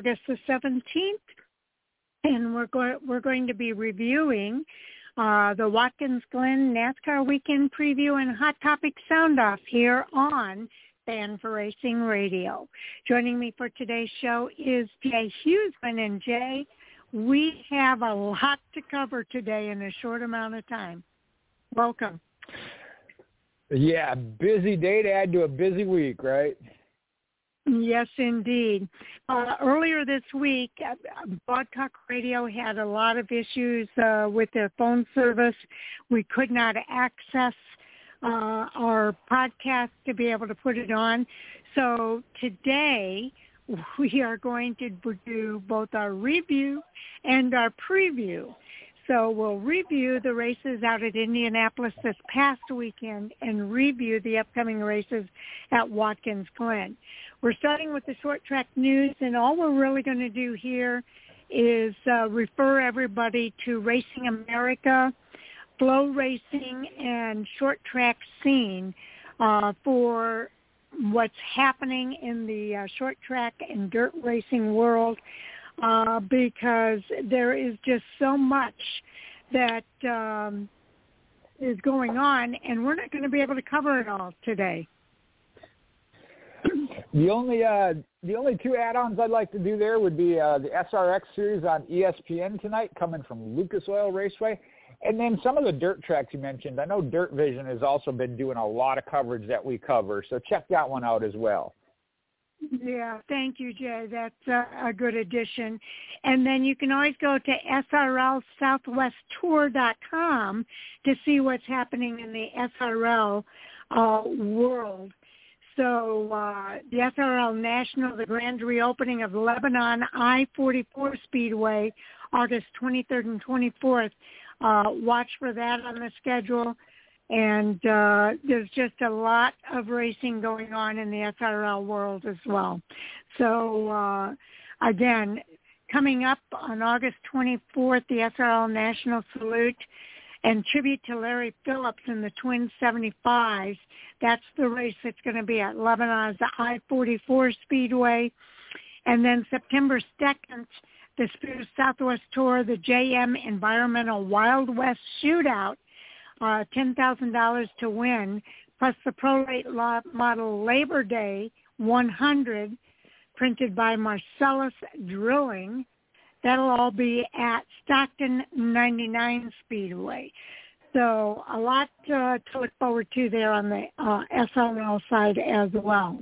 August the 17th, and we're, go- we're going to be reviewing uh, the Watkins Glen NASCAR Weekend Preview and Hot Topic Sound Off here on Fan for Racing Radio. Joining me for today's show is Jay Husmann. And Jay, we have a lot to cover today in a short amount of time. Welcome. Yeah, busy day to add to a busy week, right? Yes, indeed. Uh, earlier this week, uh, Blog Talk Radio had a lot of issues uh, with their phone service. We could not access uh, our podcast to be able to put it on. So today, we are going to do both our review and our preview. So we'll review the races out at Indianapolis this past weekend and review the upcoming races at Watkins Glen. We're starting with the short track news, and all we're really going to do here is uh, refer everybody to Racing America, FloRacing, and short track scene uh, for what's happening in the uh, short track and dirt racing world uh, because there is just so much that um, is going on, and we're not going to be able to cover it all today. The only uh, the only two add-ons I'd like to do there would be uh, the SRX series on ESPN tonight, coming from Lucas Oil Raceway, and then some of the dirt tracks you mentioned. I know Dirt Vision has also been doing a lot of coverage that we cover, so check that one out as well. Yeah, thank you, Jay. That's a, good addition. And then you can always go to srlsouthwesttour.com to see what's happening in the SRL uh, world. So uh, the SRL National, the grand reopening of Lebanon I-44 Speedway, August 23rd and 24th. Uh, watch for that on the schedule and uh, there's just a lot of racing going on in the SRL world as well. So uh, again, coming up on August 24th, the SRL National Salute and tribute to Larry Phillips in the Twin 75s. That's the race that's going to be at Lebanon's I-44 Speedway. And then September 2nd, the Spirit Southwest Tour, the JM Environmental Wild West Shootout uh, $10,000 to win, plus the Pro Late Model Labor Day 100 printed by Marcellus Drilling. That'll all be at Stockton 99 Speedway. So a lot uh, to look forward to there on the uh, SRL side as well.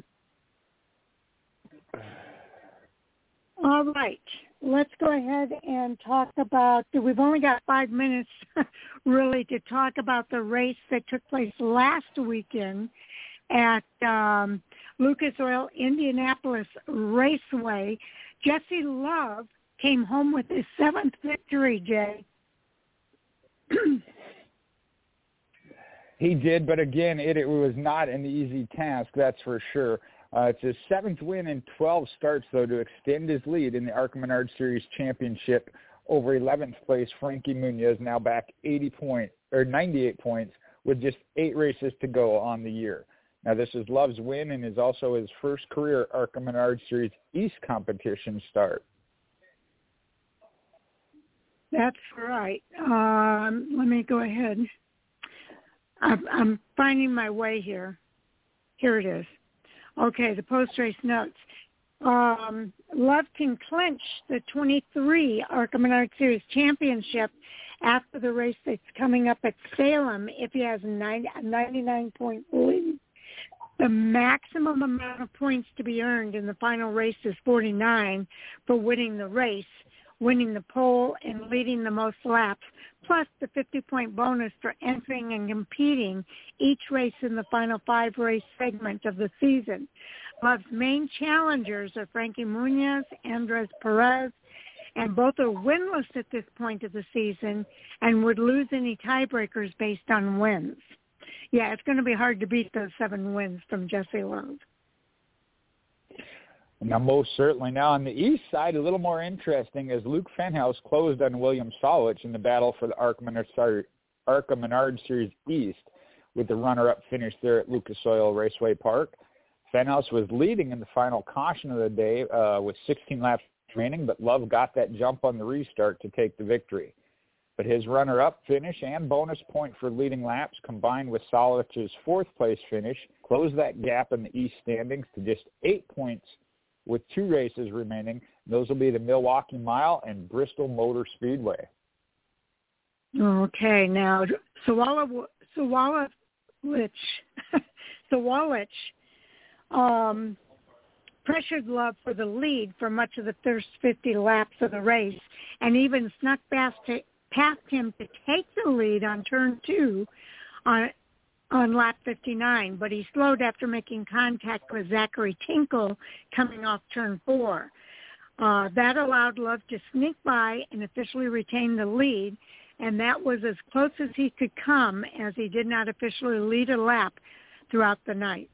All right let's go ahead and talk about, we've only got five minutes really to talk about the race that took place last weekend at um, Lucas Oil Indianapolis Raceway. Jesse Love came home with his seventh victory, Jay. he did, but again, it, it was not an easy task, that's for sure. Uh, it's his seventh win in 12 starts, though, to extend his lead in the ARCA Menard Series Championship over 11th place. Frankie Muniz now back 80 points or 98 points with just eight races to go on the year. Now, this is Love's win and is also his first career ARCA Menard Series East competition start. That's right. Um, let me go ahead. I'm, I'm finding my way here. Here it is. Okay, the post-race notes. Um, Love can clinch the 23 ARCA Menard Series championship after the race that's coming up at Salem if he has a 99-point lead. The maximum amount of points to be earned in the final race is 49 for winning the race winning the pole and leading the most laps, plus the 50-point bonus for entering and competing each race in the final five-race segment of the season. Love's main challengers are Frankie Muniz, Andres Perez, and both are winless at this point of the season and would lose any tiebreakers based on wins. Yeah, it's going to be hard to beat those seven wins from Jesse Love. Now, most certainly. Now, on the east side, a little more interesting as Luke Fenhaus closed on William Sawalich in the battle for the ARCA Menard, Series East with the runner-up finish there at Lucas Oil Raceway Park. Fenhaus was leading in the final caution of the day uh, with 16 laps remaining, but Love got that jump on the restart to take the victory. But his runner-up finish and bonus point for leading laps combined with Sawalich's fourth place finish closed that gap in the East standings to just eight points with two races remaining. Those will be the Milwaukee Mile and Bristol Motor Speedway. Okay, now Sawalich, Sawalich, Sawalich um, pressured Love for the lead for much of the first 50 laps of the race and even snuck past, past him to take the lead on turn two on on lap 59, but he slowed after making contact with Zachary Tinkle coming off turn four. Uh, that allowed Love to sneak by and officially retain the lead, and that was as close as he could come as he did not officially lead a lap throughout the night.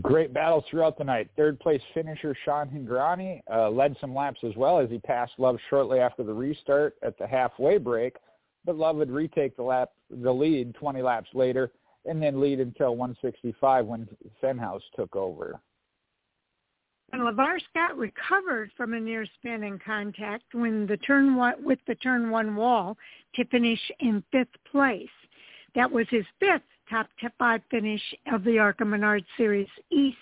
Great battles throughout the night. Third place finisher Sean Hingorani uh, led some laps as well as he passed Love shortly after the restart at the halfway break, but Love would retake the lap the lead 20 laps later and then lead until 165 when Fenhaus took over. And Lavar Scott recovered from a near spin in contact when the turn one, with the turn one wall to finish in fifth place. That was his fifth top five finish of the ARCA Menard Series East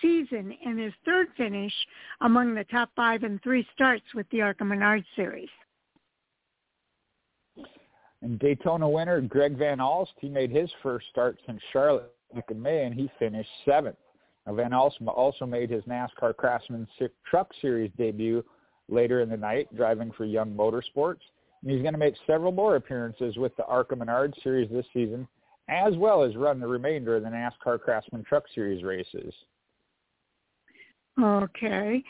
season and his third finish among the top five and three starts with the ARCA Menard Series. And Daytona winner Greg Van Alst, he made his first start since Charlotte back in May, and he finished seventh. Now, Van Alst also made his NASCAR Craftsman Truck Series debut later in the night, driving for Young Motorsports. And he's going to make several more appearances with the ARCA Menard Series this season, as well as run the remainder of the NASCAR Craftsman Truck Series races. Okay.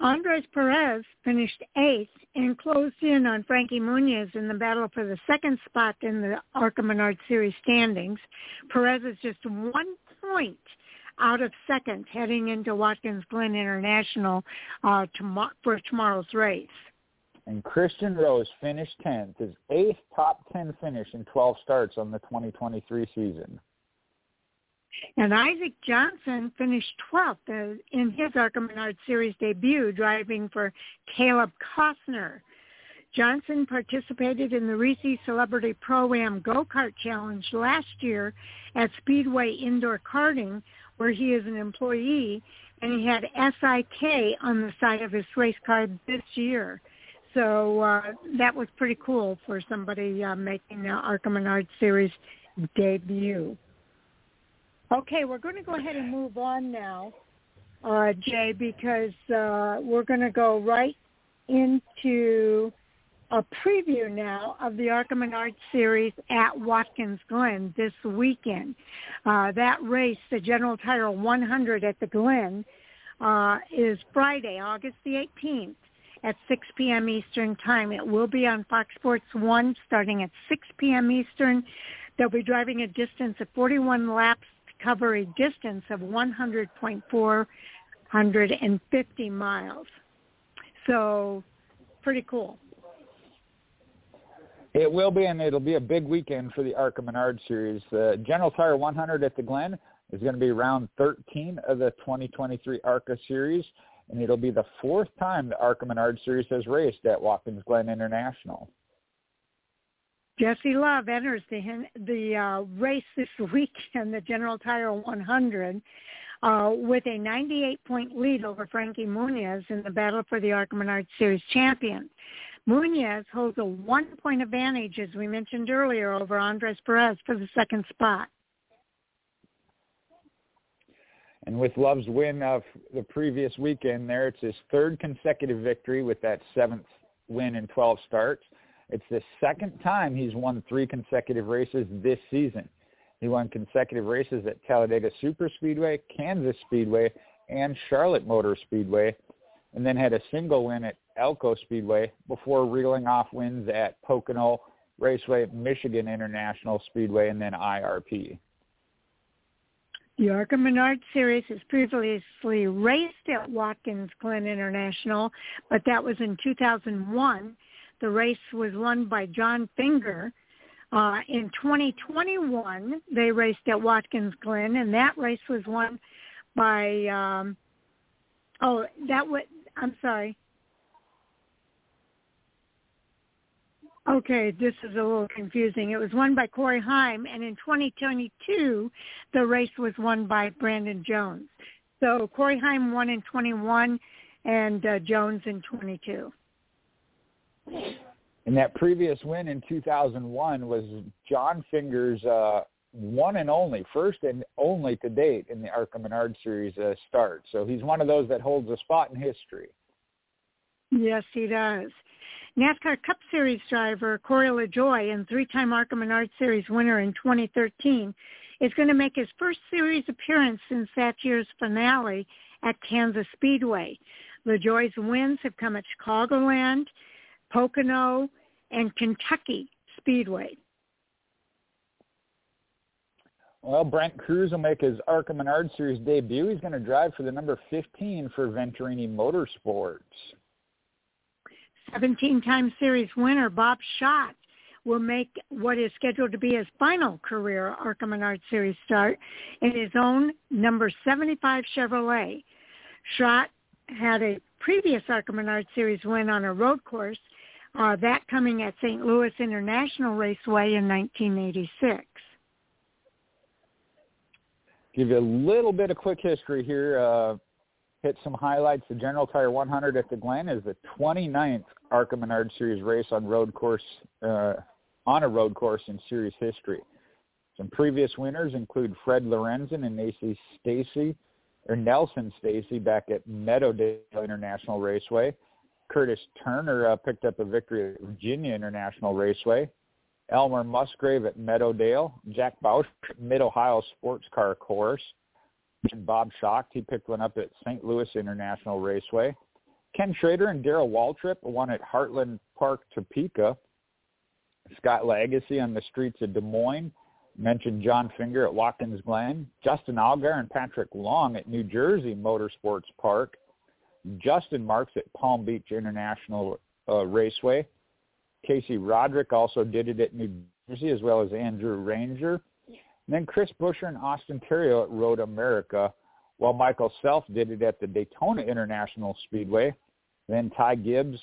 Andres Perez finished eighth and closed in on Frankie Muniz in the battle for the second spot in the ARCA Menard Series standings. Perez is just one point out of second heading into Watkins Glen International uh, tom- for tomorrow's race. And Christian Rose finished 10th, his eighth top 10 finish in 12 starts on the 2023 season. And Isaac Johnson finished 12th in his ARCA Menard Series debut, driving for Caleb Costner. Johnson participated in the Reese Celebrity Pro-Am Go-Kart Challenge last year at Speedway Indoor Karting, where he is an employee, and he had SIK on the side of his race car this year. So uh, that was pretty cool for somebody uh, making the ARCA Menard Series debut. Okay, we're going to go ahead and move on now, uh, Jay, because uh, we're going to go right into a preview now of the ARCA Menard Series at Watkins Glen this weekend. Uh, that race, the General Tire 100 at the Glen, uh, is Friday, August the 18th at 6 p.m. Eastern Time. It will be on Fox Sports 1 starting at 6 p.m. Eastern. They'll be driving a distance of 41 laps cover a distance of 100.450 miles. So pretty cool. It will be, and it'll be a big weekend for the ARCA Menard Series. The General Tire 100 at the Glen is going to be round 13 of the 2023 ARCA Series, and it'll be the fourth time the ARCA Menard Series has raced at Watkins Glen International. Jesse Love enters the the uh, race this weekend, the General Tire 100, uh, with a 98-point lead over Frankie Muniz in the battle for the ARCA Menard Series champion. Muniz holds a one-point advantage, as we mentioned earlier, over Andres Perez for the second spot. And with Love's win of the previous weekend there, it's his third consecutive victory with that seventh win in 12 starts. It's the second time he's won three consecutive races this season. He won consecutive races at Talladega Superspeedway, Kansas Speedway, and Charlotte Motor Speedway, and then had a single win at Elko Speedway before reeling off wins at Pocono Raceway, Michigan International Speedway, and then IRP. The ARCA Menard Series has previously raced at Watkins Glen International, but that was in 2001 the race was won by John Finger Uh, in 2021, they raced at Watkins Glen, and that race was won by. Um, oh, that was. I'm sorry. Okay, this is a little confusing. It was won by Corey Heim, and in 2022, the race was won by Brandon Jones. So Corey Heim won in 21, and uh, Jones in 22. And that previous win in 2001 was John Finger's uh, one and only, first and only to date in the ARCA Menard Series uh, start. So he's one of those that holds a spot in history. Yes, he does. NASCAR Cup Series driver Corey LaJoie and three-time ARCA Menard Series winner in 2013 is going to make his first series appearance since that year's finale at Kansas Speedway. LaJoie's wins have come at Chicagoland, Pocono, and Kentucky Speedway. Well, Brent Crews will make his ARCA Menard Series debut. He's going to drive for the number 15 for Venturini Motorsports. 17-time series winner Bob Schacht will make what is scheduled to be his final career ARCA Menard Series start in his own number 75 Chevrolet. Schacht had a previous ARCA Menard Series win on a road course uh, that coming at St. Louis International Raceway in 1986. Give you a little bit of quick history here. Uh, hit some highlights. The General Tire 100 at the Glen is the 29th ARCA Menard Series race on road course uh, on a road course in series history. Some previous winners include Fred Lorenzen and Nancy Stacy or Nelson Stacy back at Meadowdale International Raceway. Curtis Turner uh, picked up a victory at Virginia International Raceway. Elmer Musgrave at Meadowdale. Jack Bowsher Mid-Ohio Sports Car Course. And Bob Schacht, he picked one up at St. Louis International Raceway. Ken Schrader and Darrell Waltrip won at Heartland Park, Topeka. Scott Lagasse on the streets of Des Moines. Mentioned John Finger at Watkins Glen. Justin Allgaier and Patrick Long at New Jersey Motorsports Park. Justin Marks at Palm Beach International uh, Raceway. Casey Roderick also did it at New Jersey, as well as Andrew Ranger. And then Chris Buescher and Austin Theriault at Road America, while Michael Self did it at the Daytona International Speedway. Then Ty Gibbs,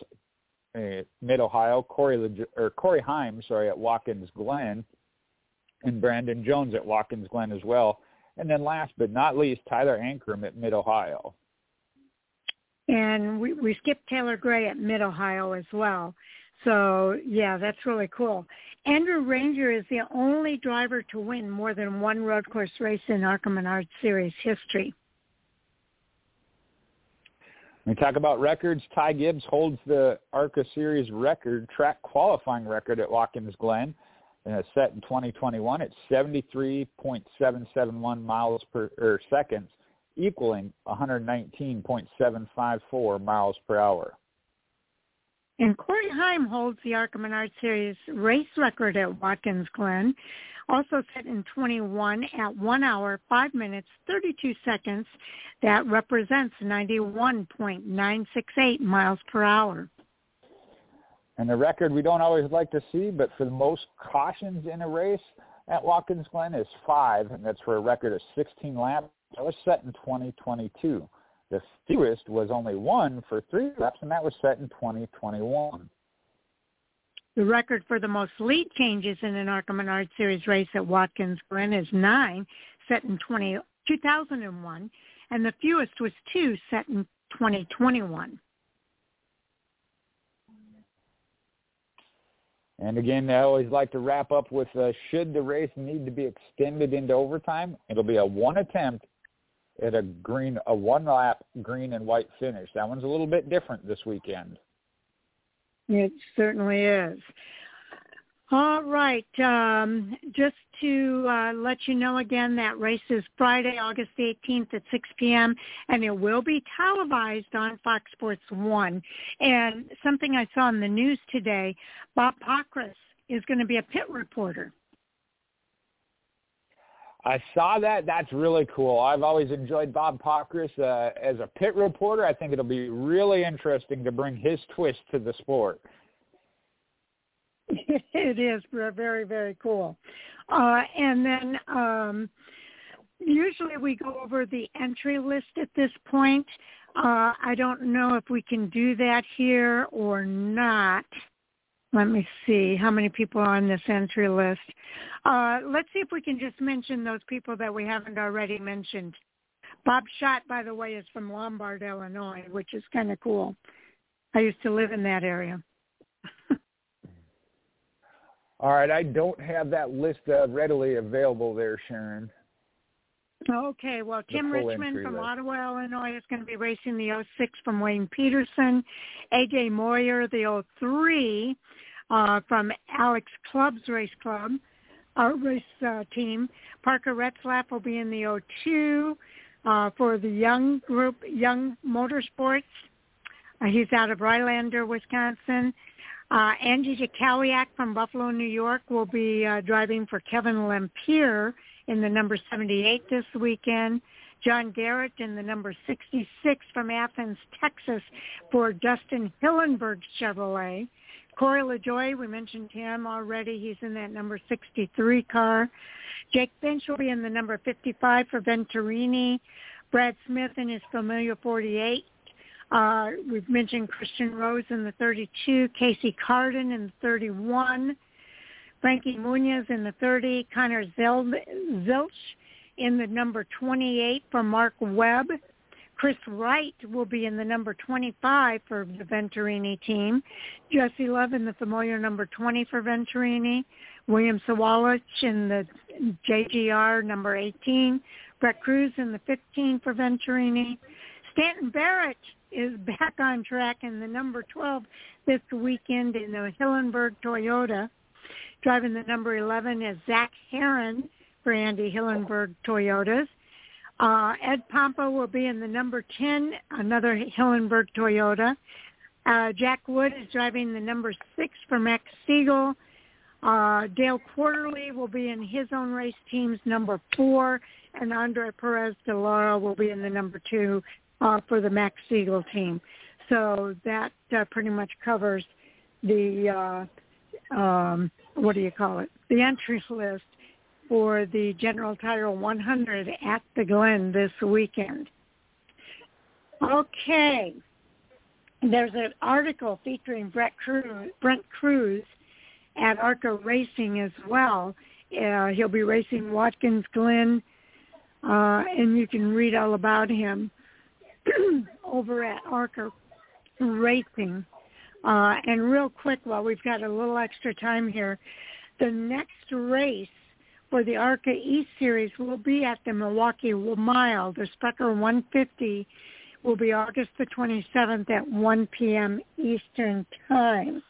uh, Mid-Ohio, Corey, Le- or Corey Heim, sorry, at Watkins Glen, and Brandon Jones at Watkins Glen as well. And then last but not least, Tyler Ankrum at Mid-Ohio. And we, we skipped Taylor Gray at Mid-Ohio as well. So yeah, that's really cool. Andrew Ranger is the only driver to win more than one road course race in ARCA Menard Series history. We talk about records, Ty Gibbs holds the ARCA Series record, track qualifying record at Watkins Glen, it's set in 2021 at 73.771 miles per or seconds equaling 119.754 miles per hour. And Corey Heim holds the ARCA Menard Series race record at Watkins Glen, also set in 21 at 1 hour, 5 minutes, 32 seconds. That represents 91.968 miles per hour. And the record we don't always like to see, but for the most cautions in a race at Watkins Glen is five, and that's for a record of 16 laps that was set in 2022. The fewest was only one for three laps, and that was set in 2021. The record for the most lead changes in an ARCA Menard Series race at Watkins Glen is nine, set in 20, 2001, and the fewest was two, set in 2021. And again, I always like to wrap up with uh, should the race need to be extended into overtime, it'll be a one attempt at a green, a one lap green and white finish. That one's a little bit different this weekend. It certainly is. All right. Um, just to uh, let you know again, that race is Friday, August 18th at 6 p.m., and it will be televised on Fox Sports 1. And something I saw in the news today, Bob Pockrass is going to be a pit reporter. I saw that. That's really cool. I've always enjoyed Bob Pockrass uh, as a pit reporter. I think it'll be really interesting to bring his twist to the sport. it is very, very cool. Uh, and then um, usually we go over the entry list at this point. Uh, I don't know if we can do that here or not. Let me see how many people are on this entry list. Uh, let's see if we can just mention those people that we haven't already mentioned. Bob Schacht, by the way, is from Lombard, Illinois, which is kind of cool. I used to live in that area. All right, I don't have that list uh, readily available there, Sharon. Okay, well, Tim Richmond from. Ottawa, Illinois is going to be racing the 06 from Wayne Peterson. AJ Moyer, the 03 uh, from Alex Club's race club, our race uh, team. Parker Retzlaff will be in the 02 uh, for the young group, Young Motorsports. Uh, he's out of Rylander, Wisconsin. Uh, Angie Jankowiak from Buffalo, New York will be uh, driving for Kevin Lempier in the number 78 this weekend. John Garrett in the number 66 from Athens, Texas for Dustin Hillenburg Chevrolet. Corey LaJoie, we mentioned him already. He's in that number 63 car. Jake Finch will be in the number 55 for Venturini. Brad Smith in his familiar 48 uh, we've mentioned Christian Rose in the 32, Casey Carden in the 31, Frankie Muniz in the 30, Connor Zilisch in the number 28 for Mark Webb. Chris Wright will be in the number 25 for the Venturini team. Jesse Love in the familiar number 20 for Venturini. William Sawalich in the JGR number 18. Brett Crews in the 15 for Venturini. Stanton Barrett is back on track in the number 12 this weekend in the Hillenburg Toyota. Driving the number 11 is Zach Heron for Andy Hillenburg Toyotas. Uh, Ed Pompa will be in the number 10, another Hillenburg Toyota. Uh, Jack Wood is driving the number 6 for Max Siegel. Uh, Dale Quarterley will be in his own race team's number 4, and Andre Perez de Lara will be in the number 2 uh, for the Max Siegel team. So that uh, pretty much covers the uh, um, what do you call it? The entry list for the General Tire 100 at the Glen this weekend. Okay. There's an article featuring Brett Crews, Brent Crews at ARCA Racing as well. Uh, he'll be racing Watkins Glen, uh, and you can read all about him. over at Arca Racing. Uh, and real quick, while we've got a little extra time here, the next race for the ARCA East Series will be at the Milwaukee Mile. The Sprecher 150 will be August the 27th at 1 p.m. Eastern Time.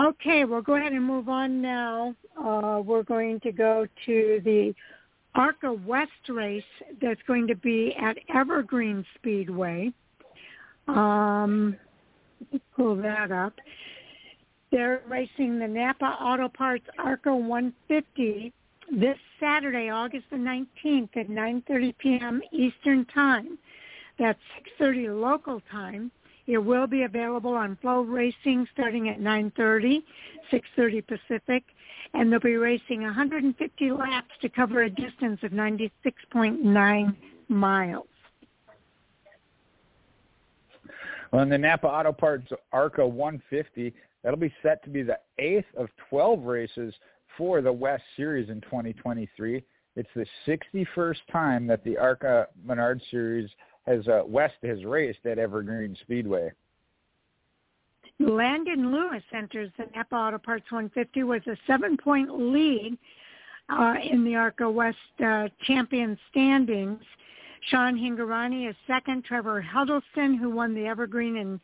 Okay, we'll go ahead and move on now. Uh, we're going to go to the ARCA West race that's going to be at Evergreen Speedway. Um, pull that up. They're racing the Napa Auto Parts ARCA 150 this Saturday, August the 19th at 9.30 p.m. Eastern Time. That's 6.30 local time. It will be available on FloRacing starting at 9.30, 6.30 Pacific, and they'll be racing 150 laps to cover a distance of 96.9 miles. Well, in the Napa Auto Parts ARCA 150, that'll be set to be the eighth of 12 races for the West Series in 2023. It's the 61st time that the ARCA Menard Series has uh, West has raced at Evergreen Speedway. Landon Lewis enters the Napa Auto Parts 150 with a seven-point lead uh, in the ARCA West uh, champion standings. Sean Hingorani is second. Trevor Huddleston, who won the Evergreen in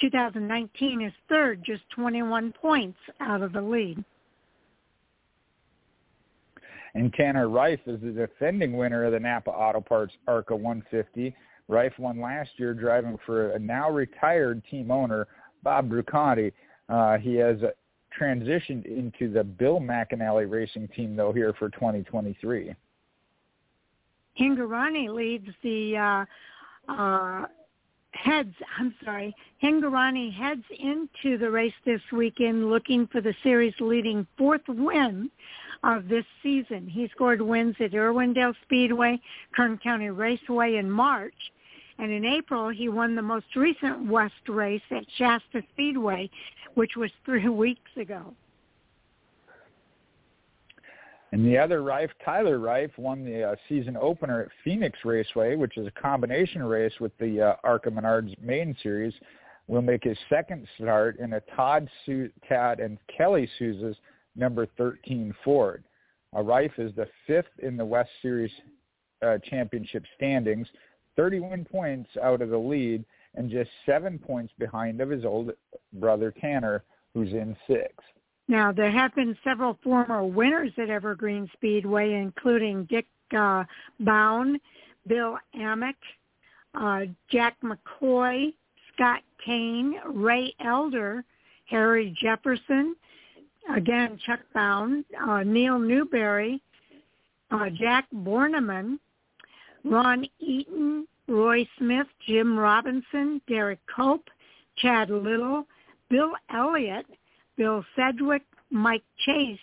2019, is third, just 21 points out of the lead. And Tanner Reif is the defending winner of the Napa Auto Parts ARCA 150. Reif won last year driving for a now retired team owner, Bob Bruncati. Uh, he has transitioned into the Bill McAnally racing team, though, here for 2023. Hingorani leads the uh, uh, heads, I'm sorry, Hingorani heads into the race this weekend looking for the series leading fourth win of this season. He scored wins at Irwindale Speedway, Kern County Raceway in March, and in April he won the most recent West race at Shasta Speedway, which was three weeks ago. And the other Reif, Tyler Reif, won the uh, season opener at Phoenix Raceway, which is a combination race with the uh, ARCA Menards main series. Will make his second start in a Todd, Su- Tad and Kelly Souza's number 13 Ford. Uh, Reif is the fifth in the West Series uh, championship standings, 31 points out of the lead, and just seven points behind of his old brother Tanner, who's in sixth. Now, there have been several former winners at Evergreen Speedway, including Dick uh, Bown, Bill Amick, uh, Jack McCoy, Scott Kane, Ray Elder, Harry Jefferson, again Chuck Bown, uh, Neil Newberry, uh, Jack Borneman, Ron Eaton, Roy Smith, Jim Robinson, Derek Cope, Chad Little, Bill Elliott, Bill Sedgwick, Mike Chase,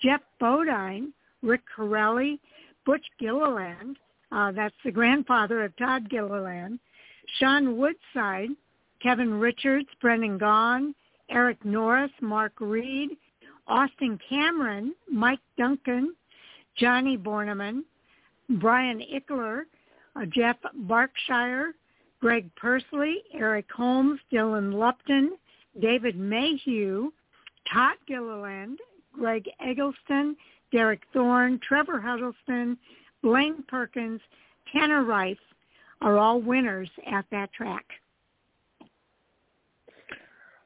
Geoff Bodine, Rick Carelli, Butch Gilliland, uh, that's the grandfather of Todd Gilliland, Sean Woodside, Kevin Richards, Brendan Gaughan, Eric Norris, Mark Reed, Austin Cameron, Mike Duncan, Johnny Borneman, Brian Ickler, uh, Jeff Barkshire, Greg Pursley, Eric Holmes, Dylan Lupton, David Mayhew, Todd Gilliland, Greg Eggleston, Derek Thorne, Trevor Huddleston, Blaine Perkins, Tanner Rice are all winners at that track.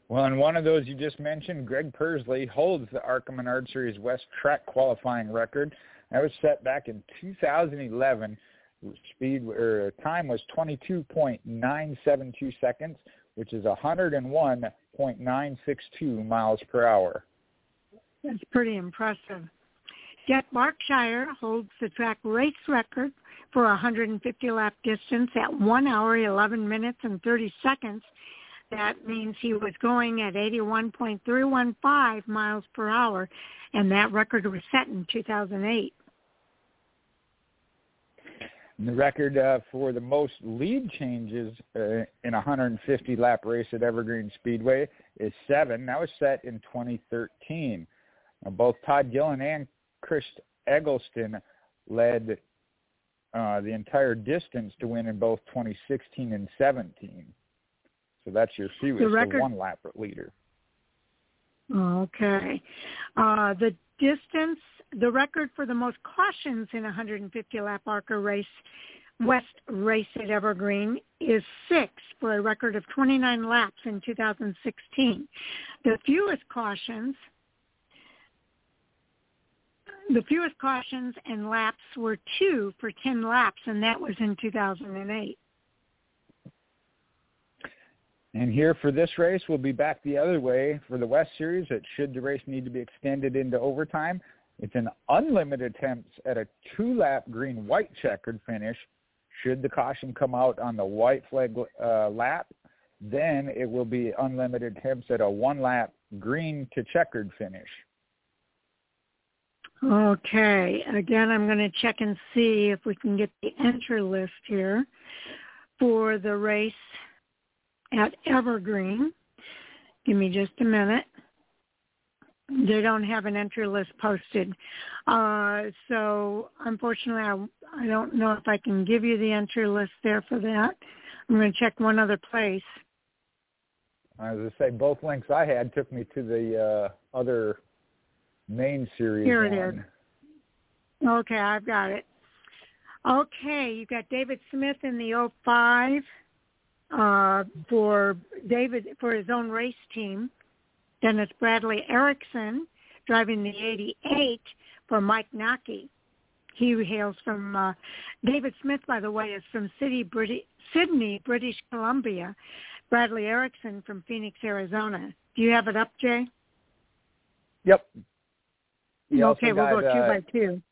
Well, and one of those you just mentioned, Greg Pursley, holds the Menard Series West track qualifying record. That was set back in 2011. Speed or time was 22.972 seconds, which is 101.962 miles per hour. That's pretty impressive. Jet Barkshire holds the track race record for a 150 lap distance at 1 hour 11 minutes and 30 seconds. That means he was going at 81.315 miles per hour, and that record was set in 2008. And the record uh, for the most lead changes uh, in a 150 lap race at Evergreen Speedway is seven. That was set in 2013. Now, both Todd Gillen and Chris Eggleston led uh, the entire distance to win in both 2016 and 17. So that's your fewest, the, record, the one lap leader. Okay. Uh, the distance the record for the most cautions in a 150 lap ARCA race, West race at Evergreen, is six for a record of 29 laps in 2016. The fewest cautions, the fewest cautions and laps were two for 10 laps, and that was in 2008. And here for this race, we'll be back the other way for the West Series. That should the race need to be extended into overtime, it's an unlimited attempts at a two-lap green-white checkered finish. Should the caution come out on the white flag uh, lap, then it will be unlimited attempts at a one-lap green to checkered finish. Okay. Again, I'm going to check and see if we can get the entry list here for the race at Evergreen. Give me just a minute they don't have an entry list posted. Uh, so unfortunately, I, I don't know if I can give you the entry list there for that. I'm going to check one other place. As I say, both links I had took me to the uh, other main series. Here it one. is. Okay, I've got it. Okay, you got David Smith in the 05 uh, for David for his own race team. Dennis Bradley Erickson driving the 88 for Mike Naki. He hails from, uh, David Smith, by the way, is from City, British, Sidney, British Columbia. Bradley Erickson from Phoenix, Arizona. Do you have it up, Jay? Yep. You okay, we'll go two uh, by two.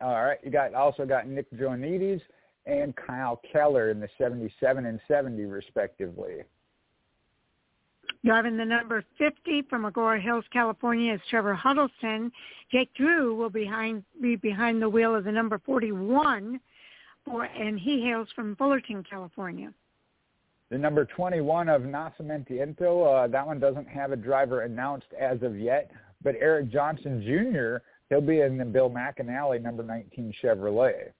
All right. You got also got Nick Joanides and Kyle Keller in the 77 and 70 respectively. Driving the number 50 from Agoura Hills, California is Trevor Huddleston. Jake Drew will behind, be behind the wheel of the number 41, for, and he hails from Fullerton, California. The number 21 of Nascimento, uh, that one doesn't have a driver announced as of yet, but Eric Johnson Jr., he'll be in the Bill McAnally number 19 Chevrolet.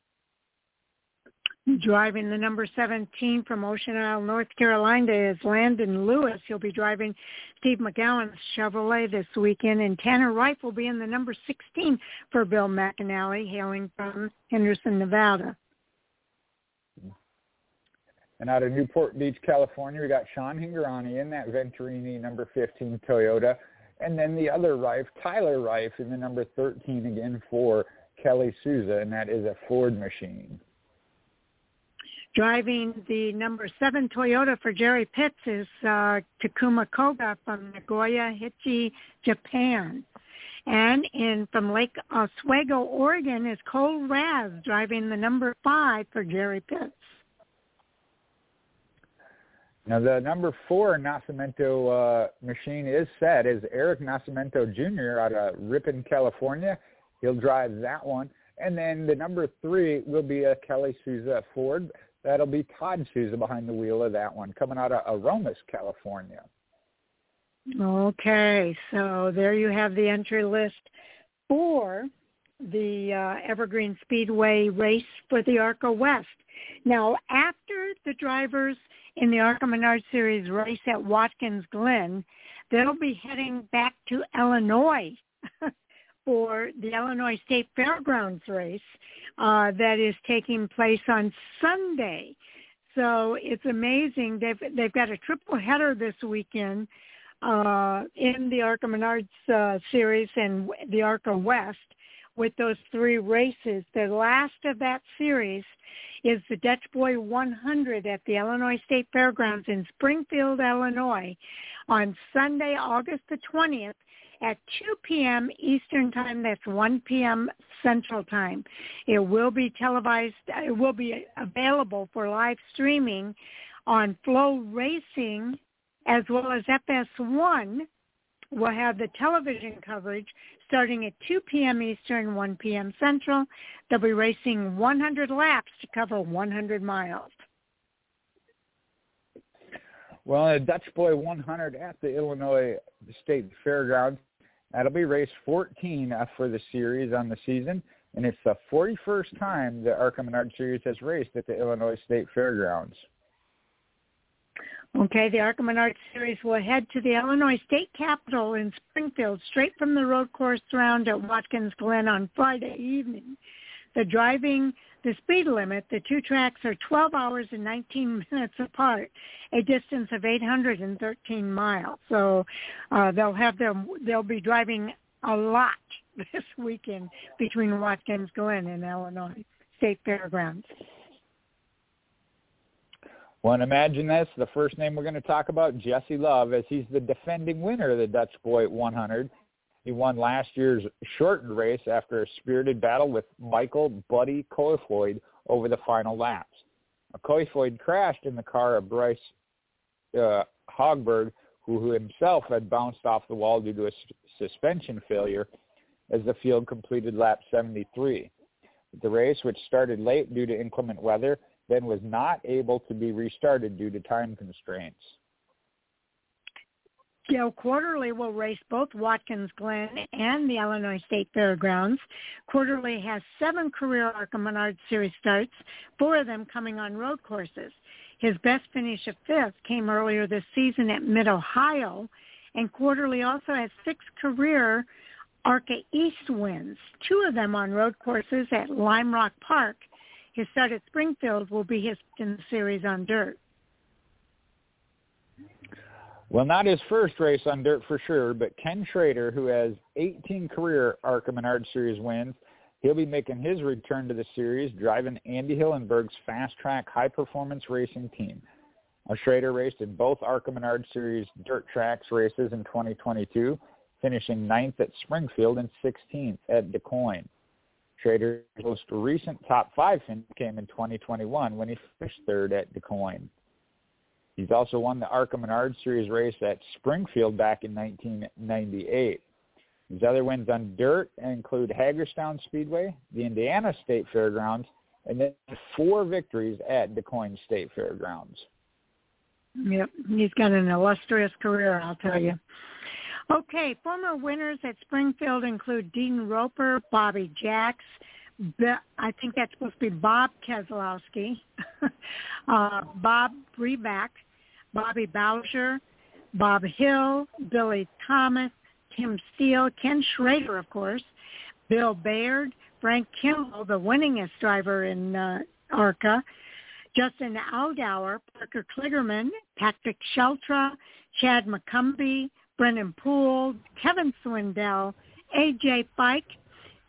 Driving the number 17 from Ocean Isle, North Carolina is Landon Lewis. He'll be driving Steve McGowan's Chevrolet this weekend. And Tanner Wright will be in the number 16 for Bill McAnally, hailing from Henderson, Nevada. And out of Newport Beach, California, we got Sean Hingorani in that Venturini number 15 Toyota. And then the other Reif, Tyler Reif, in the number 13 again for Kelly Souza, and that is a Ford machine. Driving the number seven Toyota for Jerry Pitts is uh, Takuma Koga from Nagoya Aichi, Japan. And in from Lake Oswego, Oregon is Kole Raz driving the number five for Jerry Pitts. Now the number four Nascimento uh, machine is set is Eric Nascimento Jr. out of Ripon, California. He'll drive that one. And then the number three will be a Kelly Souza Ford. That'll be Todd Souza behind the wheel of that one, coming out of Aromas, California. Okay, so there you have the entry list for the uh, Evergreen Speedway race for the ARCA West. Now, after the drivers in the ARCA Menard Series race at Watkins Glen, they'll be heading back to Illinois for the Illinois State Fairgrounds race uh, that is taking place on Sunday. So it's amazing. They've they've got a triple header this weekend uh, in the ARCA Menards uh, series and the ARCA West with those three races. The last of that series is the Dutch Boy 100 at the Illinois State Fairgrounds in Springfield, Illinois on Sunday, August the 20th at 2 p.m. Eastern Time. That's 1 p.m. Central Time. It will be televised. It will be available for live streaming on FloRacing as well as FS1 will have the television coverage starting at 2 p.m. Eastern, 1 p.m. Central. They'll be racing 100 laps to cover 100 miles. Well, a Dutch Boy 100 at the Illinois State Fairgrounds. That'll be race 14 uh, for the series on the season, and it's the 41st time the Arkham and Menard Series has raced at the Illinois State Fairgrounds. Okay, the Arkham and Menard Series will head to the Illinois State Capitol in Springfield straight from the road course round at Watkins Glen on Friday evening. The driving the speed limit, the two tracks are 12 hours and 19 minutes apart, a distance of 813 miles. So uh, they'll have them, they'll be driving a lot this weekend between Watkins Glen and Illinois State Fairgrounds. Well, and imagine this, the first name we're going to talk about, Jesse Love, as he's the defending winner of the Dutch Boy 100. He won last year's shortened race after a spirited battle with Michael Buddy Kofoid over the final laps. Kofoid crashed in the car of Bryce uh, Haugeberg, who himself had bounced off the wall due to a suspension failure as the field completed lap 73. The race, which started late due to inclement weather, then was not able to be restarted due to time constraints. Gail Quarterley will race both Watkins Glen and the Illinois State Fairgrounds. Quarterley has seven career ARCA Menard Series starts, four of them coming on road courses. His best finish of fifth came earlier this season at Mid-Ohio, and Quarterley also has six career ARCA East wins, two of them on road courses at Lime Rock Park. His start at Springfield will be his in the series on dirt. Well, not his first race on dirt for sure, but Ken Schrader, who has 18 career ARCA Menard Series wins, he'll be making his return to the series, driving Andy Hillenburg's fast track high performance racing team. Now, Schrader raced in both ARCA Menard Series dirt tracks races in 2022, finishing ninth at Springfield and 16th at DuQuoin. Schrader's most recent top five finish came in 2021 when he finished third at DuQuoin. He's also won the ARCA Menard Series race at Springfield back in 1998. His other wins on dirt include Hagerstown Speedway, the Indiana State Fairgrounds, and then four victories at DuQuoin State Fairgrounds. Yep, he's got an illustrious career, I'll tell you. Okay, former winners at Springfield include Dean Roper, Bobby Jacks, I think that's supposed to be Bob Keselowski, uh, Bob Brevak, Bobby Bowsher, Bob Hill, Billy Thomas, Tim Steele, Ken Schrader, of course, Bill Baird, Frank Kimmel, the winningest driver in uh, ARCA, Justin Allgaier, Parker Kligerman, Patrick Sheltra, Chad McCumbee, Brennan Poole, Kevin Swindell, AJ Fike,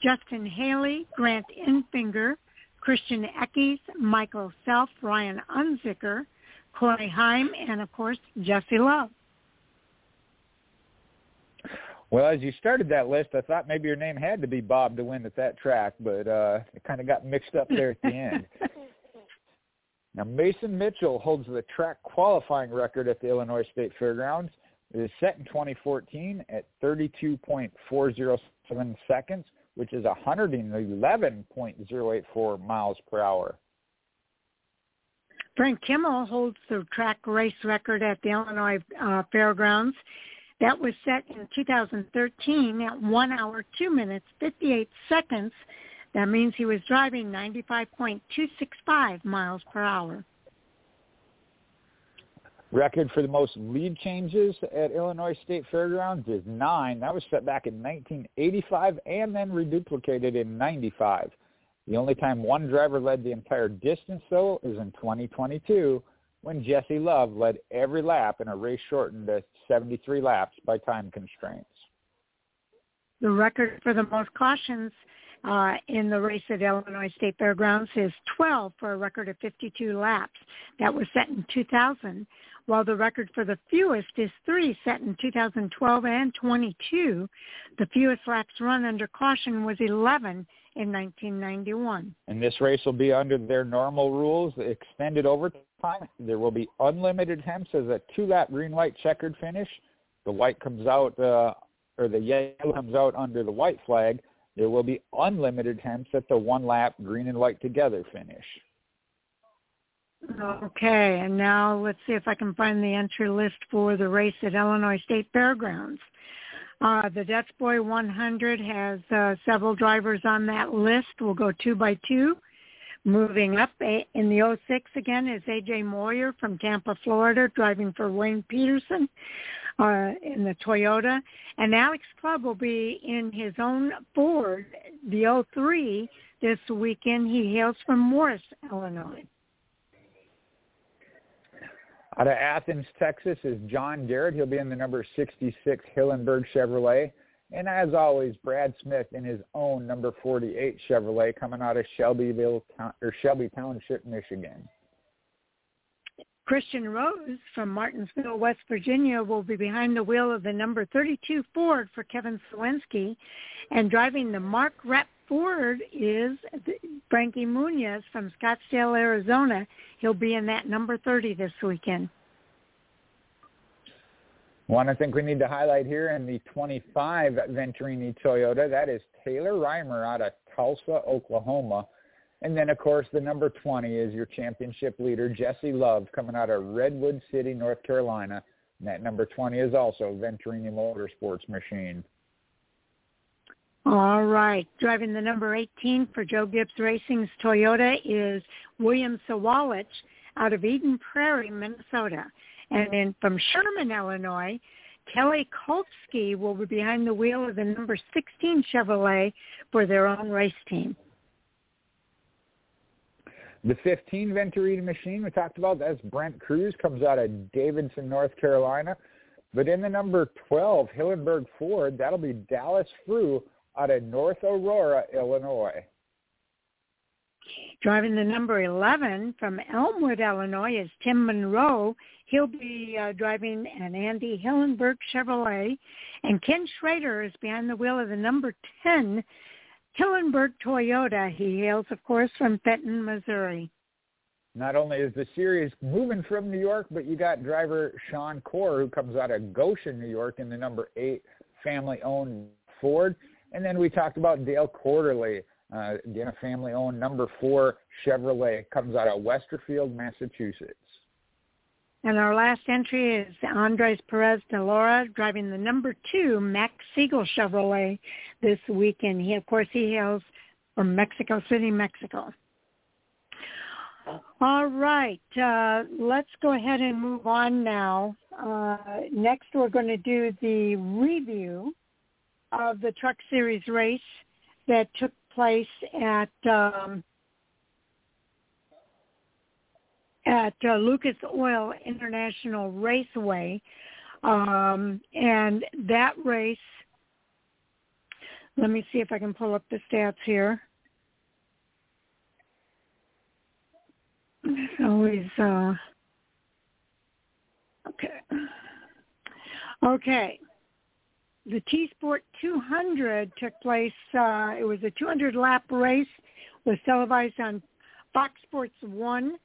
Justin Haley, Grant Enfinger, Christian Eckes, Michael Self, Ryan Unzicker, Corey Heim, and of course, Jesse Love. Well, as you started that list, I thought maybe your name had to be Bob to win at that track, but uh, it kind of got mixed up there at the end. now, Mason Mitchell holds the track qualifying record at the Illinois State Fairgrounds. It is set in 2014 at 32.407 seconds, which is 111.084 miles per hour. Frank Kimmel holds the track race record at the Illinois uh, Fairgrounds. That was set in 2013 at 1 hour, 2 minutes, 58 seconds. That means he was driving 95.265 miles per hour. Record for the most lead changes at Illinois State Fairgrounds is nine. That was set back in 1985 and then reduplicated in 95. The only time one driver led the entire distance, though, is in 2022 when Jesse Love led every lap in a race shortened to 73 laps by time constraints. The record for the most cautions uh, in the race at Illinois State Fairgrounds is 12 for a record of 52 laps. That was set in 2000, while the record for the fewest is three set in 2012 and 22. The fewest laps run under caution was 11 in 1991. And this race will be under their normal rules, extended overtime. There will be unlimited attempts as a two-lap green-white checkered finish. The white comes out, uh, or the yellow comes out under the white flag. There will be unlimited attempts at the one-lap green and white together finish. Okay, and now let's see if I can find the entry list for the race at Illinois State Fairgrounds. Uh, the Dutch Boy 100 has uh, several drivers on that list. We'll go two by two. Moving up in the 06 again is AJ Moyer from Tampa, Florida, driving for Wayne Peterson uh, in the Toyota. And Alex Clubb will be in his own Ford, the 03, this weekend. He hails from Morris, Illinois. Out of Athens, Texas is John Garrett. He'll be in the number 66 Hillenburg Chevrolet. And as always, Brad Smith in his own number 48 Chevrolet coming out of Shelbyville or Shelby Township, Michigan. Christian Rose from Martinsville, West Virginia will be behind the wheel of the number 32 Ford for Kevin Slawinski. And driving the Mark Rette Ford is Frankie Muniz from Scottsdale, Arizona. He'll be in that number 30 this weekend. One I think we need to highlight here in the 25 Venturini Toyota, that is Taylor Reimer out of Tulsa, Oklahoma. And then, of course, the number 20 is your championship leader, Jesse Love, coming out of Redwood City, North Carolina. And that number 20 is also Venturini Motorsports machine. All right. Driving the number 18 for Joe Gibbs Racing's Toyota is William Sawalich out of Eden Prairie, Minnesota. And then from Sherman, Illinois, Kelly Kovski will be behind the wheel of the number 16 Chevrolet for their own race team. The 15 Venturini machine we talked about, that's Brent Crews, comes out of Davidson, North Carolina. But in the number 12 Hillenburg Ford, that'll be Dallas Frueh out of North Aurora, Illinois. Driving the number 11 from Elmwood, Illinois is Tim Monroe. He'll be uh, driving an Andy Hillenburg Chevrolet. And Ken Schrader is behind the wheel of the number 10 Hillenburg Toyota. He hails, of course, from Fenton, Missouri. Not only is the series moving from New York, but you got driver Sean Corr, who comes out of Goshen, New York, in the number eight family-owned Ford. And then we talked about Dale Quarterley, uh, again, a family-owned number four Chevrolet, comes out of Westerfield, Massachusetts. And our last entry is Andres Perez de Lara driving the number two Max Siegel Chevrolet this weekend. He, of course, he hails from Mexico City, Mexico. All right, uh, let's go ahead and move on now. Uh, next, we're going to do the review of the Truck Series race that took place at um, at uh, Lucas Oil International Raceway. Um, and that race, let me see if I can pull up the stats here. It's always, uh, okay. Okay. The T-Sport 200 took place, uh, it was a 200 lap race, was televised on Fox Sports 1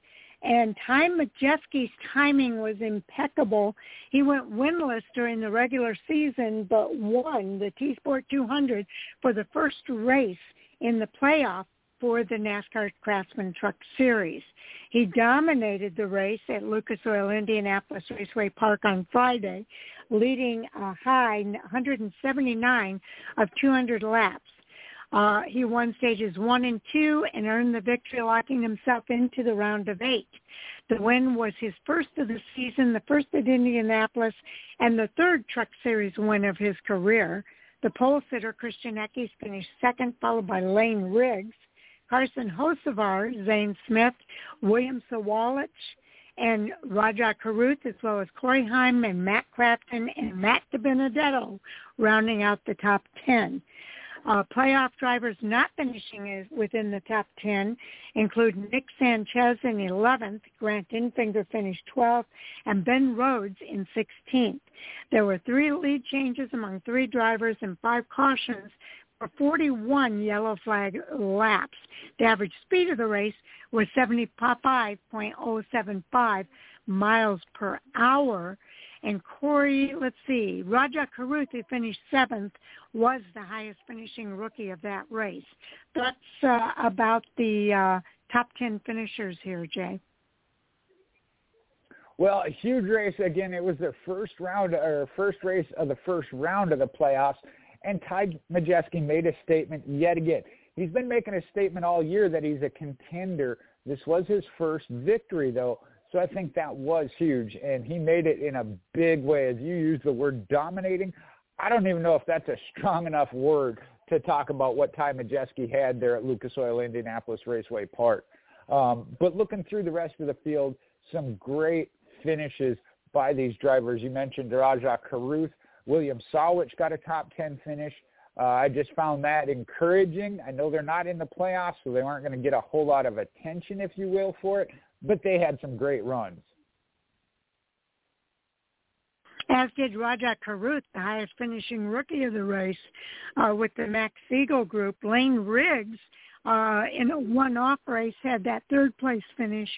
and Ty Majeski's timing was impeccable. He went winless during the regular season, but won the T-Sport 200 for the first race in the playoff for the NASCAR Craftsman Truck Series. He dominated the race at Lucas Oil Indianapolis Raceway Park on Friday, leading a high 179 of 200 laps. Uh, he won stages one and two and earned the victory, locking himself into the round of eight. The win was his first of the season, the first at Indianapolis, and the third Truck Series win of his career. The pole sitter, Christian Eckes, finished second, followed by Lane Riggs, Carson Hocevar, Zane Smith, William Sawalich, and Rajah Caruth, as well as Corey Heim and Matt Crafton and Matt DiBenedetto, rounding out the top 10. Uh, playoff drivers not finishing within the top 10 include Nick Sanchez in 11th, Grant Enfinger finished 12th, and Ben Rhodes in 16th. There were three lead changes among three drivers and five cautions for 41 yellow flag laps. The average speed of the race was 75.075 miles per hour. And Corey, let's see, Rajah Caruth, who finished seventh, was the highest finishing rookie of that race. That's uh, about the uh, top 10 finishers here, Jay. Well, a huge race. Again, it was the first round or first race of the first round of the playoffs. And Ty Majeski made a statement yet again. He's been making a statement all year that he's a contender. This was his first victory, though. So I think that was huge, and he made it in a big way. As you used the word dominating, I don't even know if that's a strong enough word to talk about what Ty Majeski had there at Lucas Oil Indianapolis Raceway Park. Um, but looking through the rest of the field, some great finishes by these drivers. You mentioned Rajah Caruth. William Sawalich got a top 10 finish. Uh, I just found that encouraging. I know they're not in the playoffs, so they aren't going to get a whole lot of attention, if you will, for it but they had some great runs. As did Rajah Caruth, the highest finishing rookie of the race uh, with the Max Siegel group. Lane Riggs, uh, in a one-off race, had that third place finish.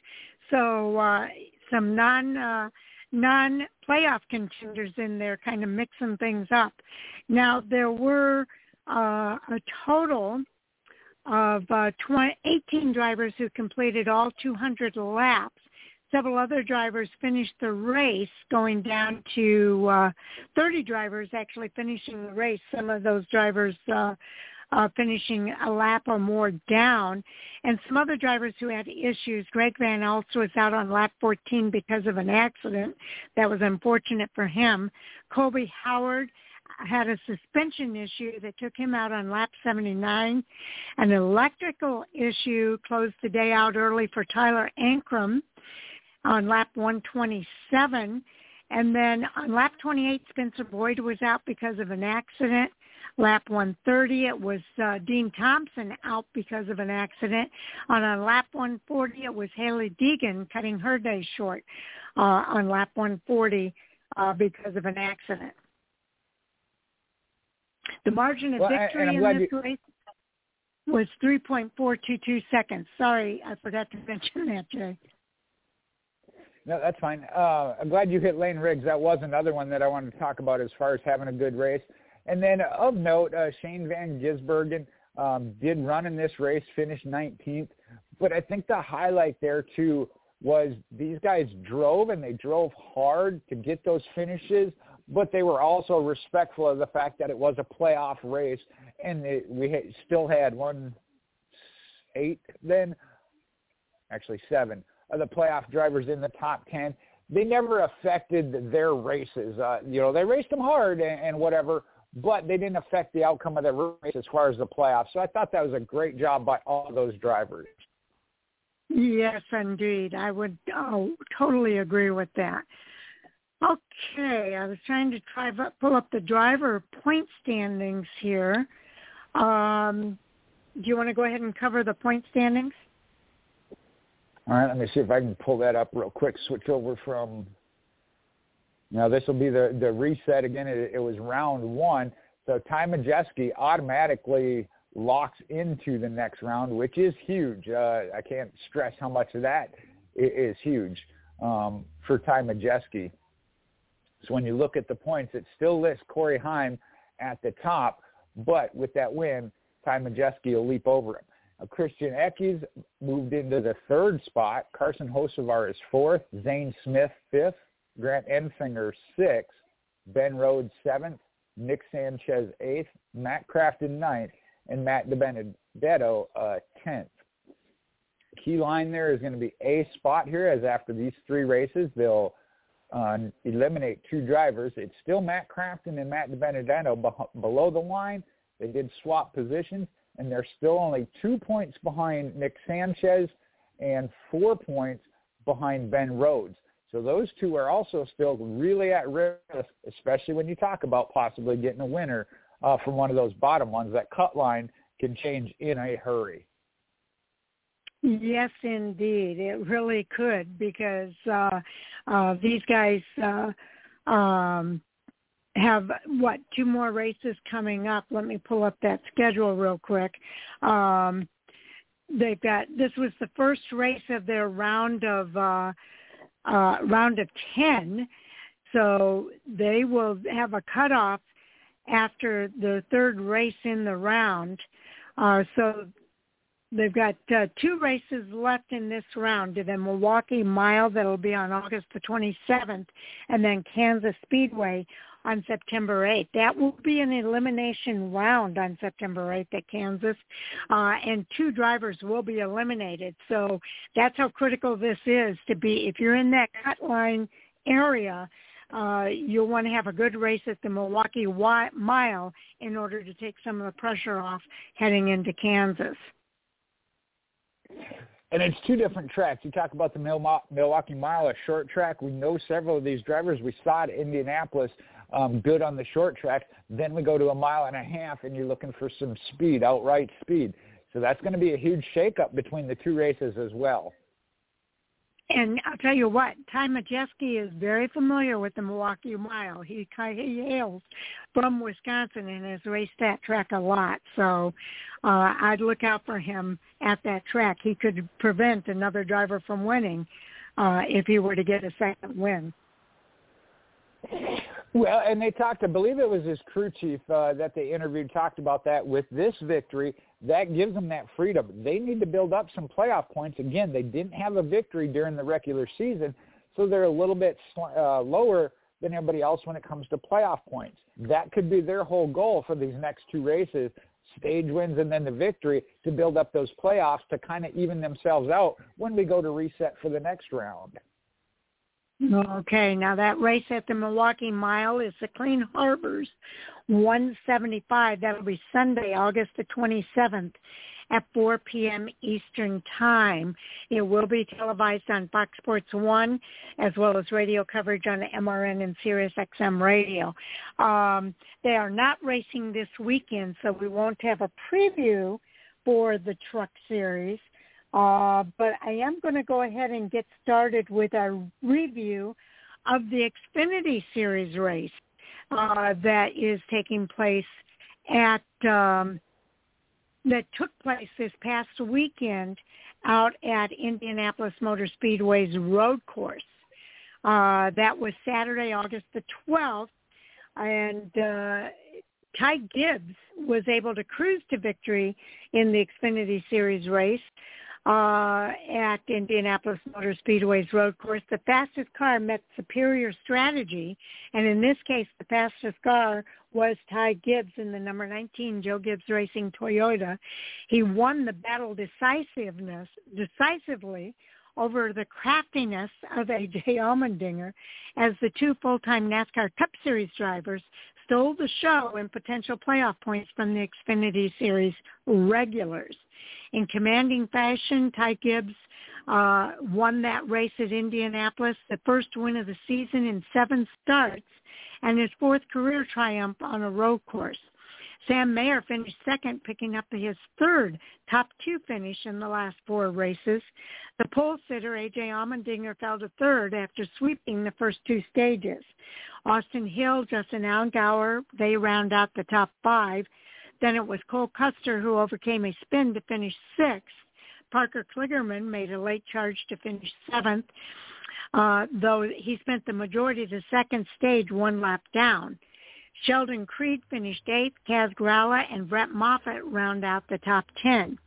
So uh, some non uh, non playoff contenders in there, kind of mixing things up. Now there were uh, a total of uh, 20, 18 drivers who completed all 200 laps. Several other drivers finished the race, going down to uh, 30 drivers actually finishing the race. Some of those drivers uh, uh, finishing a lap or more down, and some other drivers who had issues. Greg Van Alst was out on lap 14 because of an accident. That was unfortunate for him. Colby Howard had a suspension issue that took him out on lap 79. An electrical issue closed the day out early for Tyler Ankrum on lap 127. And then on lap 28, Spencer Boyd was out because of an accident. Lap 130, it was uh, Dean Thompson out because of an accident. On a lap 140, it was Hailie Deegan cutting her day short uh, on lap 140 uh, because of an accident. The margin of well, victory in this you... race. was 3.422 seconds. Sorry, I forgot to mention that, Jay. No, that's fine. Uh, I'm glad you hit Lane Riggs. That was another one that I wanted to talk about as far as having a good race. And then of note, uh, Shane Van Gisbergen um, did run in this race, finished 19th. But I think the highlight there too was these guys drove and they drove hard to get those finishes, but they were also respectful of the fact that it was a playoff race and we still had one eight then, actually seven of the playoff drivers in the top ten. They never affected their races. Uh, you know, they raced them hard and, and whatever, but they didn't affect the outcome of the race as far as the playoffs. So I thought that was a great job by all those drivers. Yes, indeed. I would oh, totally agree with that. Okay, I was trying to try pull up the driver point standings here. Um, do you want to go ahead and cover the point standings? All right, let me see if I can pull that up real quick. Switch over from. Now this will be the the reset again. It, it was round one, so Ty Majeski automatically locks into the next round, which is huge. Uh, I can't stress how much of that is huge um, for Ty Majeski. So when you look at the points, it still lists Corey Heim at the top, but with that win, Ty Majeski will leap over him. Now, Christian Eckes moved into the third spot. Carson Hocevar is fourth. Zane Smith fifth. Grant Enfinger sixth. Ben Rhodes seventh. Nick Sanchez eighth. Matt Crafton ninth and Matt DiBenedetto uh, 10th. Key line there is going to be a spot here as after these three races, they'll uh, eliminate two drivers. It's still Matt Crafton and Matt DiBenedetto be- below the line. They did swap positions, and they're still only two points behind Nick Sanchez and four points behind Ben Rhodes. So those two are also still really at risk, especially when you talk about possibly getting a winner uh, from one of those bottom ones, that cut line can change in a hurry. Yes, indeed, it really could because uh, uh, these guys uh, um, have what two more races coming up. Let me pull up that schedule real quick. Um, they've got this was the first race of their round of uh, round of ten, so they will have a cutoff after the third race in the round. Uh, so they've got uh, two races left in this round. The Milwaukee Mile that'll be on August the 27th, and then Kansas Speedway on September 8th. That will be an elimination round on September 8th at Kansas, uh, and two drivers will be eliminated. So that's how critical this is to be. If you're in that cut line area, uh, you'll want to have a good race at the Milwaukee Mile in order to take some of the pressure off heading into Kansas. And it's two different tracks. You talk about the Milwaukee Mile, a short track. We know several of these drivers. We saw it in Indianapolis, um, good on the short track. Then we go to a mile and a half, and you're looking for some speed, outright speed. So that's going to be a huge shakeup between the two races as well. And I'll tell you what, Ty Majeski is very familiar with the Milwaukee Mile. He he hails from Wisconsin and has raced that track a lot. So uh, I'd look out for him at that track. He could prevent another driver from winning uh, if he were to get a second win. Well, and they talked, I believe it was his crew chief uh, that they interviewed, talked about that. With this victory, that gives them that freedom. They need to build up some playoff points. Again, they didn't have a victory during the regular season, so they're a little bit uh, lower than everybody else when it comes to playoff points. That could be their whole goal for these next two races, stage wins and then the victory, to build up those playoffs to kind of even themselves out when we go to reset for the next round. Okay, now that race at the Milwaukee Mile is the Clean Harbors 175. That'll be Sunday, August the 27th at 4 p.m. Eastern Time. It will be televised on Fox Sports 1 as well as radio coverage on MRN and Sirius XM radio. Um, they are not racing this weekend, so we won't have a preview for the truck series. Uh, but I am going to go ahead and get started with a review of the Xfinity Series race uh, that is taking place at um, that took place this past weekend out at Indianapolis Motor Speedway's road course. Uh, that was Saturday, August the 12th, and uh, Ty Gibbs was able to cruise to victory in the Xfinity Series race uh, at Indianapolis Motor Speedway's road course. The fastest car met superior strategy, and in this case, the fastest car was Ty Gibbs in the number 19 Joe Gibbs Racing Toyota. He won the battle decisiveness decisively over the craftiness of A.J. Allmendinger as the two full-time NASCAR Cup Series drivers stole the show in potential playoff points from the Xfinity Series regulars. In commanding fashion, Ty Gibbs uh, won that race at Indianapolis, the first win of the season in seven starts, and his fourth career triumph on a road course. Sam Mayer finished second, picking up his third top two finish in the last four races. The pole sitter, A.J. Allmendinger, fell to third after sweeping the first two stages. Austin Hill, Justin Allgaier, they round out the top five. Then it was Cole Custer who overcame a spin to finish sixth. Parker Kligerman made a late charge to finish seventh, uh, though he spent the majority of the second stage one lap down. Sheldon Creed finished eighth. Kaz Grala and Brett Moffitt round out the top 10.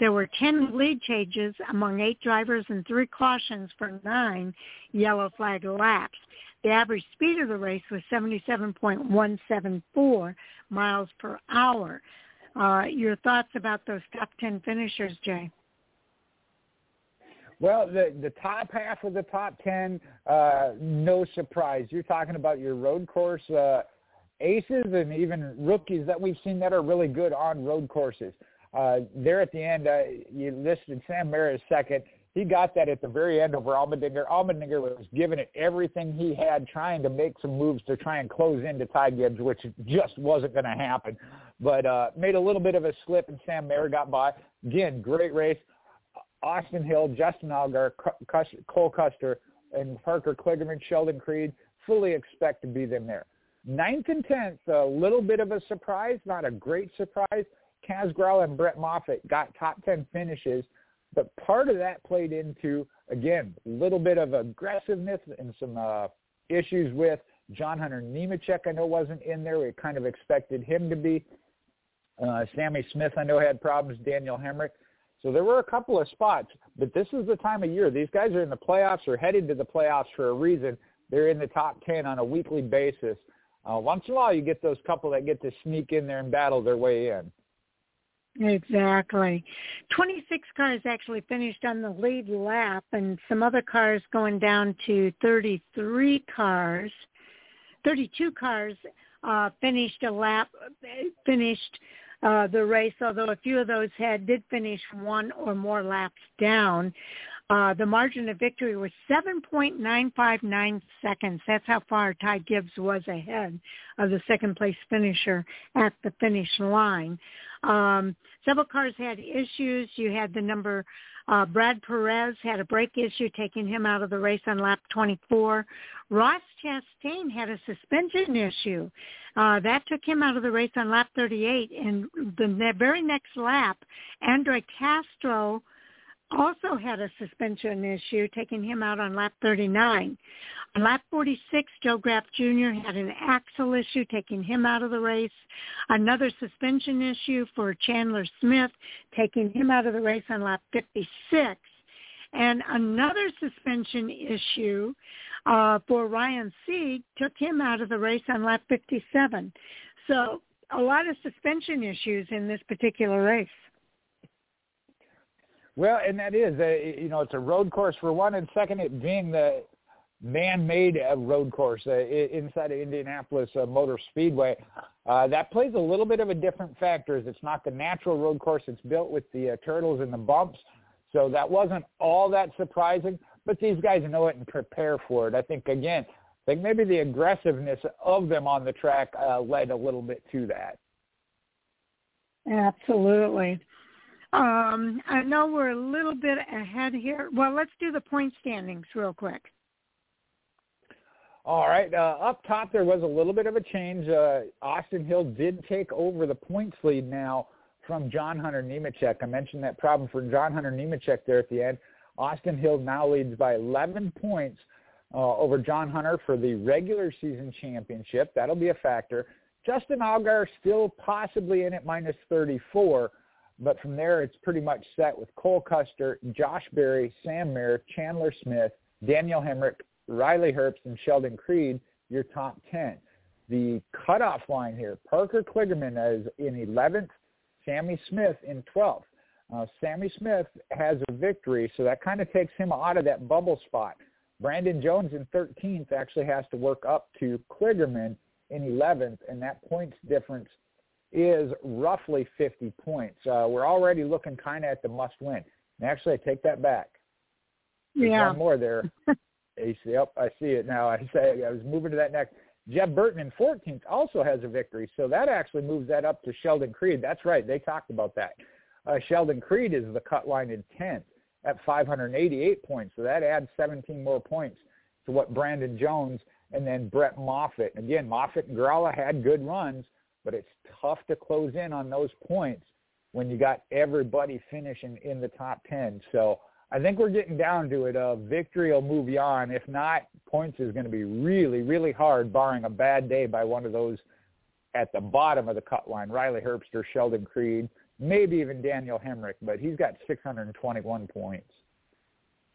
There were 10 lead changes among eight drivers and three cautions for nine yellow flag laps. The average speed of the race was 77.174 miles per hour. Uh, your thoughts about those top 10 finishers, Jay? Well, the the top half of the top ten, uh, no surprise. You're talking about your road course uh, aces and even rookies that we've seen that are really good on road courses. Uh, there at the end, uh, you listed Sam Mayer second. He got that at the very end over Allmendinger. Allmendinger was giving it everything he had, trying to make some moves to try and close into Ty Gibbs, which just wasn't going to happen. But uh, made a little bit of a slip, and Sam Mayer got by. Again, great race. Austin Hill, Justin Allgaier, Cole Custer, and Parker Kligerman, Sheldon Creed fully expect to be them there. Ninth and tenth, a little bit of a surprise, not a great surprise. Kaz Grala and Brett Moffitt got top ten finishes, but part of that played into again a little bit of aggressiveness and some uh, issues with John Hunter Nemechek. I know wasn't in there. We kind of expected him to be. Uh, Sammy Smith, I know had problems. Daniel Hemric. So there were a couple of spots, but this is the time of year. These guys are in the playoffs or headed to the playoffs for a reason. They're in the top 10 on a weekly basis. Uh, once in a while, you get those couple that get to sneak in there and battle their way in. Exactly. 26 cars actually finished on the lead lap and some other cars going down to 33 cars. 32 cars uh, finished a lap, finished uh, the race, although a few of those had did finish one or more laps down. Uh, the margin of victory was 7.959 seconds. That's how far Ty Gibbs was ahead of the second place finisher at the finish line. Um, several cars had issues. You had the number uh, Brad Perez had a brake issue, taking him out of the race on lap 24. Ross Chastain had a suspension issue. Uh, that took him out of the race on lap 38. And the very next lap, Andre Castro also had a suspension issue, taking him out on lap 39. On lap 46, Joe Graf Jr. had an axle issue, taking him out of the race. Another suspension issue for Chandler Smith, taking him out of the race on lap 56. And another suspension issue uh, for Ryan Sieg took him out of the race on lap 57. So a lot of suspension issues in this particular race. Well, and that is, uh, you know, it's a road course for one, and second, it being the man-made uh, road course uh, inside of Indianapolis uh, Motor Speedway. Uh, that plays a little bit of a different factor. As it's not the natural road course; it's built with the uh, turtles and the bumps. So that wasn't all that surprising. But these guys know it and prepare for it. I think again, I think maybe the aggressiveness of them on the track led a little bit to that. Absolutely. Um, I know we're a little bit ahead here. Well, let's do the point standings real quick. All right. Uh, up top, there was a little bit of a change. Uh, Austin Hill did take over the points lead now from John Hunter Nemechek. I mentioned that problem for John Hunter Nemechek there at the end. Austin Hill now leads by 11 points uh, over John Hunter for the regular season championship. That'll be a factor. Justin Allgaier still possibly in at minus 34, but from there it's pretty much set with Cole Custer, Josh Berry, Sam Mayer, Chandler Smith, Daniel Hemric, Riley Herbst, and Sheldon Creed, your top 10. The cutoff line here, Parker Kligerman is in 11th, Sammy Smith in 12th. Uh, Sammy Smith has a victory, so that kind of takes him out of that bubble spot. Brandon Jones in 13th actually has to work up to Kligerman in 11th, and that points difference is roughly 50 points. Uh, we're already looking kind of at the must-win. And actually, I take that back. There's yeah. One more there. yep, I see it now. I say I was moving to that next. Jeb Burton in 14th also has a victory, so that actually moves that up to Sheldon Creed. That's right. They talked about that. Uh, Sheldon Creed is the cut line in 10th at 588 points, so that adds 17 more points to what Brandon Jones and then Brett Moffitt. Again, Moffitt and Grala had good runs, but it's tough to close in on those points when you got everybody finishing in the top 10. So I think we're getting down to it. Uh, victory will move you on. If not, points is going to be really, really hard, barring a bad day by one of those at the bottom of the cut line, Riley Herbster, Sheldon Creed, maybe even Daniel Hemric, but he's got 621 points.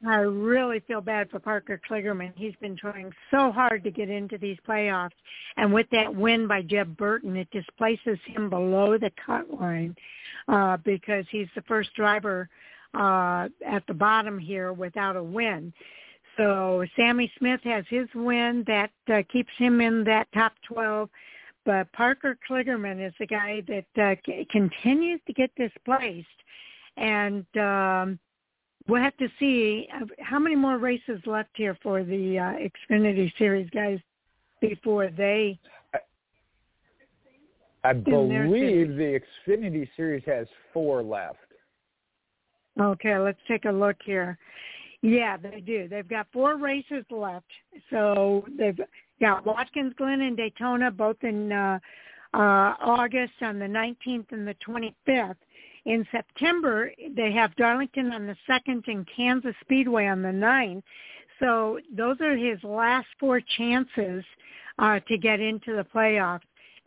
I really feel bad for Parker Kligerman. He's been trying so hard to get into these playoffs. And with that win by Jeb Burton, it displaces him below the cut line uh, because he's the first driver uh, at the bottom here without a win. So Sammy Smith has his win that uh, keeps him in that top 12. But Parker Kligerman is the guy that uh, c- continues to get displaced. And um, we'll have to see uh, how many more races left here for the uh, Xfinity Series guys before they. I believe the Xfinity Series has four left. Okay, let's take a look here. Yeah, they do. They've got four races left. So they've got Watkins Glen and Daytona both in uh, uh, August on the 19th and the 25th. In September, they have Darlington on the 2nd and Kansas Speedway on the 9th. So those are his last four chances uh, to get into the playoffs.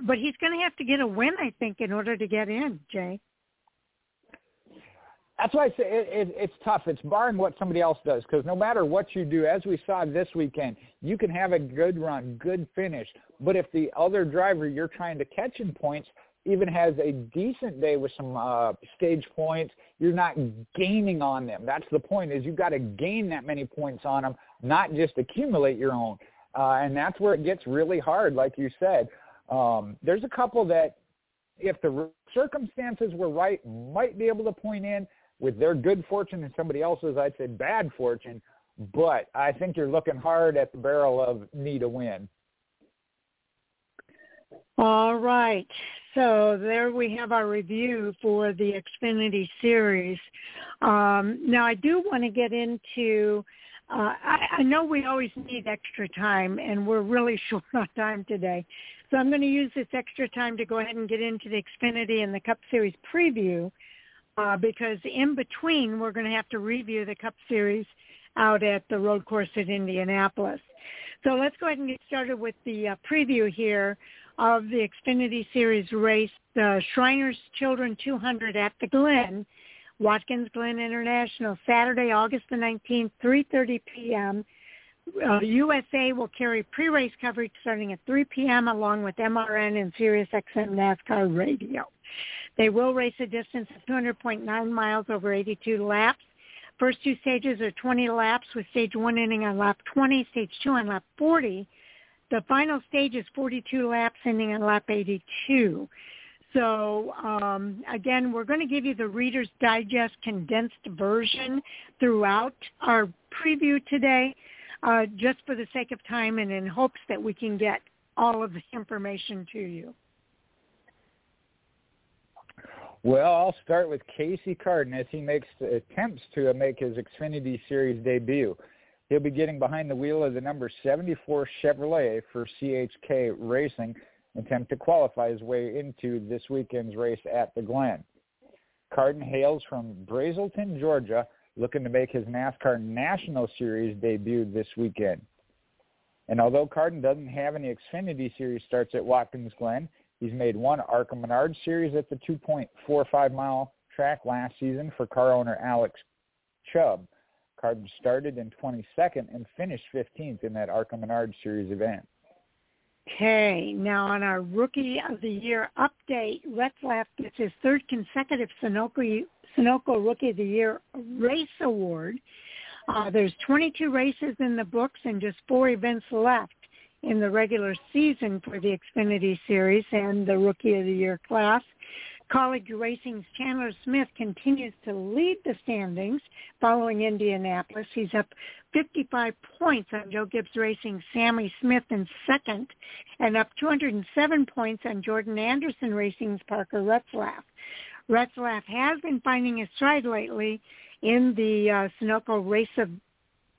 But he's going to have to get a win, I think, in order to get in, Jay that's why I say it, it, it's tough. It's barring what somebody else does because no matter what you do, as we saw this weekend, you can have a good run, good finish. But if the other driver you're trying to catch in points even has a decent day with some uh, stage points, you're not gaining on them. That's the point is you've got to gain that many points on them, not just accumulate your own. Uh, and that's where it gets really hard, like you said. Um, there's a couple that, if the circumstances were right, might be able to point in with their good fortune and somebody else's, I'd say bad fortune. But I think you're looking hard at the barrel of need a win. All right. So there we have our review for the Xfinity series. Um, now I do want to get into, uh, I, I know we always need extra time and we're really short on time today. So I'm going to use this extra time to go ahead and get into the Xfinity and the Cup Series preview uh, because in between we're going to have to review the Cup Series out at the road course at Indianapolis. So let's go ahead and get started with the uh, preview here of the Xfinity Series race, the Shriners Children 200 at the Glen, Watkins Glen International, Saturday, August the 19th, 3.30 p.m. Uh, USA will carry pre-race coverage starting at 3 p.m. along with MRN and SiriusXM NASCAR Radio. They will race a distance of 200.9 miles over 82 laps. First two stages are 20 laps with stage one ending on lap 20, stage two on lap 40. The final stage is 42 laps ending on lap 82. So um, again, we're going to give you the Reader's Digest condensed version throughout our preview today, uh, just for the sake of time and in hopes that we can get all of the information to you. Well, I'll start with Casey Carden as he makes attempts to make his Xfinity Series debut. He'll be getting behind the wheel of the number 74 Chevrolet for CHK Racing, attempt to qualify his way into this weekend's race at the Glen. Carden hails from Braselton, Georgia, looking to make his NASCAR National Series debut this weekend. And although Carden doesn't have any Xfinity Series starts at Watkins Glen, he's made one ARCA Menard Series at the 2.45 mile track last season for car owner Alex Clubb. Carden started in 22nd and finished 15th in that ARCA Menard Series event. Okay, now on our Rookie of the Year update, Retzlaff gets his third consecutive Sunoco, Sunoco Rookie of the Year race award. Uh, there's 22 races in the books and just four events left in the regular season for the Xfinity Series and the Rookie of the Year class. Kaulig Racing's Chandler Smith continues to lead the standings following Indianapolis. He's up 55 points on Joe Gibbs Racing's Sammy Smith in second and up 207 points on Jordan Anderson Racing's Parker Retzlaff. Retzlaff has been finding his stride lately in the uh, Sunoco Race of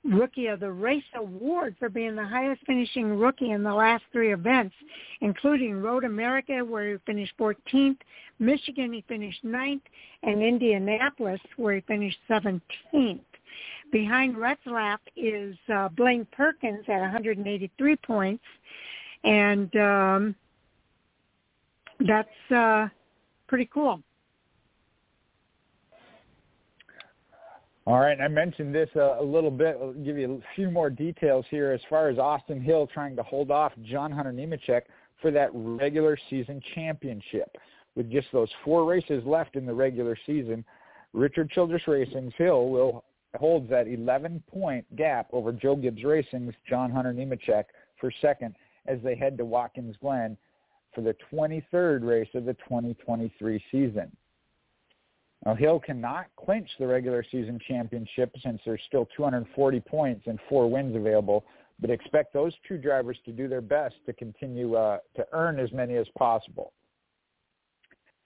Rookie of the Race Award for being the highest finishing rookie in the last three events, including Road America, where he finished 14th, Michigan he finished 9th, and Indianapolis, where he finished 17th. Behind Retzlaff is uh, Blaine Perkins at 183 points, and um, that's uh, pretty cool. All right, I mentioned this a, a little bit. I'll give you a few more details here as far as Austin Hill trying to hold off John Hunter Nemechek for that regular season championship. With just those four races left in the regular season, Richard Childress Racing's Hill will holds that 11-point gap over Joe Gibbs Racing's John Hunter Nemechek for second as they head to Watkins Glen for the 23rd race of the 2023 season. Now, Hill cannot clinch the regular season championship since there's still 240 points and four wins available, but expect those two drivers to do their best to continue uh, to earn as many as possible.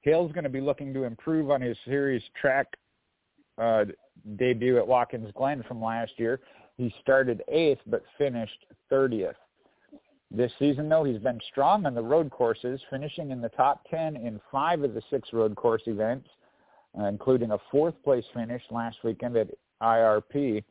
Hill's going to be looking to improve on his series track uh, debut at Watkins Glen from last year. He started eighth but finished 30th. This season, though, he's been strong on the road courses, finishing in the top 10 in five of the six road course events Uh, including a fourth place finish last weekend at IRP.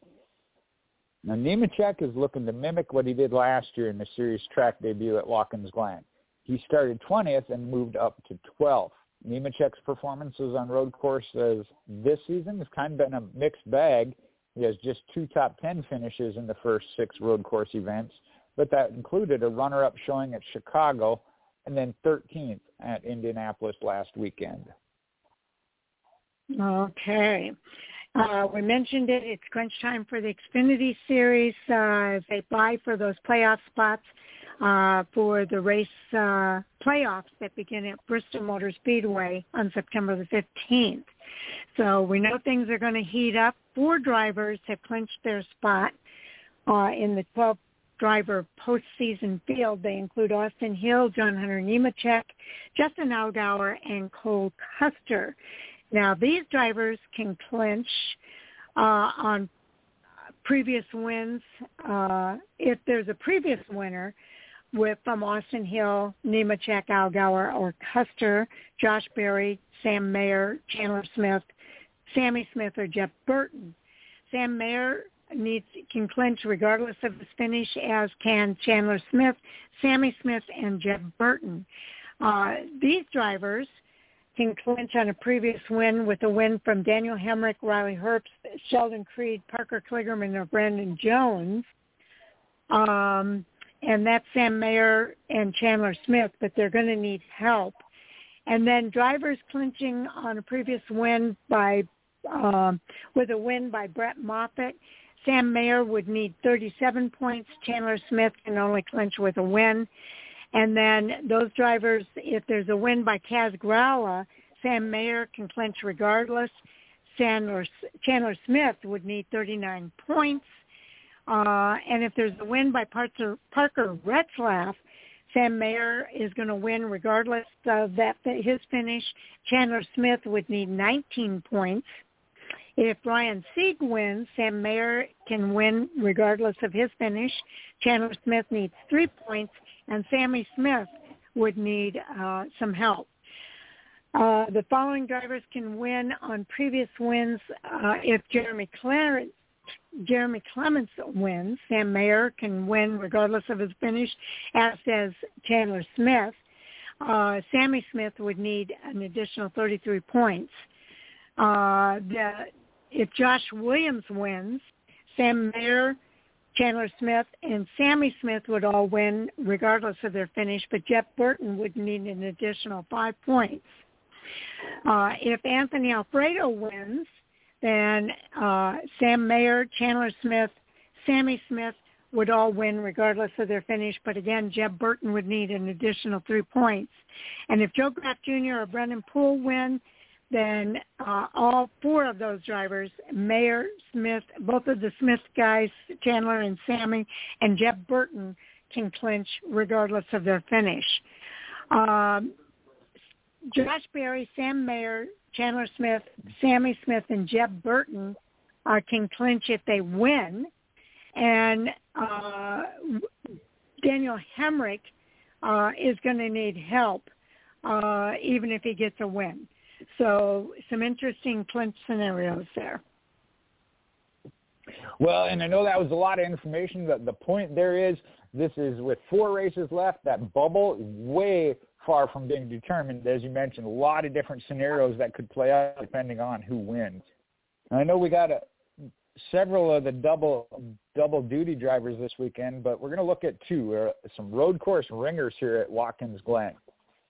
Now, Nemechek is looking to mimic what he did last year in the series track debut at Watkins Glen. He started 20th and moved up to 12th. Nemechek's performances on road courses this season has kind of been a mixed bag. He has just two top 10 finishes in the first six road course events, but that included a runner-up showing at Chicago and then 13th at Indianapolis last weekend. Okay. Uh, we mentioned it. It's crunch time for the Xfinity Series uh, as they buy for those playoff spots uh, for the race uh, playoffs that begin at Bristol Motor Speedway on September the 15th. So we know things are going to heat up. Four drivers have clinched their spot uh, in the 12 driver postseason field. They include Austin Hill, John Hunter Nemechek, Justin Allgaier, and Cole Custer. Now, these drivers can clinch uh, on previous wins. Uh, if there's a previous winner with from Austin Hill, Nemechek, Allgaier, or Custer, Josh Berry, Sam Mayer, Chandler Smith, Sammy Smith, or Jeb Burton. Sam Mayer needs can clinch regardless of his finish, as can Chandler Smith, Sammy Smith, and Jeb Burton. Uh, these drivers can clinch on a previous win with a win from Daniel Hemric, Riley Herbst, Sheldon Creed, Parker Kligerman, or Brandon Jones. Um, and that's Sam Mayer and Chandler Smith, but they're going to need help. And then drivers clinching on a previous win by um, with a win by Brett Moffitt. Sam Mayer would need 37 points. Chandler Smith can only clinch with a win. And then those drivers, if there's a win by Kaz Grala, Sam Mayer can clinch regardless. Chandler, Chandler Smith would need 39 points. Uh, and if there's a win by Parker, Parker Retzlaff, Sam Mayer is going to win regardless of that his finish. Chandler Smith would need 19 points. If Ryan Sieg wins, Sam Mayer can win regardless of his finish. Chandler Smith needs three points, and Sammy Smith would need uh, some help. Uh, the following drivers can win on previous wins uh, if Jeremy Jeremy Clements wins. Sam Mayer can win regardless of his finish, as does Chandler Smith. Uh, Sammy Smith would need an additional 33 points. Uh, the, if Josh Williams wins, Sam Mayer, Chandler Smith, and Sammy Smith would all win regardless of their finish, but Jeb Burton would need an additional five points. Uh, if Anthony Alfredo wins, then uh, Sam Mayer, Chandler Smith, Sammy Smith would all win regardless of their finish. But again, Jeb Burton would need an additional three points. And if Joe Graf Jr. or Brennan Poole win, then uh, all four of those drivers, Mayer, Smith, both of the Smith guys, Chandler and Sammy, and Jeb Burton can clinch regardless of their finish. Um, Josh Berry, Sam Mayer, Chandler Smith, Sammy Smith, and Jeb Burton uh, can clinch if they win. And uh, Daniel Hemric uh, is going to need help uh, even if he gets a win. So some interesting clinch scenarios there. Well, and I know that was a lot of information. But the point there is this is with four races left. That bubble way far from being determined. As you mentioned, a lot of different scenarios that could play out depending on who wins. And I know we got a, several of the double double duty drivers this weekend, but we're going to look at two, uh, some road course ringers here at Watkins Glen.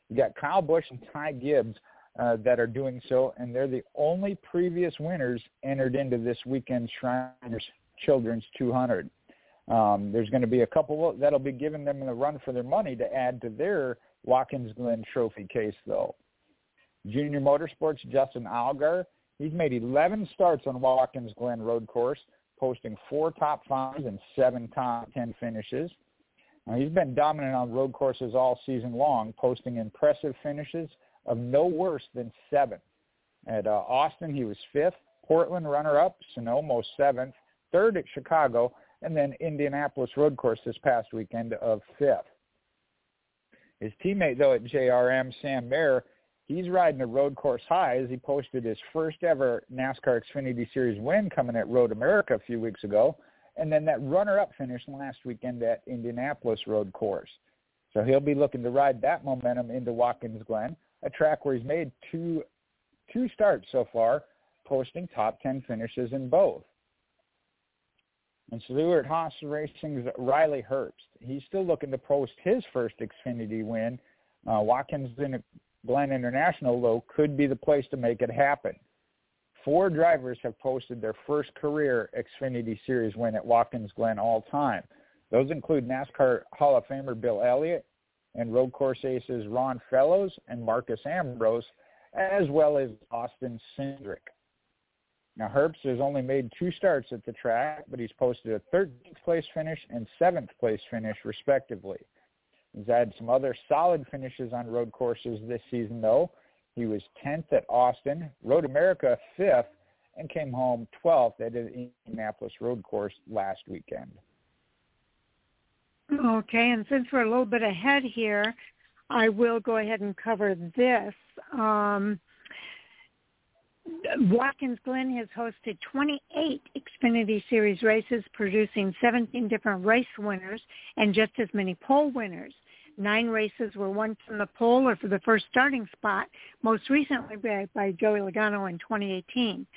You got Kyle Busch and Ty Gibbs uh, that are doing so, and they're the only previous winners entered into this weekend's Shriners Children's 200. Um, there's going to be a couple that'll be giving them the run for their money to add to their Watkins Glen Trophy case, though. Junior Motorsports Justin Allgaier, he's made 11 starts on Watkins Glen Road Course, posting four top fives and seven top 10 finishes. Now, he's been dominant on road courses all season long, posting impressive finishes of no worse than seven. At uh, Austin, he was fifth. Portland, runner-up. Sonoma, seventh. Third at Chicago. And then Indianapolis Road Course this past weekend of fifth. His teammate, though, at JRM, Sam Mayer, he's riding a road course high as he posted his first ever NASCAR Xfinity Series win coming at Road America a few weeks ago, and then that runner-up finish last weekend at Indianapolis Road Course. So he'll be looking to ride that momentum into Watkins Glen, a track where he's made two two starts so far, posting top 10 finishes in both. And Stewart-Haas Racing's Riley Herbst. He's still looking to post his first Xfinity win. Uh, Watkins Glen International, though, could be the place to make it happen. Four drivers have posted their first career Xfinity Series win at Watkins Glen all time. Those include NASCAR Hall of Famer Bill Elliott and road course aces Ron Fellows and Marcos Ambrose, as well as Austin Cindric. Now, Herbst has only made two starts at the track, but he's posted a 13th place finish and 7th place finish, respectively. He's had some other solid finishes on road courses this season, though. He was 10th at Austin, Road America 5th, and came home 12th at the Indianapolis Road Course last weekend. Okay, and since we're a little bit ahead here, I will go ahead and cover this. Um, Watkins Glen has hosted 28 Xfinity Series races, producing 17 different race winners and just as many pole winners. Nine races were won from the pole or for the first starting spot, most recently by, by Joey Logano in 2018.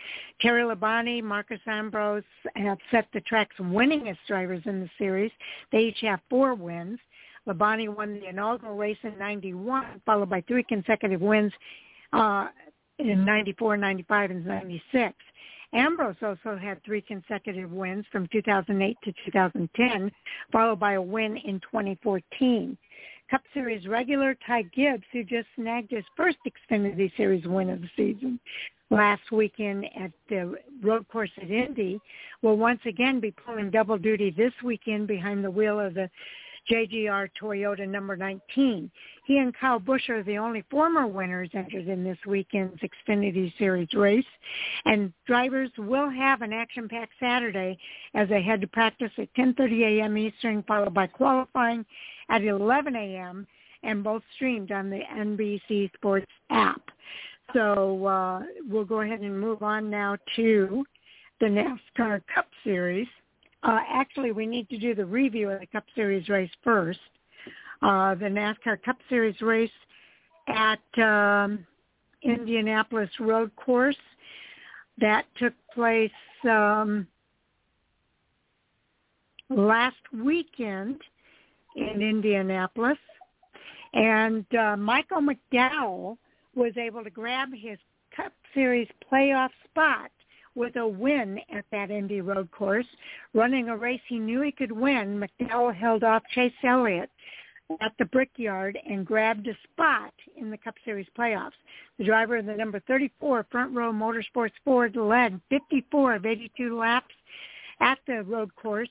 Terry Labonte, Marcos Ambrose have set the track's winningest drivers in the series. They each have four wins. Labonte won the inaugural race in 91, followed by three consecutive wins uh, in 94, 95, and 96. Ambrose also had three consecutive wins from 2008 to 2010, followed by a win in 2014. Cup Series regular Ty Gibbs, who just snagged his first Xfinity Series win of the season last weekend at the road course at Indy, will once again be pulling double duty this weekend behind the wheel of the JGR Toyota number 19. He and Kyle Busch are the only former winners entered in this weekend's Xfinity Series race. And drivers will have an action-packed Saturday as they head to practice at 10.30 a.m. Eastern, followed by qualifying at 11 a.m. and both streamed on the NBC Sports app. So uh, we'll go ahead and move on now to the NASCAR Cup Series. Uh, actually, we need to do the review of the Cup Series race first. Uh, the NASCAR Cup Series race at um, Indianapolis Road Course that took place um, last weekend in Indianapolis. And uh, Michael McDowell was able to grab his Cup Series playoff spot with a win at that Indy Road course. Running a race he knew he could win, McDowell held off Chase Elliott at the Brickyard and grabbed a spot in the Cup Series playoffs. The driver of the number 34 Front Row Motorsports Ford led 54 of 82 laps at the road course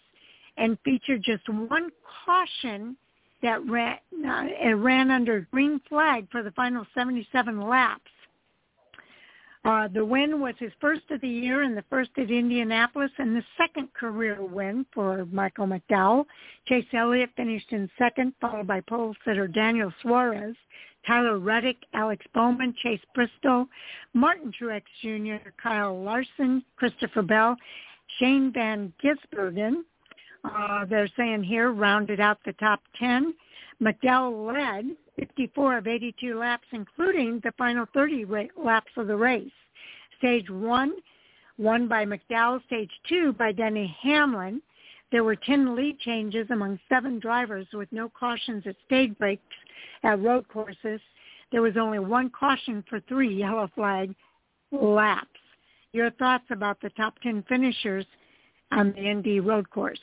and featured just one caution that ran, uh, ran under green flag for the final 77 laps. Uh, the win was his first of the year and the first at Indianapolis and the second career win for Michael McDowell. Chase Elliott finished in second, followed by pole sitter Daniel Suarez, Tyler Reddick, Alex Bowman, Chase Briscoe, Martin Truex Jr., Kyle Larson, Christopher Bell, Shane Van Gisbergen, uh, they're saying here, rounded out the top 10. McDowell led 54 of 82 laps, including the final 30 ra- laps of the race. Stage one, won by McDowell. Stage two by Denny Hamlin. There were 10 lead changes among seven drivers with no cautions at stage breaks at road courses. There was only one caution for three yellow flag laps. Your thoughts about the top 10 finishers on the Indy road course?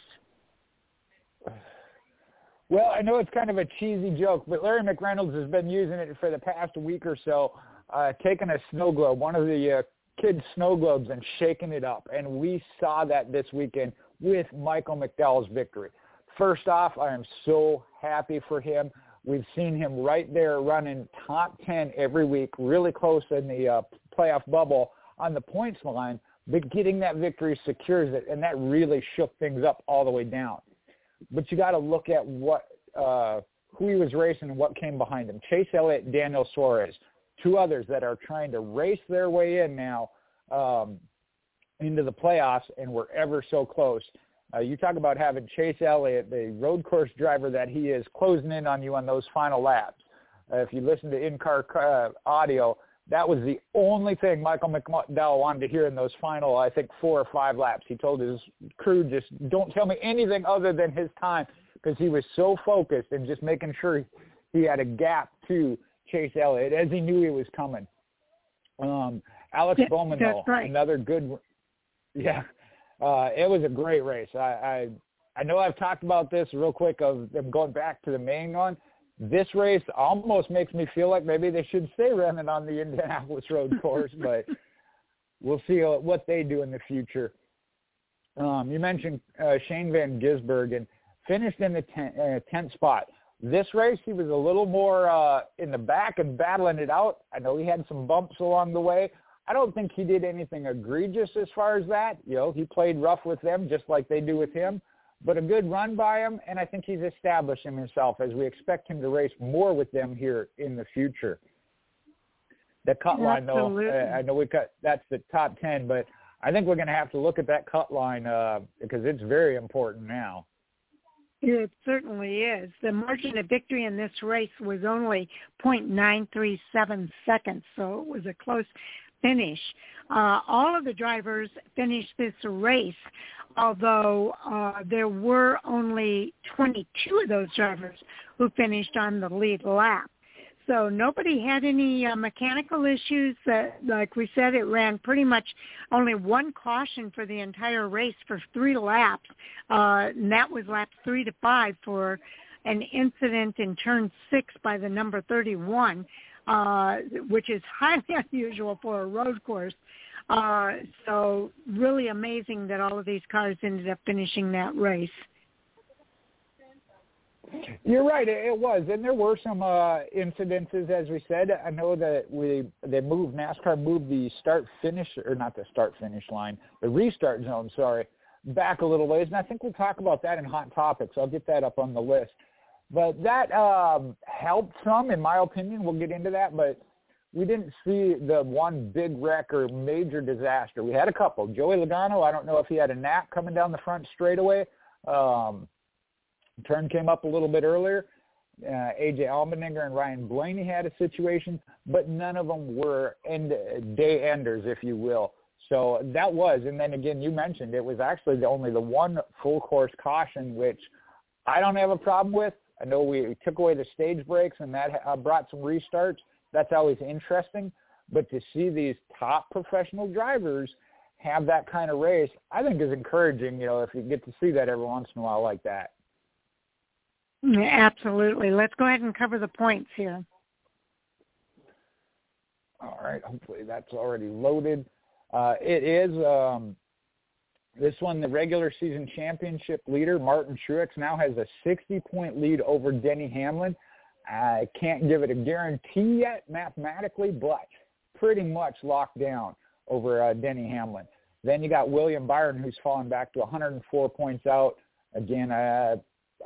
Well, I know it's kind of a cheesy joke, but Larry McReynolds has been using it for the past week or so, uh, taking a snow globe, one of the uh, kids' snow globes, and shaking it up. And we saw that this weekend with Michael McDowell's victory. First off, I am so happy for him. We've seen him right there running top 10 every week, really close in the uh, playoff bubble on the points line, but getting that victory secures it, and that really shook things up all the way down but you got to look at what uh, who he was racing and what came behind him. Chase Elliott, Daniel Suarez, two others that are trying to race their way in now um, into the playoffs, and we're ever so close. Uh, you talk about having Chase Elliott, the road course driver that he is, closing in on you on those final laps. Uh, if you listen to in-car uh, audio, that was the only thing Michael McDowell wanted to hear in those final, I think, four or five laps. He told his crew, just don't tell me anything other than his time because he was so focused and just making sure he had a gap to Chase Elliott as he knew he was coming. Um, Alex yeah, Bowman, though, right. another good, yeah, uh, it was a great race. I, I I know I've talked about this real quick of them going back to the main one this race almost makes me feel like maybe they should stay running on the Indianapolis road course, but we'll see what they do in the future. Um, you mentioned uh, Shane Van Gisbergen finished in the 10th, uh, spot. This race, he was a little more uh, in the back and battling it out. I know he had some bumps along the way. I don't think he did anything egregious as far as that. You know, he played rough with them just like they do with him but a good run by him, and I think he's establishing himself as we expect him to race more with them here in the future. The cut line, though, I know we cut that's the top ten, but I think we're going to have to look at that cut line uh, because it's very important now. It certainly is. The margin of victory in this race was only 0.937 seconds, so it was a close finish. Uh, all of the drivers finished this race although uh, there were only 22 of those drivers who finished on the lead lap. So nobody had any uh, mechanical issues. That, like we said, it ran pretty much only one caution for the entire race for three laps, uh, and that was laps three to five for an incident in turn six by the number 31, uh, which is highly unusual for a road course. Uh, so really amazing that all of these cars ended up finishing that race. You're right. It was, and there were some uh, incidences, as we said. I know that we they moved NASCAR moved the start finish or not the start finish line, the restart zone. Sorry, back a little ways, and I think we'll talk about that in hot topics. I'll get that up on the list. But that um, helped some, in my opinion. We'll get into that, but we didn't see the one big wreck or major disaster. We had a couple. Joey Logano, I don't know if he had a nap coming down the front straightaway. Um, turn came up a little bit earlier. Uh, AJ Allmendinger and Ryan Blaney had a situation, but none of them were end day enders, if you will. So that was, and then again, you mentioned it was actually the only the one full course caution, which I don't have a problem with. I know we took away the stage breaks and that uh, brought some restarts. That's always interesting. But to see these top professional drivers have that kind of race, I think is encouraging, you know, if you get to see that every once in a while like that. Absolutely. Let's go ahead and cover the points here. All right. Hopefully that's already loaded. Uh, it is um, this one, the regular season championship leader, Martin Truex, now has a 60-point lead over Denny Hamlin. I can't give it a guarantee yet mathematically, but pretty much locked down over uh, Denny Hamlin. Then you got William Byron, who's fallen back to 104 points out. Again, I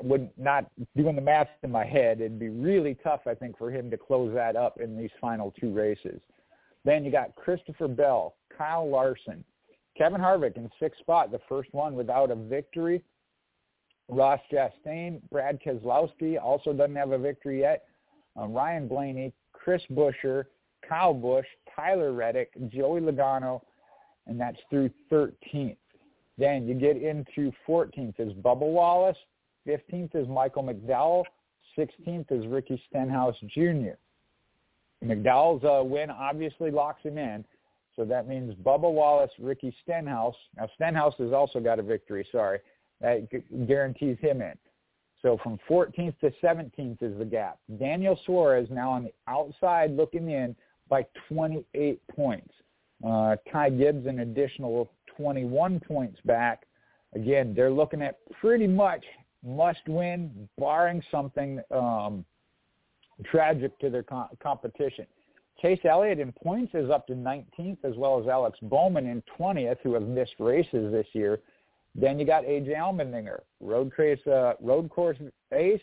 would not doing the math in my head. It'd be really tough, I think, for him to close that up in these final two races. Then you got Christopher Bell, Kyle Larson, Kevin Harvick in sixth spot, the first one without a victory. Ross Chastain, Brad Keselowski also doesn't have a victory yet. Uh, Ryan Blaney, Chris Buescher, Kyle Busch, Tyler Reddick, Joey Logano, and that's through 13th. Then you get into 14th is Bubba Wallace, 15th is Michael McDowell, 16th is Ricky Stenhouse Jr. McDowell's uh, win obviously locks him in. So that means Bubba Wallace, Ricky Stenhouse. Now Stenhouse has also got a victory. Sorry, that guarantees him in. So from 14th to 17th is the gap. Daniel Suarez now on the outside looking in by 28 points. Uh, Ty Gibbs an additional 21 points back. Again, they're looking at pretty much must win, barring something um, tragic to their co- competition. Chase Elliott in points is up to 19th, as well as Alex Bowman in 20th, who have missed races this year. Then you got AJ Allmendinger, road race, uh, road course ace.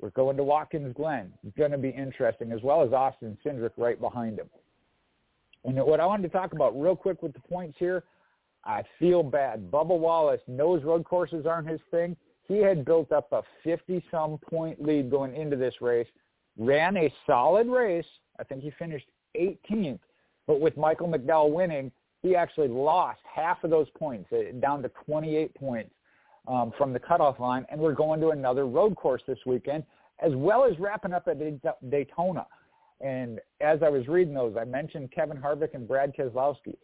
We're going to Watkins Glen. It's going to be interesting, as well as Austin Cindric right behind him. And what I wanted to talk about real quick with the points here, I feel bad. Bubba Wallace knows road courses aren't his thing. He had built up a 50-some point lead going into this race ran a solid race. I think he finished 18th, but with Michael McDowell winning, he actually lost half of those points, uh, down to 28 points um, from the cutoff line, and we're going to another road course this weekend, as well as wrapping up at Daytona. And as I was reading those, I mentioned Kevin Harvick and Brad Keselowski.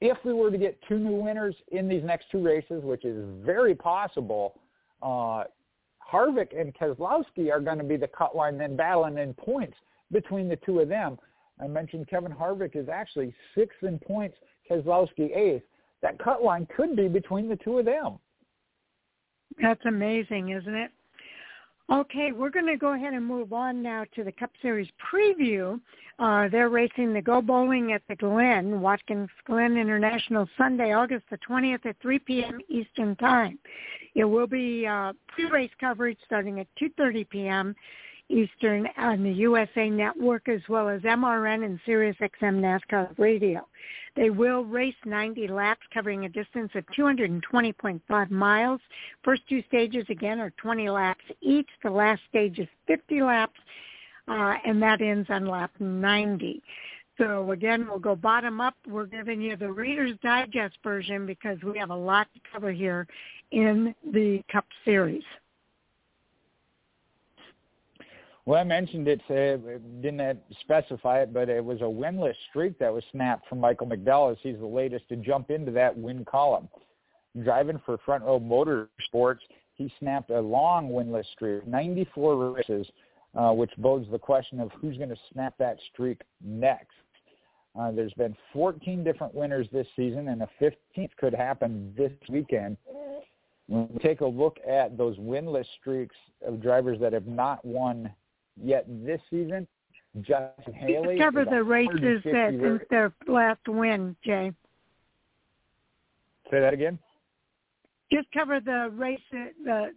If we were to get two new winners in these next two races, which is very possible, uh, Harvick and Keselowski are going to be the cut line then battling in points between the two of them. I mentioned Kevin Harvick is actually sixth in points, Keselowski eighth. That cut line could be between the two of them. That's amazing, isn't it? Okay, we're going to go ahead and move on now to the Cup Series preview. Uh, they're racing the Go Bowling at the Glen, Watkins Glen International, Sunday, August the 20th at 3 p.m. Eastern Time. It will be uh, pre-race coverage starting at 2.30 p.m. Eastern on the USA Network as well as MRN and SiriusXM NASCAR Radio. They will race 90 laps covering a distance of 220.5 miles. First two stages again are 20 laps each. The last stage is 50 laps uh, and that ends on lap 90. So again, we'll go bottom up. We're giving you the Reader's Digest version because we have a lot to cover here in the Cup Series. Well, I mentioned it, uh, didn't specify it, but it was a winless streak that was snapped from Michael McDowell as he's the latest to jump into that win column. Driving for Front Row Motorsports, he snapped a long winless streak, 94 races, uh, which bodes the question of who's going to snap that streak next. Uh, there's been 14 different winners this season, and a 15th could happen this weekend. When we take a look at those winless streaks of drivers that have not won yet this season. Justin Haley. Cover the races that since their last win, Jay. Say that again. Just cover the race, the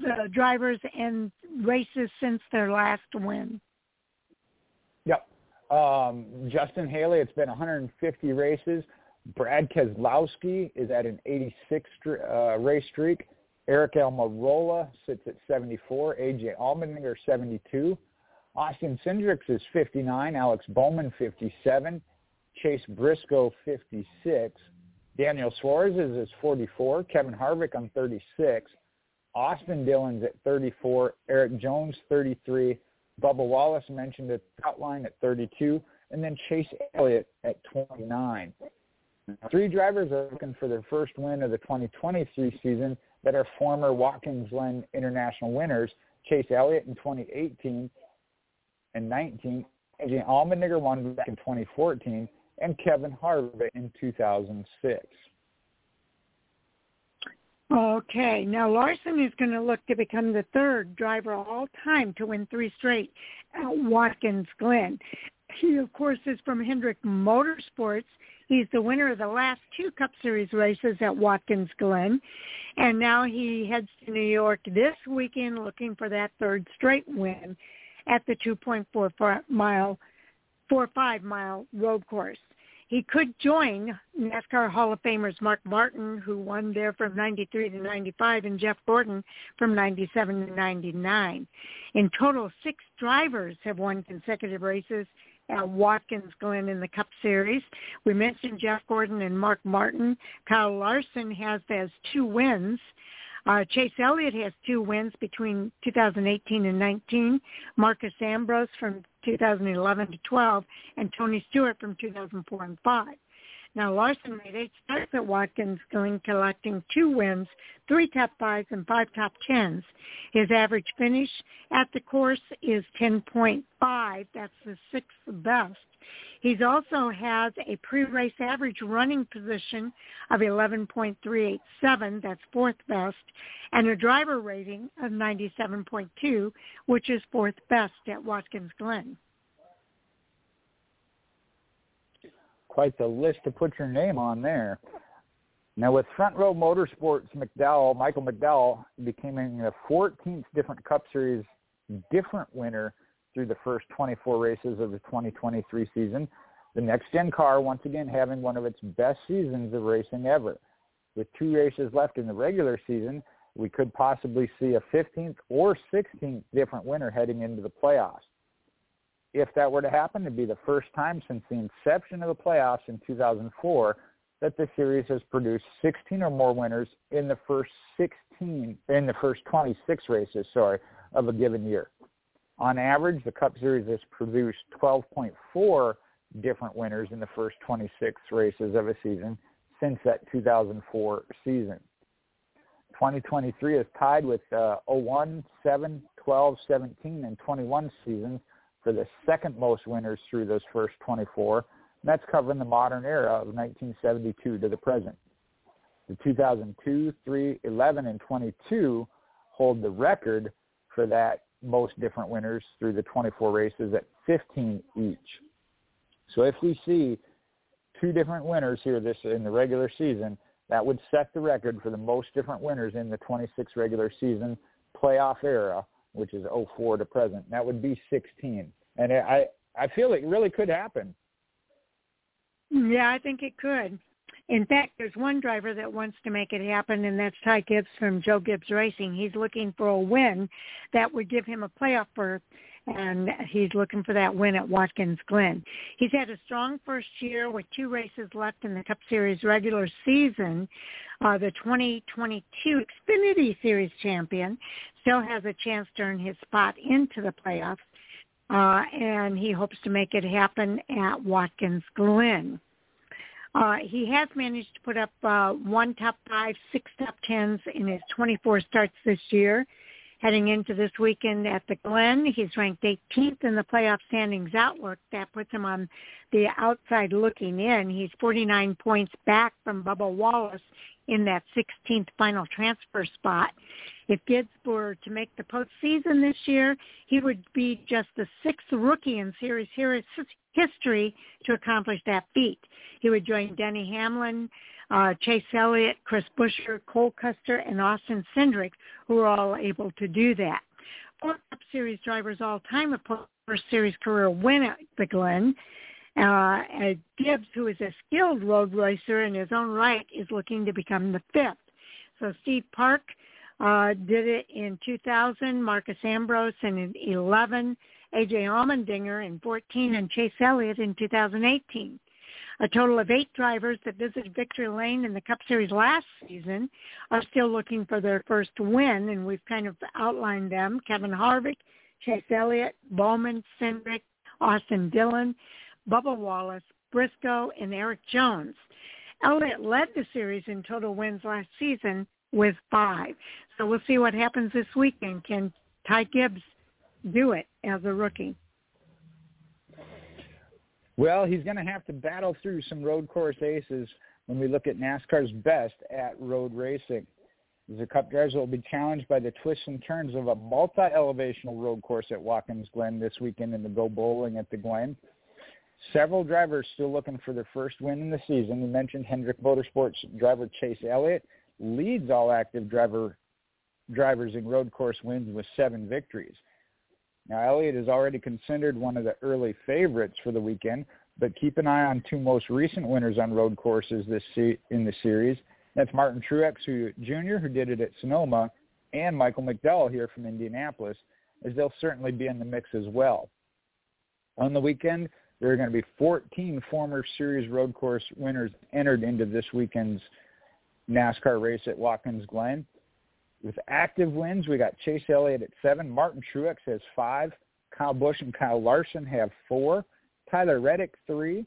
the drivers and races since their last win. Yep. Um, Justin Haley, it's been 150 races. Brad Keselowski is at an 86 uh, race streak. Aric Almirola sits at 74. AJ Allmendinger 72. Austin Cindric's is 59. Alex Bowman 57. Chase Briscoe 56. Daniel Suarez is 44. Kevin Harvick on 36. Austin Dillon's at 34. Erik Jones 33. Bubba Wallace mentioned at outline at 32. And then Chase Elliott at 29. Three drivers are looking for their first win of the 2023 season that are former Watkins Glen International winners. Chase Elliott in 2018 and 19. AJ Allmendinger won back in 2014 and Kevin Harvick in 2006. Okay, now Larson is going to look to become the third driver all time to win three straight at Watkins Glen. He, of course, is from Hendrick Motorsports. He's the winner of the last two Cup Series races at Watkins Glen. And now he heads to New York this weekend looking for that third straight win at the 2.44 mile, 45 mile road course. He could join NASCAR Hall of Famers Mark Martin, who won there from 93 to 95, and Jeff Gordon from 97 to 99. In total, six drivers have won consecutive races at Watkins Glen in the Cup Series. We mentioned Jeff Gordon and Mark Martin. Kyle Larson has has two wins. Uh, Chase Elliott has two wins between 2018 and 19. Marcos Ambrose from 2011 to 12, and Tony Stewart from 2004 and 5. Now Larson made eight starts at Watkins Glen, collecting two wins, three top fives, and five top tens. His average finish at the course is 10.5. That's the sixth best. He also has a pre-race average running position of 11.387, that's fourth best, and a driver rating of 97.2, which is fourth best at Watkins Glen. Quite the list to put your name on there. Now with Front Row Motorsports McDowell, Michael McDowell becoming the 14th different Cup Series different winner through the first 24 races of the 2023 season. The next gen car once again having one of its best seasons of racing ever. With two races left in the regular season, we could possibly see a 15th or 16th different winner heading into the playoffs if that were to happen, it'd be the first time since the inception of the playoffs in 2004 that the series has produced 16 or more winners in the first 16 in the first 26 races, sorry, of a given year. On average, the Cup Series has produced 12.4 different winners in the first 26 races of a season since that 2004 season. 2023 is tied with uh, 01, 7, 12, 17, and 21 seasons for the second most winners through those first 24. And that's covering the modern era of 1972 to the present. The 2002, 3, 11, and 22 hold the record for that most different winners through the 24 races at 15 each. So if we see two different winners here this in the regular season, that would set the record for the most different winners in the 26 regular season playoff era which is 04 to present. That would be 16. And I, I feel it really could happen. Yeah, I think it could. In fact, there's one driver that wants to make it happen, and that's Ty Gibbs from Joe Gibbs Racing. He's looking for a win that would give him a playoff berth and he's looking for that win at Watkins Glen. He's had a strong first year with two races left in the Cup Series regular season. Uh, the 2022 Xfinity Series champion still has a chance to earn his spot into the playoffs, uh, and he hopes to make it happen at Watkins Glen. Uh, he has managed to put up uh, one top five, six top tens in his 24 starts this year heading into this weekend at the Glen. He's ranked 18th in the playoff standings outlook. That puts him on the outside looking in. He's 49 points back from Bubba Wallace in that 16th final transfer spot. If Gibbs were to make the postseason this year, he would be just the sixth rookie in series history to accomplish that feat. He would join Denny Hamlin, uh, Chase Elliott, Chris Buescher, Cole Custer, and Austin Cindric, who are all able to do that. Four Cup Series drivers all time have first series career win at the Glen. Uh, Gibbs, who is a skilled road racer in his own right, is looking to become the fifth. So Steve Park uh, did it in 2000, Marcos Ambrose in 11, AJ Allmendinger in 14, and Chase Elliott in 2018. A total of eight drivers that visited Victory Lane in the Cup Series last season are still looking for their first win, and we've kind of outlined them. Kevin Harvick, Chase Elliott, Bowman, Cindric, Austin Dillon, Bubba Wallace, Briscoe, and Erik Jones. Elliott led the series in total wins last season with five. So we'll see what happens this weekend. Can Ty Gibbs do it as a rookie? Well, he's going to have to battle through some road course aces when we look at NASCAR's best at road racing. The Cup drivers will be challenged by the twists and turns of a multi-elevational road course at Watkins Glen this weekend in the Go Bowling at the Glen. Several drivers still looking for their first win in the season. We mentioned Hendrick Motorsports driver Chase Elliott leads all active driver drivers in road course wins with seven victories. Now, Elliott is already considered one of the early favorites for the weekend, but keep an eye on two most recent winners on road courses this se- in the series. That's Martin Truex who, Jr., who did it at Sonoma, and Michael McDowell here from Indianapolis, as they'll certainly be in the mix as well. On the weekend, there are going to be 14 former series road course winners entered into this weekend's NASCAR race at Watkins Glen. With active wins, we got Chase Elliott at seven. Martin Truex has five. Kyle Busch and Kyle Larson have four. Tyler Reddick three.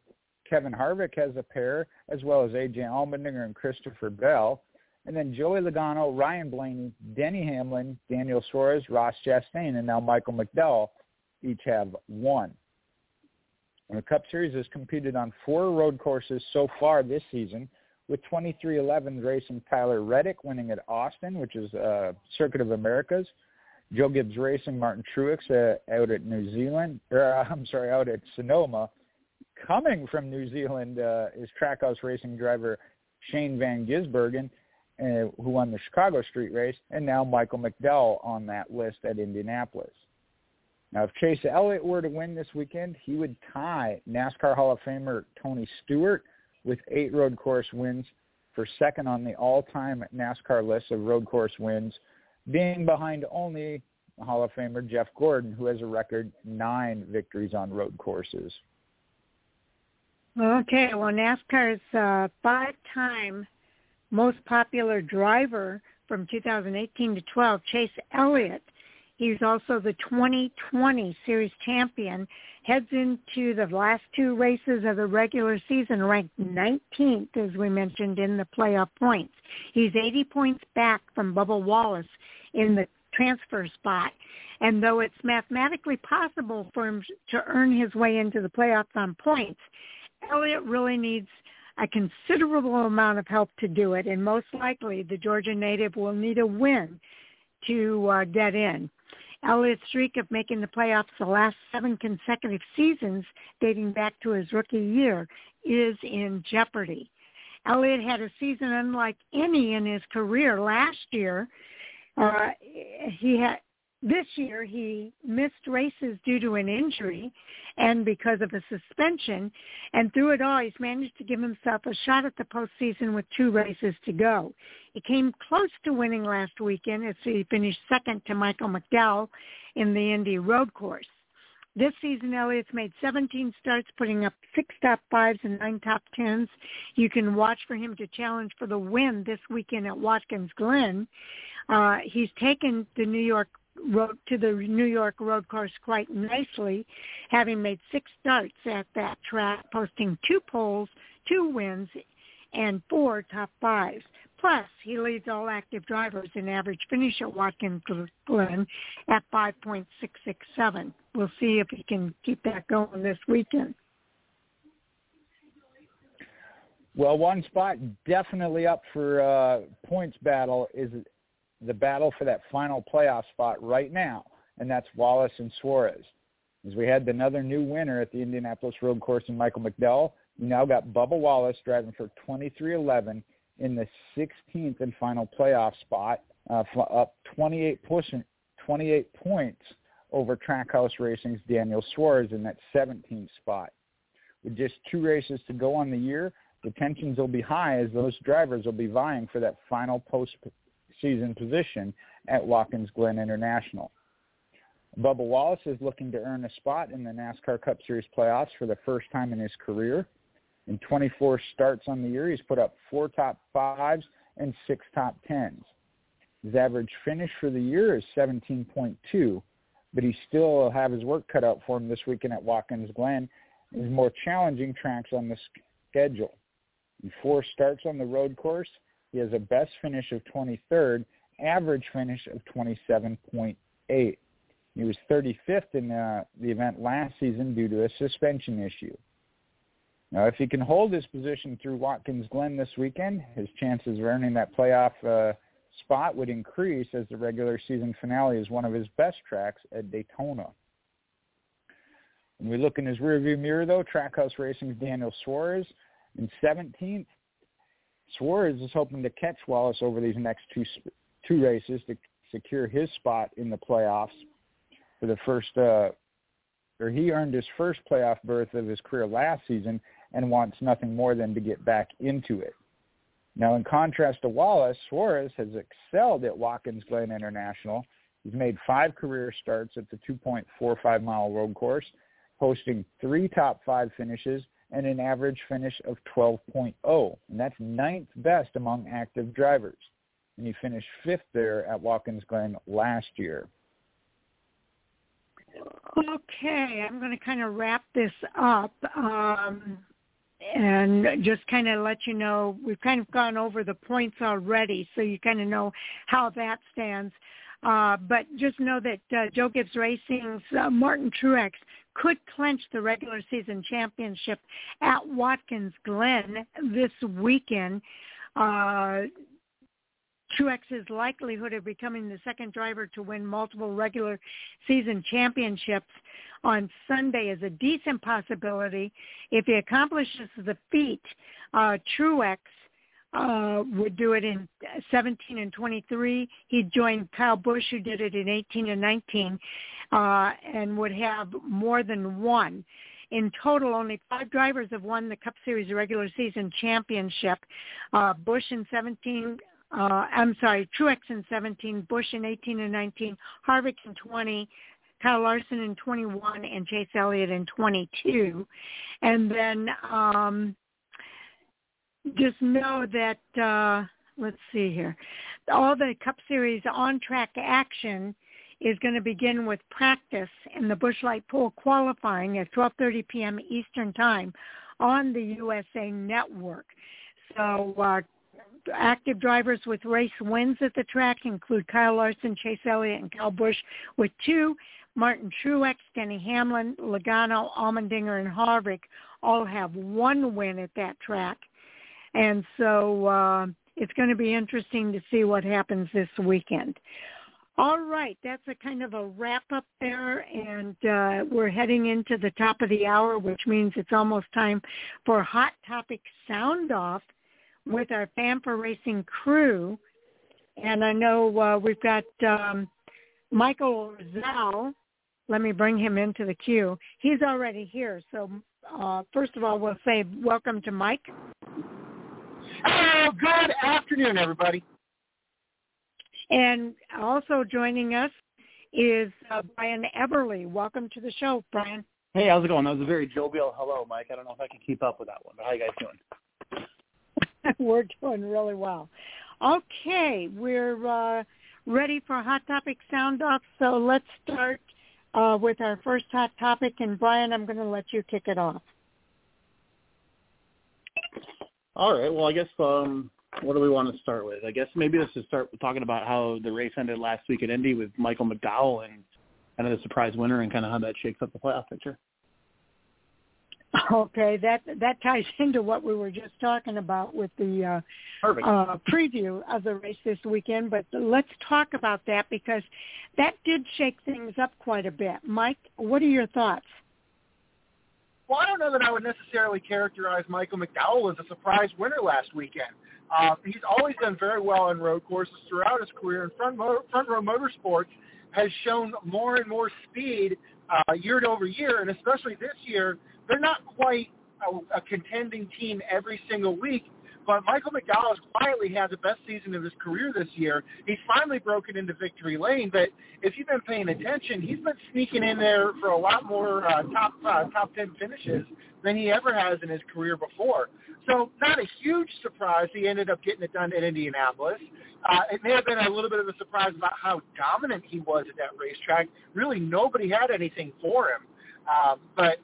Kevin Harvick has a pair, as well as A.J. Allmendinger and Christopher Bell. And then Joey Logano, Ryan Blaney, Denny Hamlin, Daniel Suarez, Ross Chastain, and now Michael McDowell each have one. And the Cup Series has competed on four road courses so far this season, with 2311 racing Tyler Reddick winning at Austin, which is uh, Circuit of Americas. Joe Gibbs Racing Martin Truex uh, out at New Zealand, or uh, I'm sorry, out at Sonoma. Coming from New Zealand uh, is Trackhouse Racing driver Shane Van Gisbergen, uh, who won the Chicago Street Race, and now Michael McDowell on that list at Indianapolis. Now, if Chase Elliott were to win this weekend, he would tie NASCAR Hall of Famer Tony Stewart with eight road course wins for second on the all-time NASCAR list of road course wins, being behind only Hall of Famer Jeff Gordon, who has a record nine victories on road courses. Okay, well, NASCAR's uh, five-time most popular driver from 2018 to 12, Chase Elliott, He's also the 2020 Series champion. Heads into the last two races of the regular season ranked 19th, as we mentioned, in the playoff points. He's 80 points back from Bubba Wallace in the transfer spot. And though it's mathematically possible for him to earn his way into the playoffs on points, Elliott really needs a considerable amount of help to do it, and most likely the Georgia native will need a win to uh, get in. Elliott's streak of making the playoffs the last seven consecutive seasons, dating back to his rookie year, is in jeopardy. Elliott had a season unlike any in his career last year. Uh, he had this year he missed races due to an injury and because of a suspension. And through it all, he's managed to give himself a shot at the postseason with two races to go. He came close to winning last weekend as he finished second to Michael McDowell in the Indy Road Course. This season, Elliott's made 17 starts, putting up six top fives and nine top tens. You can watch for him to challenge for the win this weekend at Watkins Glen. Uh, he's taken the New York road to the New York road course quite nicely, having made six starts at that track, posting two poles, two wins, and four top fives. Plus, he leads all active drivers in average finish at Watkins Glen at 5.667. We'll see if he can keep that going this weekend. Well, one spot definitely up for uh, points battle is the battle for that final playoff spot right now, and that's Wallace and Suarez. As we had another new winner at the Indianapolis Road Course in Michael McDowell, You now got Bubba Wallace driving for 23-11 in the 16th and final playoff spot, uh, up 28 pushing, 28 points over Trackhouse Racing's Daniel Suarez in that 17th spot. With just two races to go on the year, the tensions will be high as those drivers will be vying for that final postseason position at Watkins Glen International. Bubba Wallace is looking to earn a spot in the NASCAR Cup Series playoffs for the first time in his career. In 24 starts on the year, he's put up four top fives and six top tens. His average finish for the year is 17.2, but he still will have his work cut out for him this weekend at Watkins Glen. His more challenging tracks on the schedule. In four starts on the road course, he has a best finish of 23rd, average finish of 27.8. He was 35th in uh, the event last season due to a suspension issue. Now, if he can hold his position through Watkins Glen this weekend, his chances of earning that playoff uh, spot would increase as the regular season finale is one of his best tracks at Daytona. When we look in his rearview mirror, though, Trackhouse Racing's Daniel Suarez in 17th. Suarez is hoping to catch Wallace over these next two two races to secure his spot in the playoffs for the first. Uh, or he earned his first playoff berth of his career last season and wants nothing more than to get back into it. Now, in contrast to Wallace, Suarez has excelled at Watkins Glen International. He's made five career starts at the 2.45 mile road course, posting three top five finishes and an average finish of 12.0, and that's ninth best among active drivers. And he finished fifth there at Watkins Glen last year. Okay, I'm going to kind of wrap this up. Um, and just kind of let you know we've kind of gone over the points already, so you kind of know how that stands. Uh, but just know that uh, Joe Gibbs Racing's uh, Martin Truex could clinch the regular season championship at Watkins Glen this weekend. Uh, Truex's likelihood of becoming the second driver to win multiple regular season championships on Sunday is a decent possibility. If he accomplishes the feat, uh, Truex uh, would do it in 17 and 23. He'd join Kyle Busch, who did it in 18 and 19, uh, and would have more than one. In total, only five drivers have won the Cup Series regular season championship. Uh, Busch in 17, uh, I'm sorry, Truex in 17, Busch in 18 and 19, Harvick in 20, Kyle Larson in 21, and Chase Elliott in 22. And then um, just know that, uh, let's see here, all the Cup Series on-track action is going to begin with practice in the Busch Light Pole qualifying at 12.30 p.m. Eastern Time on the USA Network. So uh, active drivers with race wins at the track include Kyle Larson, Chase Elliott, and Kyle Busch with two. Martin Truex, Denny Hamlin, Logano, Allmendinger, and Harvick all have one win at that track. And so uh, it's going to be interesting to see what happens this weekend. All right, that's a kind of a wrap up there, and uh, we're heading into the top of the hour, which means it's almost time for Hot Topic Sound Off with our for Racing crew. And I know uh, we've got um, Michael Zell. Let me bring him into the queue. He's already here. So uh, first of all, we'll say welcome to Mike. Oh, good afternoon, everybody. And also joining us is uh, Brian Everly. Welcome to the show, Brian. Hey, how's it going? That was a very jovial hello, Mike. I don't know if I can keep up with that one, but how you guys doing? we're doing really well. Okay, we're uh, ready for Hot Topic Sound Off, so let's start uh, with our first hot topic. And Brian, I'm going to let you kick it off. All right. Well, I guess um, what do we want to start with? I guess maybe let's just start talking about how the race ended last week at Indy with Michael McDowell and kind of the surprise winner and kind of how that shakes up the playoff picture. Okay, that that ties into what we were just talking about with the uh, uh, preview of the race this weekend. But let's talk about that because that did shake things up quite a bit. Mike, what are your thoughts? Well, I don't know that I would necessarily characterize Michael McDowell as a surprise winner last weekend. Uh, he's always done very well on road courses throughout his career, and Front, Mo- Front Row Motorsports has shown more and more speed uh, year over year, and especially this year, they're not quite a, a contending team every single week, but Michael McDowell has quietly had the best season of his career this year. He's finally broken into victory lane, but if you've been paying attention, he's been sneaking in there for a lot more uh, top uh, top ten finishes than he ever has in his career before. So not a huge surprise he ended up getting it done in Indianapolis. Uh, it may have been a little bit of a surprise about how dominant he was at that racetrack. Really, nobody had anything for him. Um, but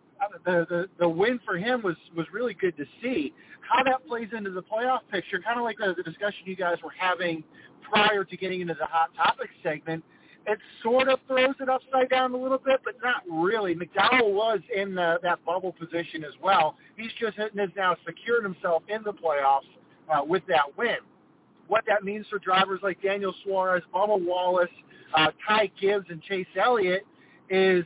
the, the the win for him was was really good to see. How that plays into the playoff picture, kind of like the, the discussion you guys were having prior to getting into the hot topics segment, it sort of throws it upside down a little bit, but not really. McDowell was in the, that bubble position as well. He's just has now secured himself in the playoffs uh, with that win. What that means for drivers like Daniel Suarez, Bubba Wallace, uh, Ty Gibbs, and Chase Elliott is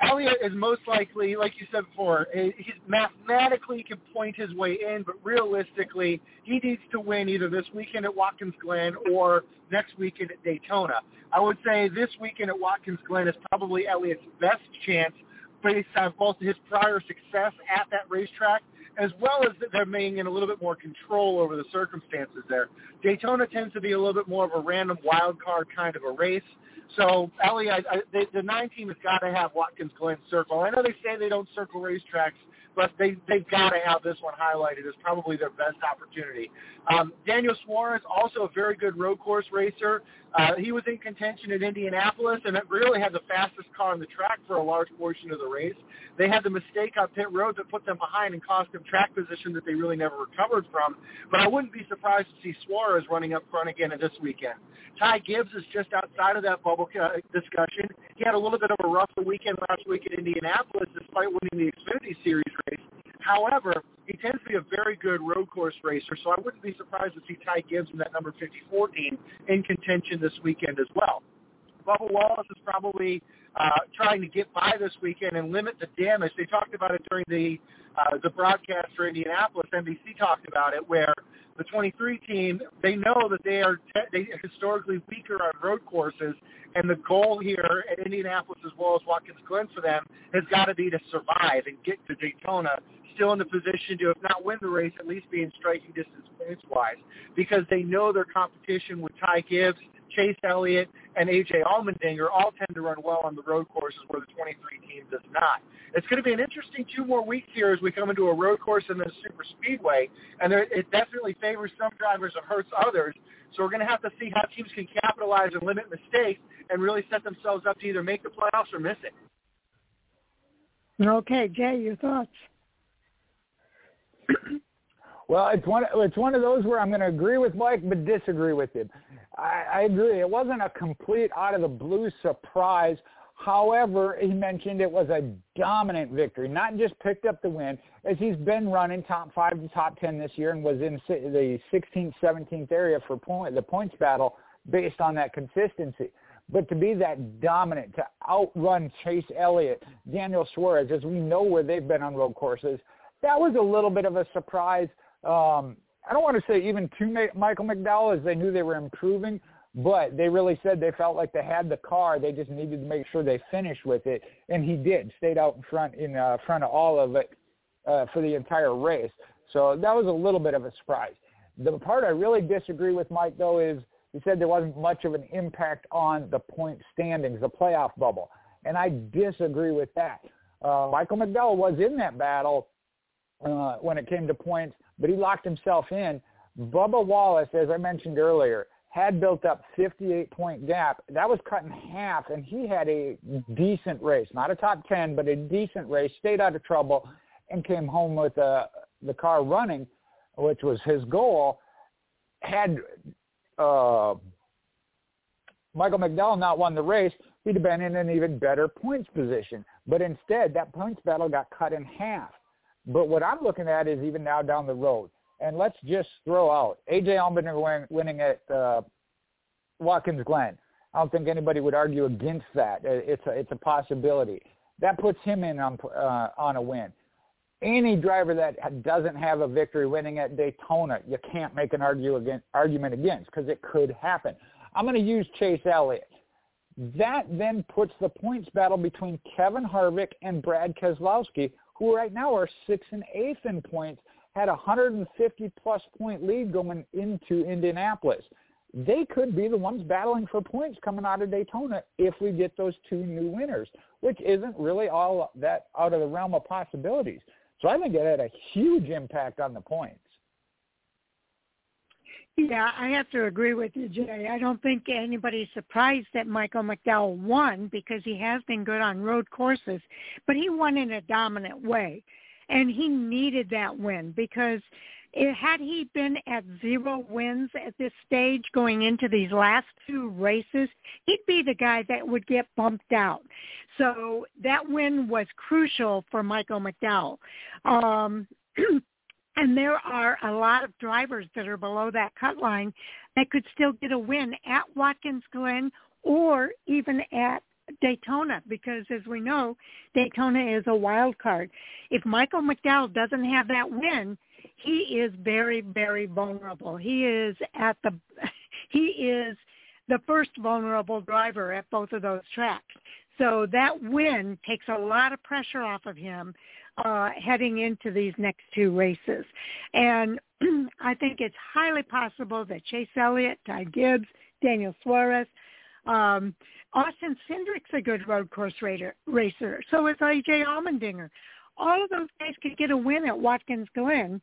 Elliott is most likely, like you said before, he mathematically can point his way in, but realistically, he needs to win either this weekend at Watkins Glen or next weekend at Daytona. I would say this weekend at Watkins Glen is probably Elliott's best chance based on both his prior success at that racetrack as well as them being in a little bit more control over the circumstances there. Daytona tends to be a little bit more of a random wild card kind of a race. So, Ellie, I, I, the nine team has got to have Watkins Glen circle. I know they say they don't circle racetracks, but they they've got to have this one highlighted as probably their best opportunity. Um, Daniel Suarez, also a very good road course racer. Uh, he was in contention at Indianapolis, and it really had the fastest car on the track for a large portion of the race. They had the mistake on pit road that put them behind and cost them track position that they really never recovered from. But I wouldn't be surprised to see Suarez running up front again this weekend. Ty Gibbs is just outside of that bubble uh, discussion. He had a little bit of a rougher weekend last week at Indianapolis, despite winning the Xfinity Series race. However, he tends to be a very good road course racer, so I wouldn't be surprised to see Ty Gibbs in that number 54 team in contention this weekend as well. Bubba Wallace is probably uh, trying to get by this weekend and limit the damage. They talked about it during the uh, the broadcast for Indianapolis. NBC talked about it, where the 23 team they know that they are te- they are historically weaker on road courses, and the goal here at Indianapolis as well as Watkins Glen for them has got to be to survive and get to Daytona still in the position to, if not win the race, at least be in striking distance points-wise because they know their competition with Ty Gibbs, Chase Elliott, and A.J. Allmendinger all tend to run well on the road courses where the 23 team does not. It's going to be an interesting two more weeks here as we come into a road course and then a super speedway, and there, it definitely favors some drivers and hurts others. So we're going to have to see how teams can capitalize and limit mistakes and really set themselves up to either make the playoffs or miss it. Okay, Jay, your thoughts? well, it's one it's one of those where I'm going to agree with Mike but disagree with him. I, I agree. It wasn't a complete out of the blue surprise. However, he mentioned it was a dominant victory, not just picked up the win, as he's been running top five to top ten this year and was in the 16th, 17th area for point, the points battle based on that consistency. But to be that dominant, to outrun Chase Elliott, Daniel Suarez, as we know where they've been on road courses, that was a little bit of a surprise. Um, I don't want to say even to Michael McDowell as they knew they were improving, but they really said they felt like they had the car. They just needed to make sure they finished with it, and he did. Stayed out in front in uh, front of all of it uh, for the entire race. So that was a little bit of a surprise. The part I really disagree with Mike though is he said there wasn't much of an impact on the point standings, the playoff bubble, and I disagree with that. Uh, Michael McDowell was in that battle uh, when it came to points, but he locked himself in. Bubba Wallace, as I mentioned earlier, had built up 58 point gap. That was cut in half, and he had a decent race, not a top 10, but a decent race. Stayed out of trouble, and came home with uh, the car running, which was his goal. Had uh, Michael McDowell not won the race, he'd have been in an even better points position. But instead, that points battle got cut in half. But what I'm looking at is even now down the road. And let's just throw out A.J. Allmendinger winning at uh, Watkins Glen. I don't think anybody would argue against that. It's a, it's a possibility. That puts him in on, uh, on a win. any driver that doesn't have a victory winning at Daytona, you can't make an argue against, argument against because it could happen. I'm going to use Chase Elliott. That then puts the points battle between Kevin Harvick and Brad Keselowski, who right now are sixth and eighth in points, had a 150 plus point lead going into Indianapolis. They could be the ones battling for points coming out of Daytona if we get those two new winners, which isn't really all that out of the realm of possibilities. So I think it had a huge impact on the points. Yeah, I have to agree with you, Jay. I don't think anybody's surprised that Michael McDowell won because he has been good on road courses, but he won in a dominant way. And he needed that win because it, had he been at zero wins at this stage going into these last two races, he'd be the guy that would get bumped out. So that win was crucial for Michael McDowell. Um, And there are a lot of drivers that are below that cut line that could still get a win at Watkins Glen or even at Daytona because as we know, Daytona is a wild card. If Michael McDowell doesn't have that win, he is very, very vulnerable. He is at the he is the first vulnerable driver at both of those tracks. So that win takes a lot of pressure off of him uh, heading into these next two races. And I think it's highly possible that Chase Elliott, Ty Gibbs, Daniel Suarez, um, Austin Cindric's a good road course racer, racer. So is AJ Allmendinger. All of those guys could get a win at Watkins Glen,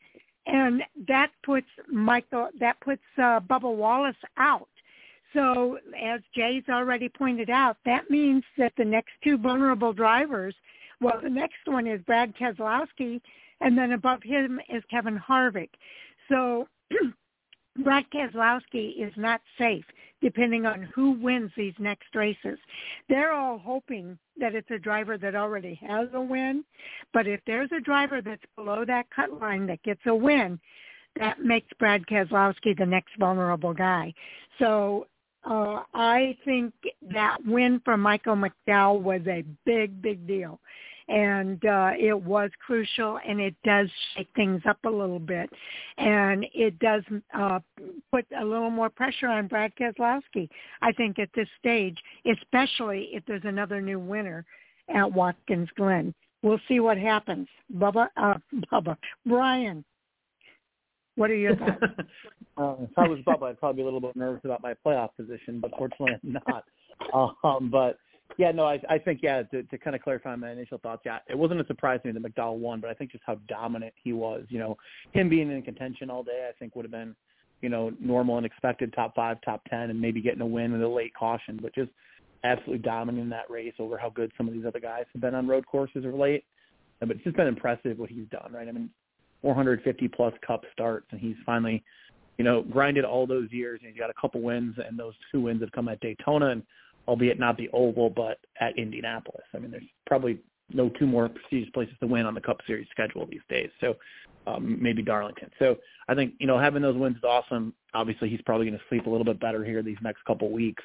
and that puts Michael, that puts uh, Bubba Wallace out. So as Jay's already pointed out, that means that the next two vulnerable drivers well, the next one is Brad Keselowski, and then above him is Kevin Harvick. So Brad Keselowski is not safe depending on who wins these next races. They're all hoping that it's a driver that already has a win, but if there's a driver that's below that cut line that gets a win, that makes Brad Keselowski the next vulnerable guy. So uh, I think that win for Michael McDowell was a big, big deal and uh, it was crucial, and it does shake things up a little bit, and it does uh, put a little more pressure on Brad Keselowski. I think at this stage, especially if there's another new winner at Watkins Glen. We'll see what happens. Bubba, uh, Bubba, Brian, what are your thoughts? uh, if I was Bubba, I'd probably be a little bit nervous about my playoff position, but fortunately I'm not. Um, but yeah, no, I, I think yeah. To, to kind of clarify my initial thoughts, yeah, it wasn't a surprise to me that McDowell won, but I think just how dominant he was. You know, him being in contention all day, I think would have been, you know, normal and expected top five, top ten, and maybe getting a win with a late caution, but just absolutely dominating that race over how good some of these other guys have been on road courses of late. But it's just been impressive what he's done, right? I mean, 450 plus Cup starts, and he's finally, you know, grinded all those years, and he's got a couple wins, and those two wins have come at Daytona and albeit not the Oval, but at Indianapolis. I mean, there's probably no two more prestigious places to win on the Cup Series schedule these days. So um, maybe Darlington. So I think you know having those wins is awesome. Obviously, he's probably going to sleep a little bit better here these next couple weeks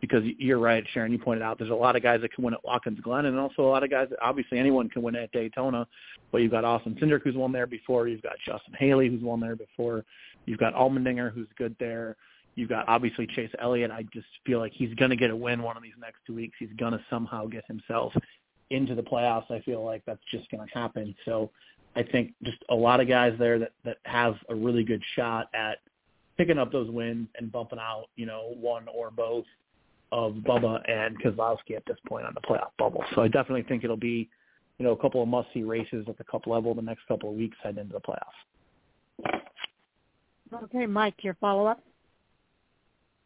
because you're right, Sharon. You pointed out there's a lot of guys that can win at Watkins Glen, and also a lot of guys that obviously anyone can win at Daytona. But you've got Austin Cindric who's won there before. You've got Justin Haley who's won there before. You've got Allmendinger who's good there. You've got obviously Chase Elliott. I just feel like he's going to get a win one of these next two weeks. He's going to somehow get himself into the playoffs. I feel like that's just going to happen. So I think just a lot of guys there that that have a really good shot at picking up those wins and bumping out, you know, one or both of Bubba and Keselowski at this point on the playoff bubble. So I definitely think it'll be, you know, a couple of must-see races at the Cup level the next couple of weeks heading into the playoffs. Okay, Mike, your follow-up.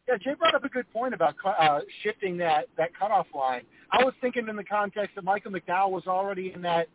Yeah, Jay brought up a good point about uh, shifting that that cutoff line. I was thinking in the context that Michael McDowell was already in that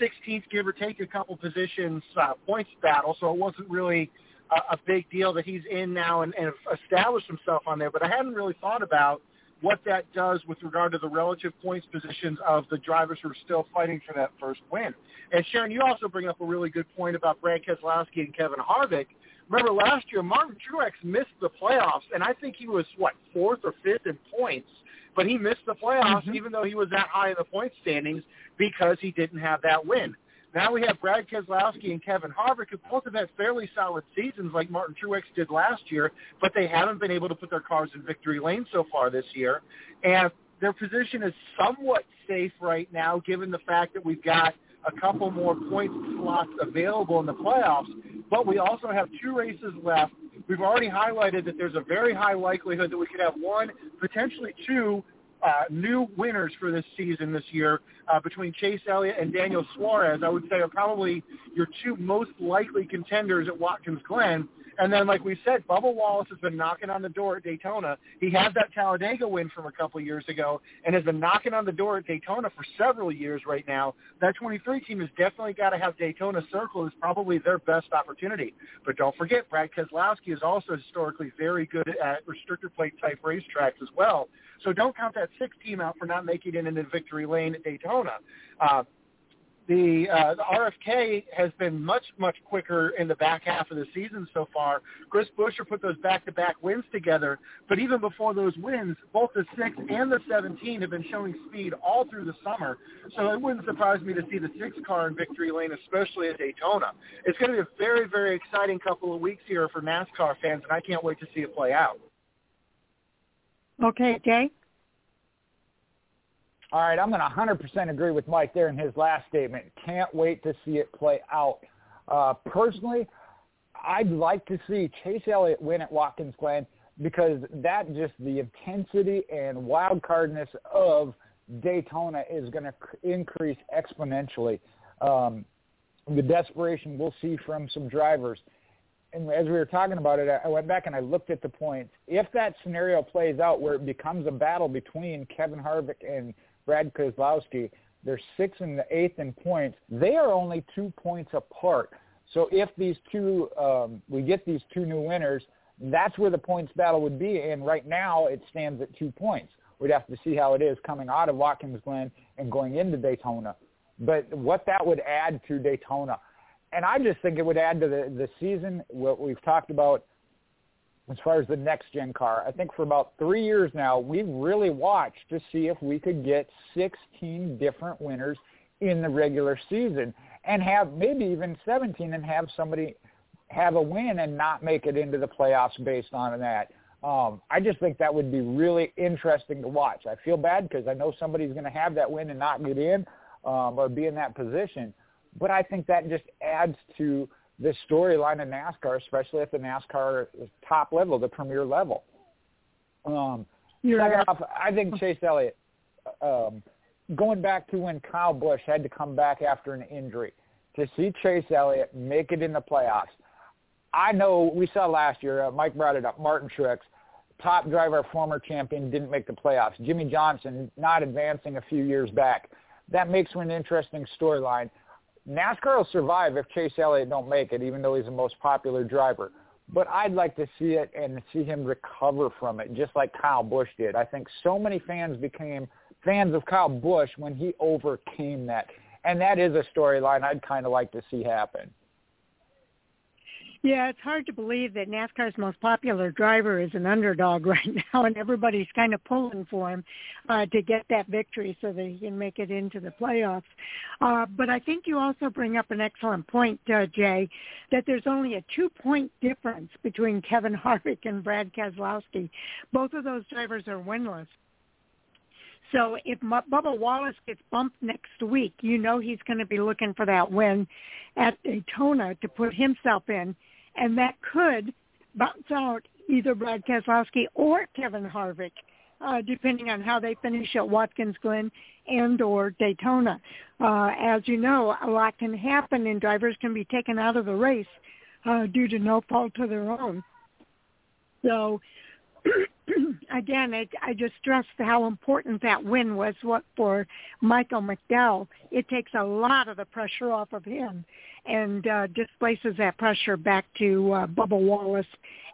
16th, give or take a couple positions, uh, points battle, so it wasn't really a, a big deal that he's in now and, and established himself on there. But I hadn't really thought about what that does with regard to the relative points positions of the drivers who are still fighting for that first win. And Sharon, you also bring up a really good point about Brad Keselowski and Kevin Harvick remember last year Martin Truex missed the playoffs, and I think he was what fourth or fifth in points, but he missed the playoffs mm-hmm. even though he was that high in the point standings because he didn't have that win. Now we have Brad Keselowski and Kevin Harvick, who both have had fairly solid seasons like Martin Truex did last year, but they haven't been able to put their cars in victory lane so far this year. And their position is somewhat safe right now, given the fact that we've got a couple more point slots available in the playoffs. But we also have two races left. We've already highlighted that there's a very high likelihood that we could have one, potentially two uh, new winners for this season this year uh, between Chase Elliott and Daniel Suarez. I would say are probably your two most likely contenders at Watkins Glen. And then, like we said, Bubba Wallace has been knocking on the door at Daytona. He had that Talladega win from a couple years ago and has been knocking on the door at Daytona for several years right now. That 23 team has definitely got to have Daytona Circle as probably their best opportunity. But don't forget, Brad Keselowski is also historically very good at restrictor plate type racetracks as well. So don't count that six team out for not making it into victory lane at Daytona. Uh, the, uh, the RFK has been much, much quicker in the back half of the season so far. Chris Buescher put those back-to-back wins together, but even before those wins, both the 6 and the 17 have been showing speed all through the summer. So it wouldn't surprise me to see the 6 car in victory lane, especially at Daytona. It's going to be a very, very exciting couple of weeks here for NASCAR fans, and I can't wait to see it play out. Okay, Jay? All right, I'm going to 100% agree with Mike there in his last statement. Can't wait to see it play out. Uh, personally, I'd like to see Chase Elliott win at Watkins Glen because that just the intensity and wild cardness of Daytona is going to increase exponentially. Um, the desperation we'll see from some drivers. And as we were talking about it, I went back and I looked at the points. If that scenario plays out where it becomes a battle between Kevin Harvick and Brad Keselowski. They're sixth and the eighth in points. They are only two points apart. So if these two, um, we get these two new winners, that's where the points battle would be. And right now it stands at two points. We'd have to see how it is coming out of Watkins Glen and going into Daytona. But what that would add to Daytona, and I just think it would add to the, the season, what we've talked about as far as the next gen car. I think for about three years now, we've really watched to see if we could get 16 different winners in the regular season and have maybe even 17 and have somebody have a win and not make it into the playoffs based on that. Um, I just think that would be really interesting to watch. I feel bad because I know somebody's going to have that win and not get in um, or be in that position. But I think that just adds to this storyline in NASCAR, especially at the NASCAR top level, the premier level. Um, second off, I think Chase Elliott, um, going back to when Kyle Busch had to come back after an injury, to see Chase Elliott make it in the playoffs. I know we saw last year, uh, Mike brought it up, Martin Truex, top driver, former champion, didn't make the playoffs. Jimmie Johnson not advancing a few years back. That makes for an interesting storyline. NASCAR will survive if Chase Elliott don't make it, even though he's the most popular driver. But I'd like to see it and see him recover from it, just like Kyle Busch did. I think so many fans became fans of Kyle Busch when he overcame that. And that is a storyline I'd kind of like to see happen. Yeah, it's hard to believe that NASCAR's most popular driver is an underdog right now, and everybody's kind of pulling for him uh, to get that victory so that he can make it into the playoffs. Uh, but I think you also bring up an excellent point, uh, Jay, that there's only a two-point difference between Kevin Harvick and Brad Keselowski. Both of those drivers are winless. So if Bubba Wallace gets bumped next week, you know he's going to be looking for that win at Daytona to put himself in and that could bounce out either Brad Keselowski or Kevin Harvick, uh, depending on how they finish at Watkins Glen and or Daytona. Uh, as you know, a lot can happen, and drivers can be taken out of the race uh, due to no fault of their own. So again, I, I just stressed how important that win was what for Michael McDowell. It takes a lot of the pressure off of him and uh, displaces that pressure back to uh, Bubba Wallace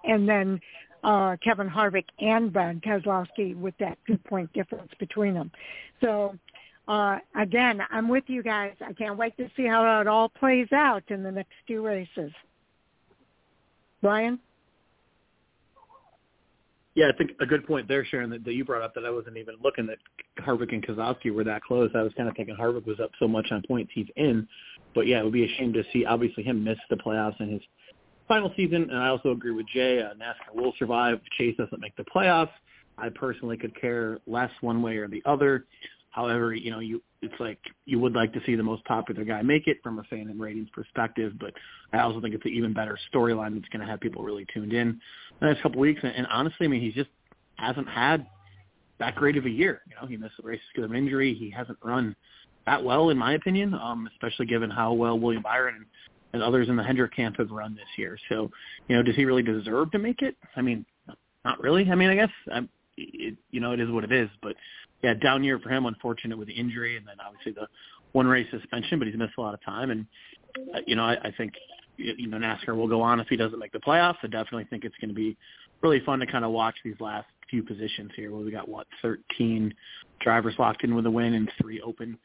and then uh, Kevin Harvick and Brad Keselowski with that two-point difference between them. So uh, again, I'm with you guys. I can't wait to see how it all plays out in the next two races. Brian? Yeah, I think a good point there, Sharon, that, that you brought up that I wasn't even looking that Harvick and Keselowski were that close. I was kind of thinking Harvick was up so much on points he's in. but yeah, it would be a shame to see obviously him miss the playoffs in his final season. And I also agree with Jay. Uh, NASCAR will survive. Chase doesn't make the playoffs. I personally could care less one way or the other. However, you know, you it's like you would like to see the most popular guy make it from a fan and ratings perspective, but I also think it's an even better storyline that's going to have people really tuned in the next couple of weeks. And, and honestly, I mean, he just hasn't had that great of a year. You know, he missed the races because of injury. He hasn't run that well, in my opinion, um, especially given how well William Byron and, and others in the Hendrick camp have run this year. So, you know, does he really deserve to make it? I mean, not really. I mean, I guess I'm, it, you know, it is what it is. But yeah, down year for him, unfortunate with the injury, and then obviously the one race suspension. But he's missed a lot of time, and uh, you know, I, I think you know NASCAR will go on if he doesn't make the playoffs. I definitely think it's going to be really fun to kind of watch these last few positions here. Where we got what 13 drivers locked in with a win and three open.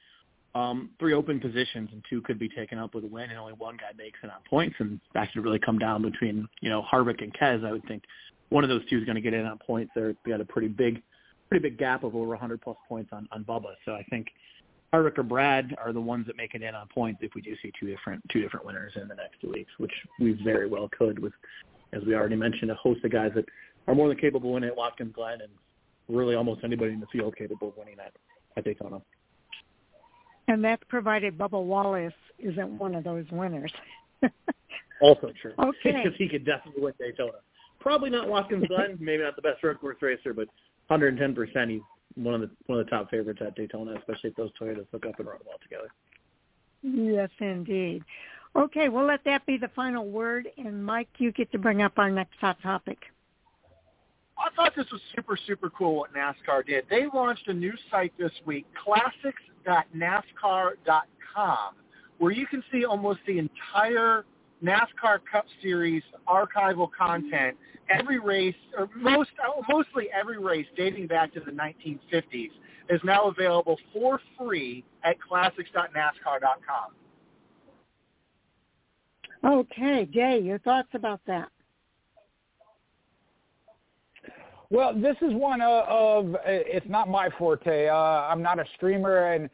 Um, three open positions and two could be taken up with a win and only one guy makes it on points and that should really come down between, you know, Harvick and Kez, I would think one of those two is going to get in on points. They're they got a pretty big, pretty big gap of over 100 plus points on on Bubba. So I think Harvick or Brad are the ones that make it in on points if we do see two different two different winners in the next two weeks, which we very well could with, as we already mentioned, a host of guys that are more than capable of winning at Watkins Glen and really almost anybody in the field capable of winning at, at Daytona. And that's provided Bubba Wallace isn't one of those winners. also true. Okay. Because he could definitely win Daytona probably not Watkins Glen, maybe not the best road course racer, but 110 percent he's one of the one of the top favorites at Daytona, especially if those Toyotas hook up and run well together. Yes, indeed. Okay, we'll let that be the final word, and Mike, you get to bring up our next hot topic. I thought this was super, super cool what NASCAR did. They launched a new site this week, classics.nascar.com, where you can see almost the entire NASCAR Cup Series archival content every race, or most, mostly every race dating back to the 1950s, is now available for free at classics.nascar.com. Okay, Jay, your thoughts about that? Well, this is one of, it's not my forte. Uh, I'm not a streamer, and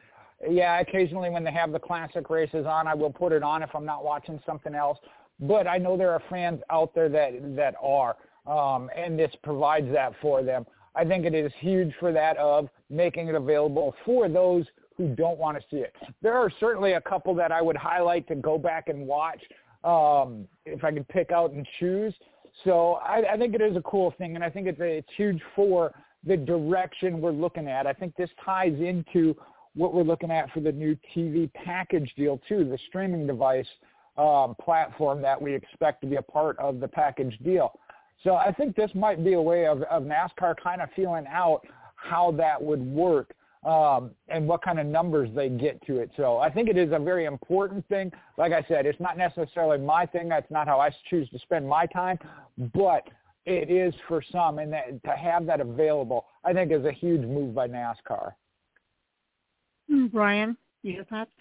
yeah, occasionally when they have the classic races on, I will put it on if I'm not watching something else. But I know there are fans out there that that are um, and this provides that for them. I think it is huge for that of making it available for those who don't want to see it. There are certainly a couple that I would highlight to go back and watch um, if I could pick out and choose. So I, I think it is a cool thing, and I think it's, it's huge for the direction we're looking at. I think this ties into what we're looking at for the new TV package deal too, the streaming device um, platform that we expect to be a part of the package deal. So I think this might be a way of, of NASCAR kind of feeling out how that would work um, and what kind of numbers they get to it. So I think it is a very important thing. Like I said, it's not necessarily my thing. That's not how I choose to spend my time, but it is for some, and that, to have that available, I think, is a huge move by NASCAR. Hmm, Brian, your thoughts?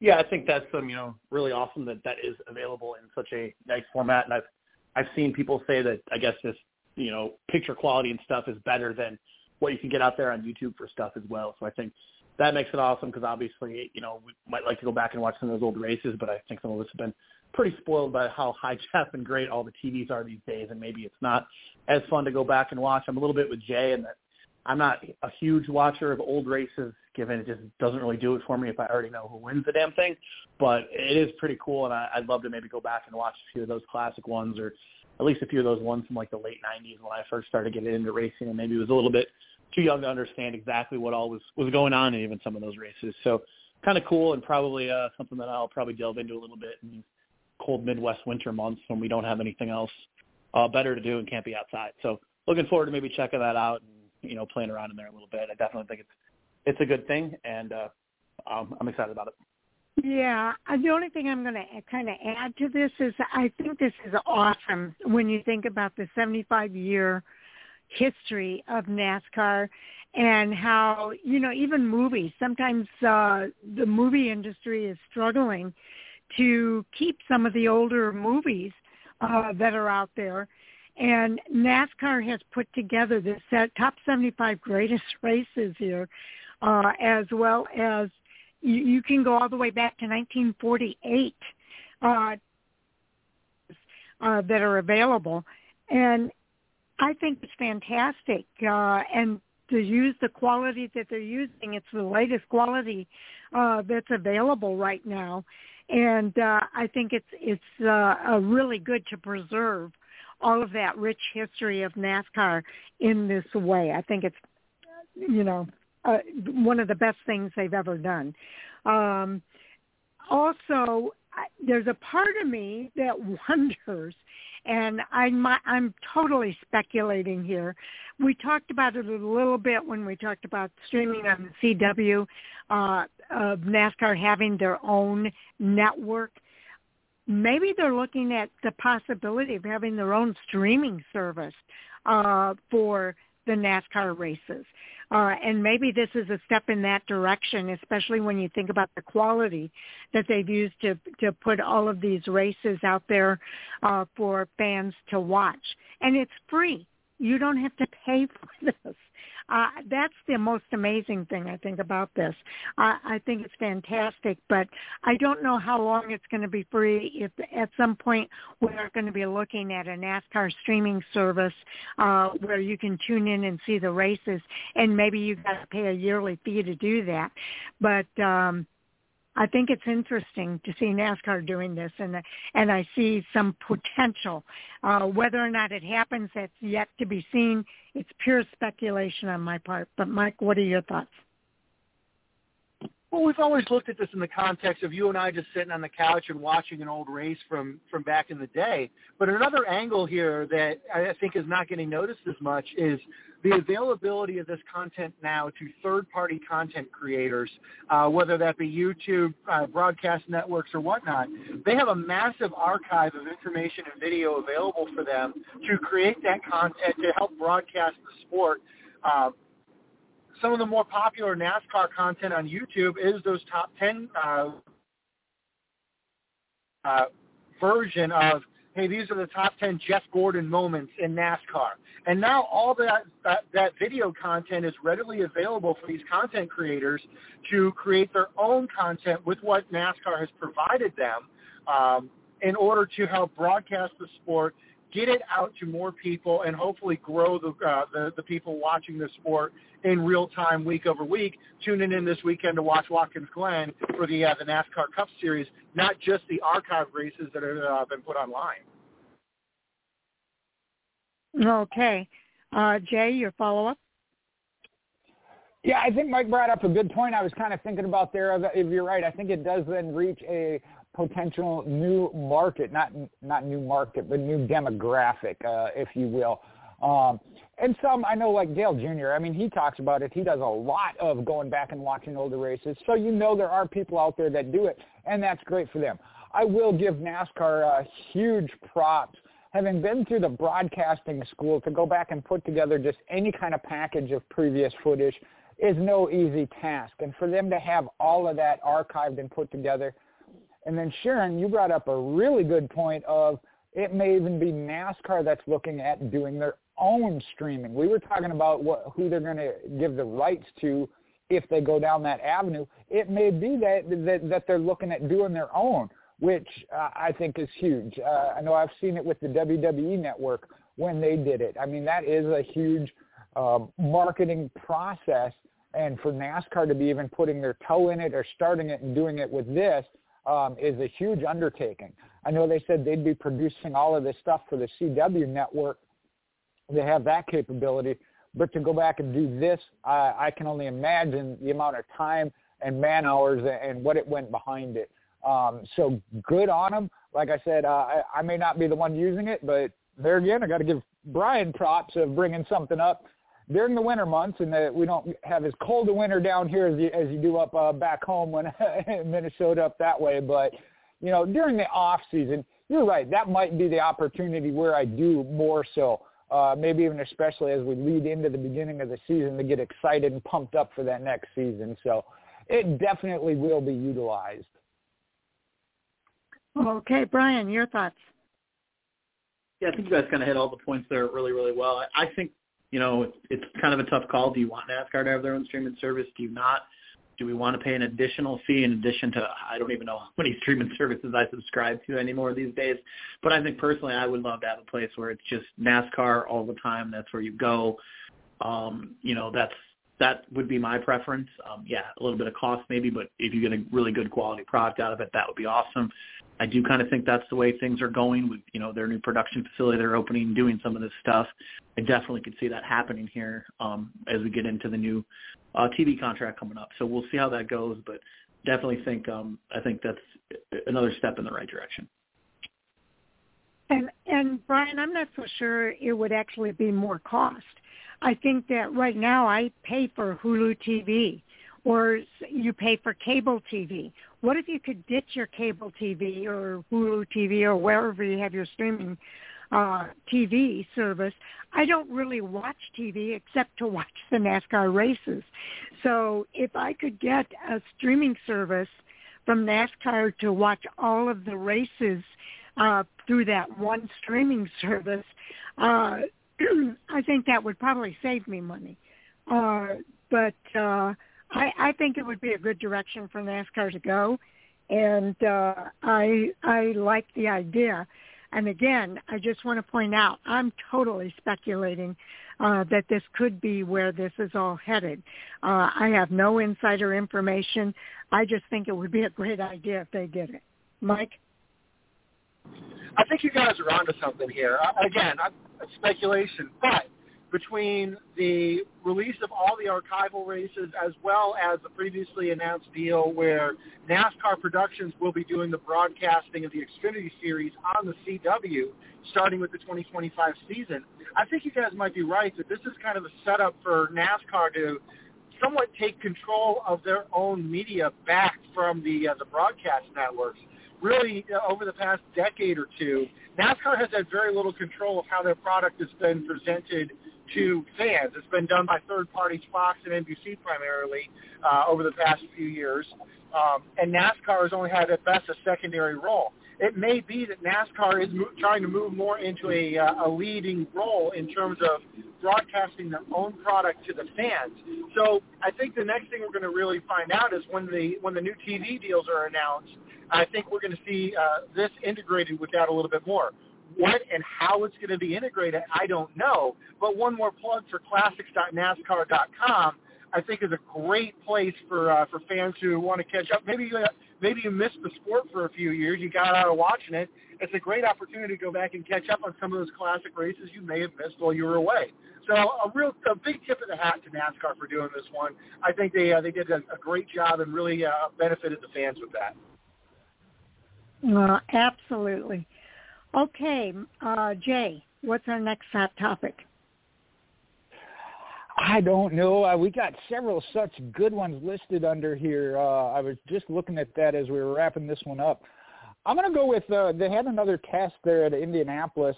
Yeah, I think that's um, you know really awesome that that is available in such a nice format, and I've I've seen people say that I guess this you know picture quality and stuff is better than what you can get out there on YouTube for stuff as well. So I think that makes it awesome because obviously you know we might like to go back and watch some of those old races, but I think some of us have been pretty spoiled by how high def and great all the TVs are these days, and maybe it's not as fun to go back and watch. I'm a little bit with Jay in that I'm not a huge watcher of old races given it just doesn't really do it for me if I already know who wins the damn thing. But it is pretty cool, and I, I'd love to maybe go back and watch a few of those classic ones, or at least a few of those ones from like the late '90s when I first started getting into racing, and maybe was a little bit too young to understand exactly what all was was going on in even some of those races. So kind of cool, and probably uh, something that I'll probably delve into a little bit in cold Midwest winter months when we don't have anything else uh, better to do and can't be outside. So looking forward to maybe checking that out and you know playing around in there a little bit. I definitely think it's it's a good thing, and uh, um, I'm excited about it. Yeah, uh, the only thing I'm going to kind of add to this is I think this is awesome when you think about the 75 year history of NASCAR and how you know even movies sometimes uh the movie industry is struggling to keep some of the older movies uh that are out there and NASCAR has put together this set, top 75 greatest races here uh, as well as you, you can go all the way back to 1948 uh, uh, that are available, and I think it's fantastic. Uh, and to use the quality that they're using, it's the latest quality uh, that's available right now, and uh, I think it's it's uh, really good to preserve all of that rich history of NASCAR in this way. I think it's you know uh, one of the best things they've ever done. Um, also, there's a part of me that wonders, and I'm I'm totally speculating here. We talked about it a little bit when we talked about streaming on the CW uh, of NASCAR having their own network. Maybe they're looking at the possibility of having their own streaming service uh, for the NASCAR races. Uh, and maybe this is a step in that direction, especially when you think about the quality that they've used to to put all of these races out there uh, for fans to watch. And it's free. You don't have to pay for this. Uh, that's the most amazing thing I think about this. I, I think it's fantastic, but I don't know how long it's going to be free. If at some point we're going to be looking at a NASCAR streaming service uh, where you can tune in and see the races, and maybe you got to pay a yearly fee to do that. But um, I think it's interesting to see NASCAR doing this, and and I see some potential. Uh, whether or not it happens, that's yet to be seen. It's pure speculation on my part. But Mike, what are your thoughts? Well, we've always looked at this in the context of you and I just sitting on the couch and watching an old race from from back in the day. But another angle here that I think is not getting noticed as much is the availability of this content now to third-party content creators, uh, whether that be YouTube, uh, broadcast networks, or whatnot. They have a massive archive of information and video available for them to create that content to help broadcast the sport. Uh, some of the more popular NASCAR content on YouTube is those top 10 uh, uh, version of, hey, these are the top 10 Jeff Gordon moments in NASCAR. And now all that, that, that video content is readily available for these content creators to create their own content with what NASCAR has provided them um, in order to help broadcast the sport get it out to more people and hopefully grow the, uh, the the people watching the sport in real time week over week, tuning in this weekend to watch Watkins Glen for the uh, the NASCAR Cup Series, not just the archive races that have uh, been put online. Okay, uh, Jay, your follow up. Yeah, I think Mike brought up a good point. I was kind of thinking about there. If you're right, I think it does then reach a potential new market, not not new market, but new demographic, uh, if you will. Um, and some I know like Dale Jr. I mean, he talks about it. He does a lot of going back and watching older races. So you know there are people out there that do it, and that's great for them. I will give NASCAR uh, huge props. Having been through the broadcasting school to go back and put together just any kind of package of previous footage is no easy task. And for them to have all of that archived and put together – and then Sharon, you brought up a really good point of it may even be NASCAR that's looking at doing their own streaming. We were talking about what who they're going to give the rights to if they go down that avenue. It may be that that, that they're looking at doing their own, which uh, I think is huge. Uh, I know I've seen it with the WWE network when they did it. I mean, that is a huge uh, marketing process. And for NASCAR to be even putting their toe in it or starting it and doing it with this – um, is a huge undertaking. I know they said they'd be producing all of this stuff for the CW network. They have that capability. But to go back and do this, uh, I can only imagine the amount of time and man hours and what it went behind it. Um, so good on them. Like I said, uh, I, I may not be the one using it, but there again, I got to give Brian props of bringing something up during the winter months, and that we don't have as cold a winter down here as you, as you do up uh, back home when Minnesota up that way. But you know, during the off season, you're right. That might be the opportunity where I do more so. Uh, maybe even especially as we lead into the beginning of the season to get excited and pumped up for that next season. So it definitely will be utilized. Okay, Brian, your thoughts? Yeah, I think you guys kind of hit all the points there really, really well. I think you know, it's kind of a tough call. Do you want NASCAR to have their own streaming service? Do you not? do we want to pay an additional fee in addition to I don't even know how many streaming services I subscribe to anymore these days. But I think personally I would love to have a place where it's just NASCAR all the time. That's where you go. Um, you know, that's that would be my preference. Um, yeah, a little bit of cost maybe, but if you get a really good quality product out of it, that would be awesome. I do kind of think that's the way things are going with you know their new production facility they're opening, doing some of this stuff. I definitely could see that happening here um, as we get into the new uh, TV contract coming up. So we'll see how that goes, but definitely think um, I think that's another step in the right direction. And and Brian, I'm not so sure it would actually be more cost. I think that right now I pay for Hulu TV or you pay for cable TV. What if you could ditch your cable TV or Hulu TV or wherever you have your streaming uh, TV service, I don't really watch TV except to watch the NASCAR races. So if I could get a streaming service from NASCAR to watch all of the races uh, through that one streaming service, uh, I think that would probably save me money. Uh, but uh, I, I think it would be a good direction for NASCAR to go, and uh, I I like the idea. And again, I just want to point out, I'm totally speculating uh, that this could be where this is all headed. Uh, I have no insider information. I just think it would be a great idea if they did it. Mike? I think you guys are onto something here. Uh, again, I'm, speculation, but between the release of all the archival races as well as the previously announced deal where NASCAR Productions will be doing the broadcasting of the Xfinity Series on the CW starting with the 2025 season. I think you guys might be right that this is kind of a setup for NASCAR to somewhat take control of their own media back from the uh, the broadcast networks. Really, uh, over the past decade or two, NASCAR has had very little control of how their product has been presented to fans. It's been done by third parties, Fox and NBC primarily, uh, over the past few years. Um, and NASCAR has only had at best a secondary role. It may be that NASCAR is mo- trying to move more into a, uh, a leading role in terms of broadcasting their own product to the fans. So I think the next thing we're going to really find out is when the when the new TV deals are announced. I think we're going to see uh, this integrated with that a little bit more. What and how it's going to be integrated, I don't know. But one more plug for classics.nascar.com, I think is a great place for uh, for fans who want to catch up. Maybe uh, maybe you missed the sport for a few years, you got out of watching it. It's a great opportunity to go back and catch up on some of those classic races you may have missed while you were away. So a real a big tip of the hat to NASCAR for doing this one. I think they uh, they did a, a great job and really uh, benefited the fans with that. Uh, absolutely. Okay, uh, Jay, what's our next hot topic? I don't know. Uh, we got several such good ones listed under here. Uh, I was just looking at that as we were wrapping this one up. I'm going to go with uh, they had another test there at Indianapolis,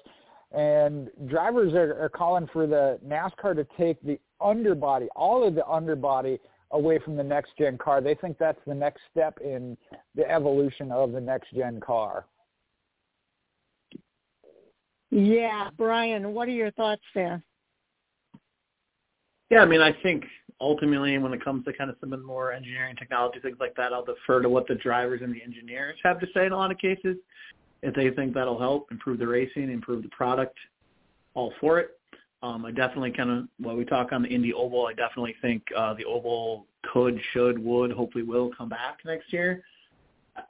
and drivers are, are calling for the NASCAR to take the underbody, all of the underbody, away from the next gen car. They think that's the next step in the evolution of the next gen car. Yeah, Brian, what are your thoughts there? Yeah, I mean, I think ultimately when it comes to kind of some of the more engineering technology, things like that, I'll defer to what the drivers and the engineers have to say in a lot of cases. If they think that'll help improve the racing, improve the product, all for it. Um, I definitely kind of, while we talk on the Indy Oval, I definitely think uh, the Oval could, should, would, hopefully will come back next year.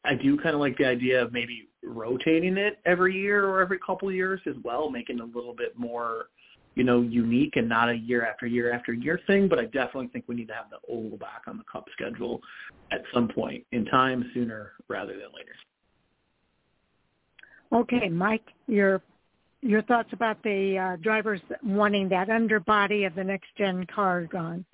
I do kind of like the idea of maybe rotating it every year or every couple of years as well, making it a little bit more – you know, unique and not a year after year after year thing, but I definitely think we need to have the oval back on the cup schedule at some point in time sooner rather than later. Okay, Mike, your your thoughts about the uh, drivers wanting that underbody of the next gen car gone?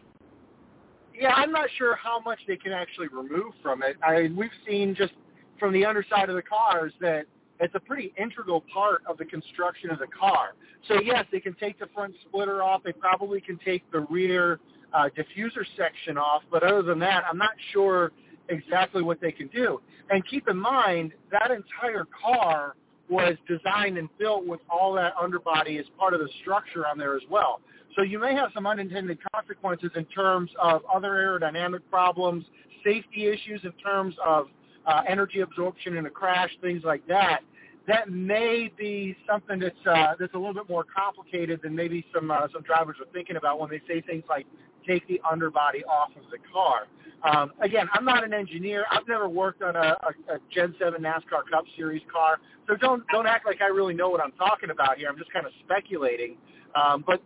Yeah, I'm not sure how much they can actually remove from it. I mean, we've seen just from the underside of the cars that it's a pretty integral part of the construction of the car. So yes, they can take the front splitter off. They probably can take the rear uh, diffuser section off. But other than that, I'm not sure exactly what they can do. And keep in mind, that entire car was designed and built with all that underbody as part of the structure on there as well. So you may have some unintended consequences in terms of other aerodynamic problems, safety issues in terms of uh, energy absorption in a crash, things like that, that may be something that's uh, that's a little bit more complicated than maybe some uh, some drivers are thinking about when they say things like take the underbody off of the car. Um, again, I'm not an engineer. I've never worked on a, a, a Gen 7 NASCAR Cup Series car, so don't don't act like I really know what I'm talking about here. I'm just kind of speculating. Um, but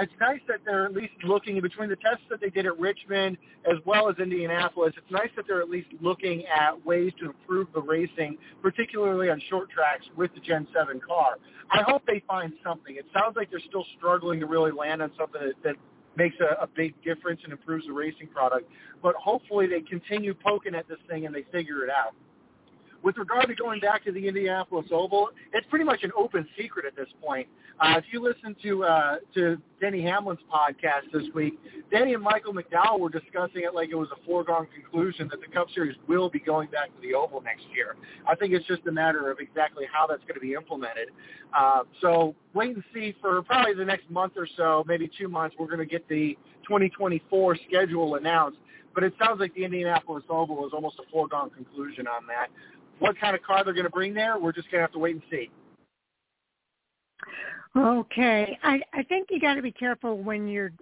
it's nice that they're at least looking between the tests that they did at Richmond as well as Indianapolis. It's nice that they're at least looking at ways to improve the racing, particularly on short tracks with the Gen 7 car. I hope they find something. It sounds like they're still struggling to really land on something that, that makes a, a big difference and improves the racing product. But hopefully they continue poking at this thing and they figure it out. With regard to going back to the Indianapolis Oval, it's pretty much an open secret at this point. Uh, if you listen to uh, to Denny Hamlin's podcast this week, Denny and Michael McDowell were discussing it like it was a foregone conclusion that the Cup Series will be going back to the Oval next year. I think it's just a matter of exactly how that's going to be implemented. Uh, so wait and see for probably the next month or so, maybe two months. We're going to get the 2024 schedule announced but it sounds like the Indianapolis Oval is almost a foregone conclusion on that what kind of car they're going to bring there, we're just going to have to wait and see. Okay, I I think you got to be careful when you're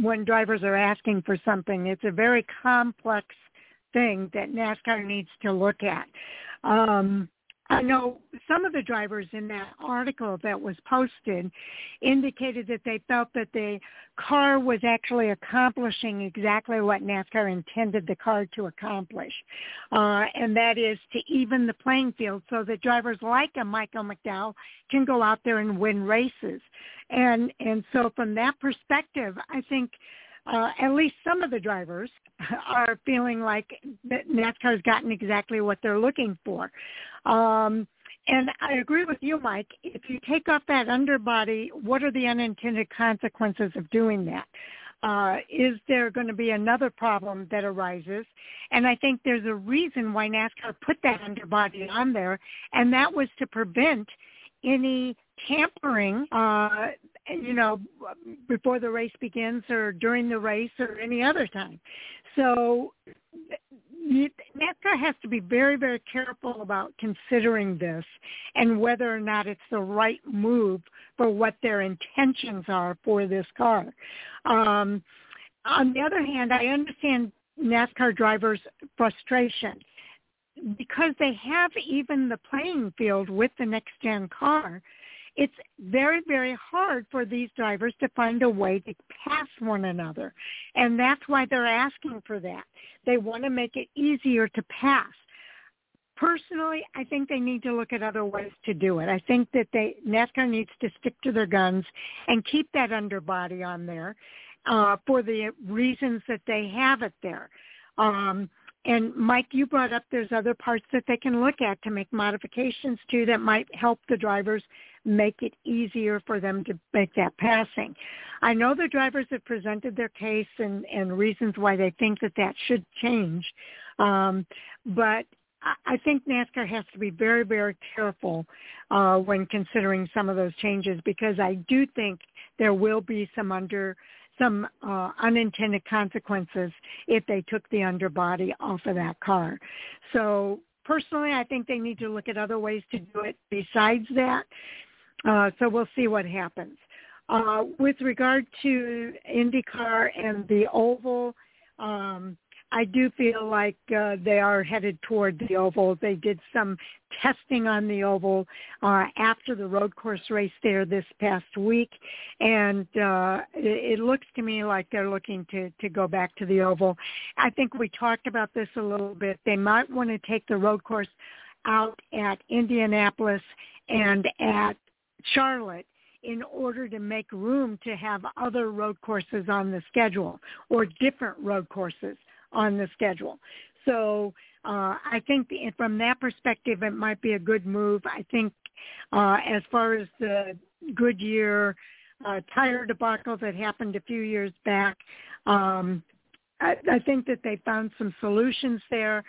when drivers are asking for something. It's a very complex thing that NASCAR needs to look at. Um, I know some of the drivers in that article that was posted indicated that they felt that the car was actually accomplishing exactly what NASCAR intended the car to accomplish, uh, and that is to even the playing field so that drivers like a Michael McDowell can go out there and win races. And and so from that perspective, I think uh, at least some of the drivers are feeling like NASCAR's gotten exactly what they're looking for. Um, and I agree with you, Mike. If you take off that underbody, what are the unintended consequences of doing that? Uh, is there going to be another problem that arises? And I think there's a reason why NASCAR put that underbody on there, and that was to prevent any tampering, uh, you know, before the race begins or during the race or any other time. So NASCAR has to be very, very careful about considering this and whether or not it's the right move for what their intentions are for this car. Um, on the other hand, I understand NASCAR drivers' frustration because they have even the playing field with the next gen car it's very, very hard for these drivers to find a way to pass one another. And that's why they're asking for that. They want to make it easier to pass. Personally, I think they need to look at other ways to do it. I think that they NASCAR needs to stick to their guns and keep that underbody on there uh, for the reasons that they have it there. Um, and Mike, you brought up there's other parts that they can look at to make modifications to that might help the drivers make it easier for them to make that passing. I know the drivers have presented their case and, and reasons why they think that that should change. Um, but I think NASCAR has to be very, very careful uh, when considering some of those changes because I do think there will be some under some uh, unintended consequences if they took the underbody off of that car. So personally, I think they need to look at other ways to do it besides that. Uh, so we'll see what happens. Uh, with regard to IndyCar and the oval, um, I do feel like uh, they are headed toward the oval. They did some testing on the oval uh, after the road course race there this past week, and uh, it, it looks to me like they're looking to to go back to the oval. I think we talked about this a little bit. They might want to take the road course out at Indianapolis and at Charlotte in order to make room to have other road courses on the schedule or different road courses on the schedule. So uh, I think from that perspective, it might be a good move. I think uh, as far as the Goodyear uh, tire debacle that happened a few years back, um, I, I think that they found some solutions there.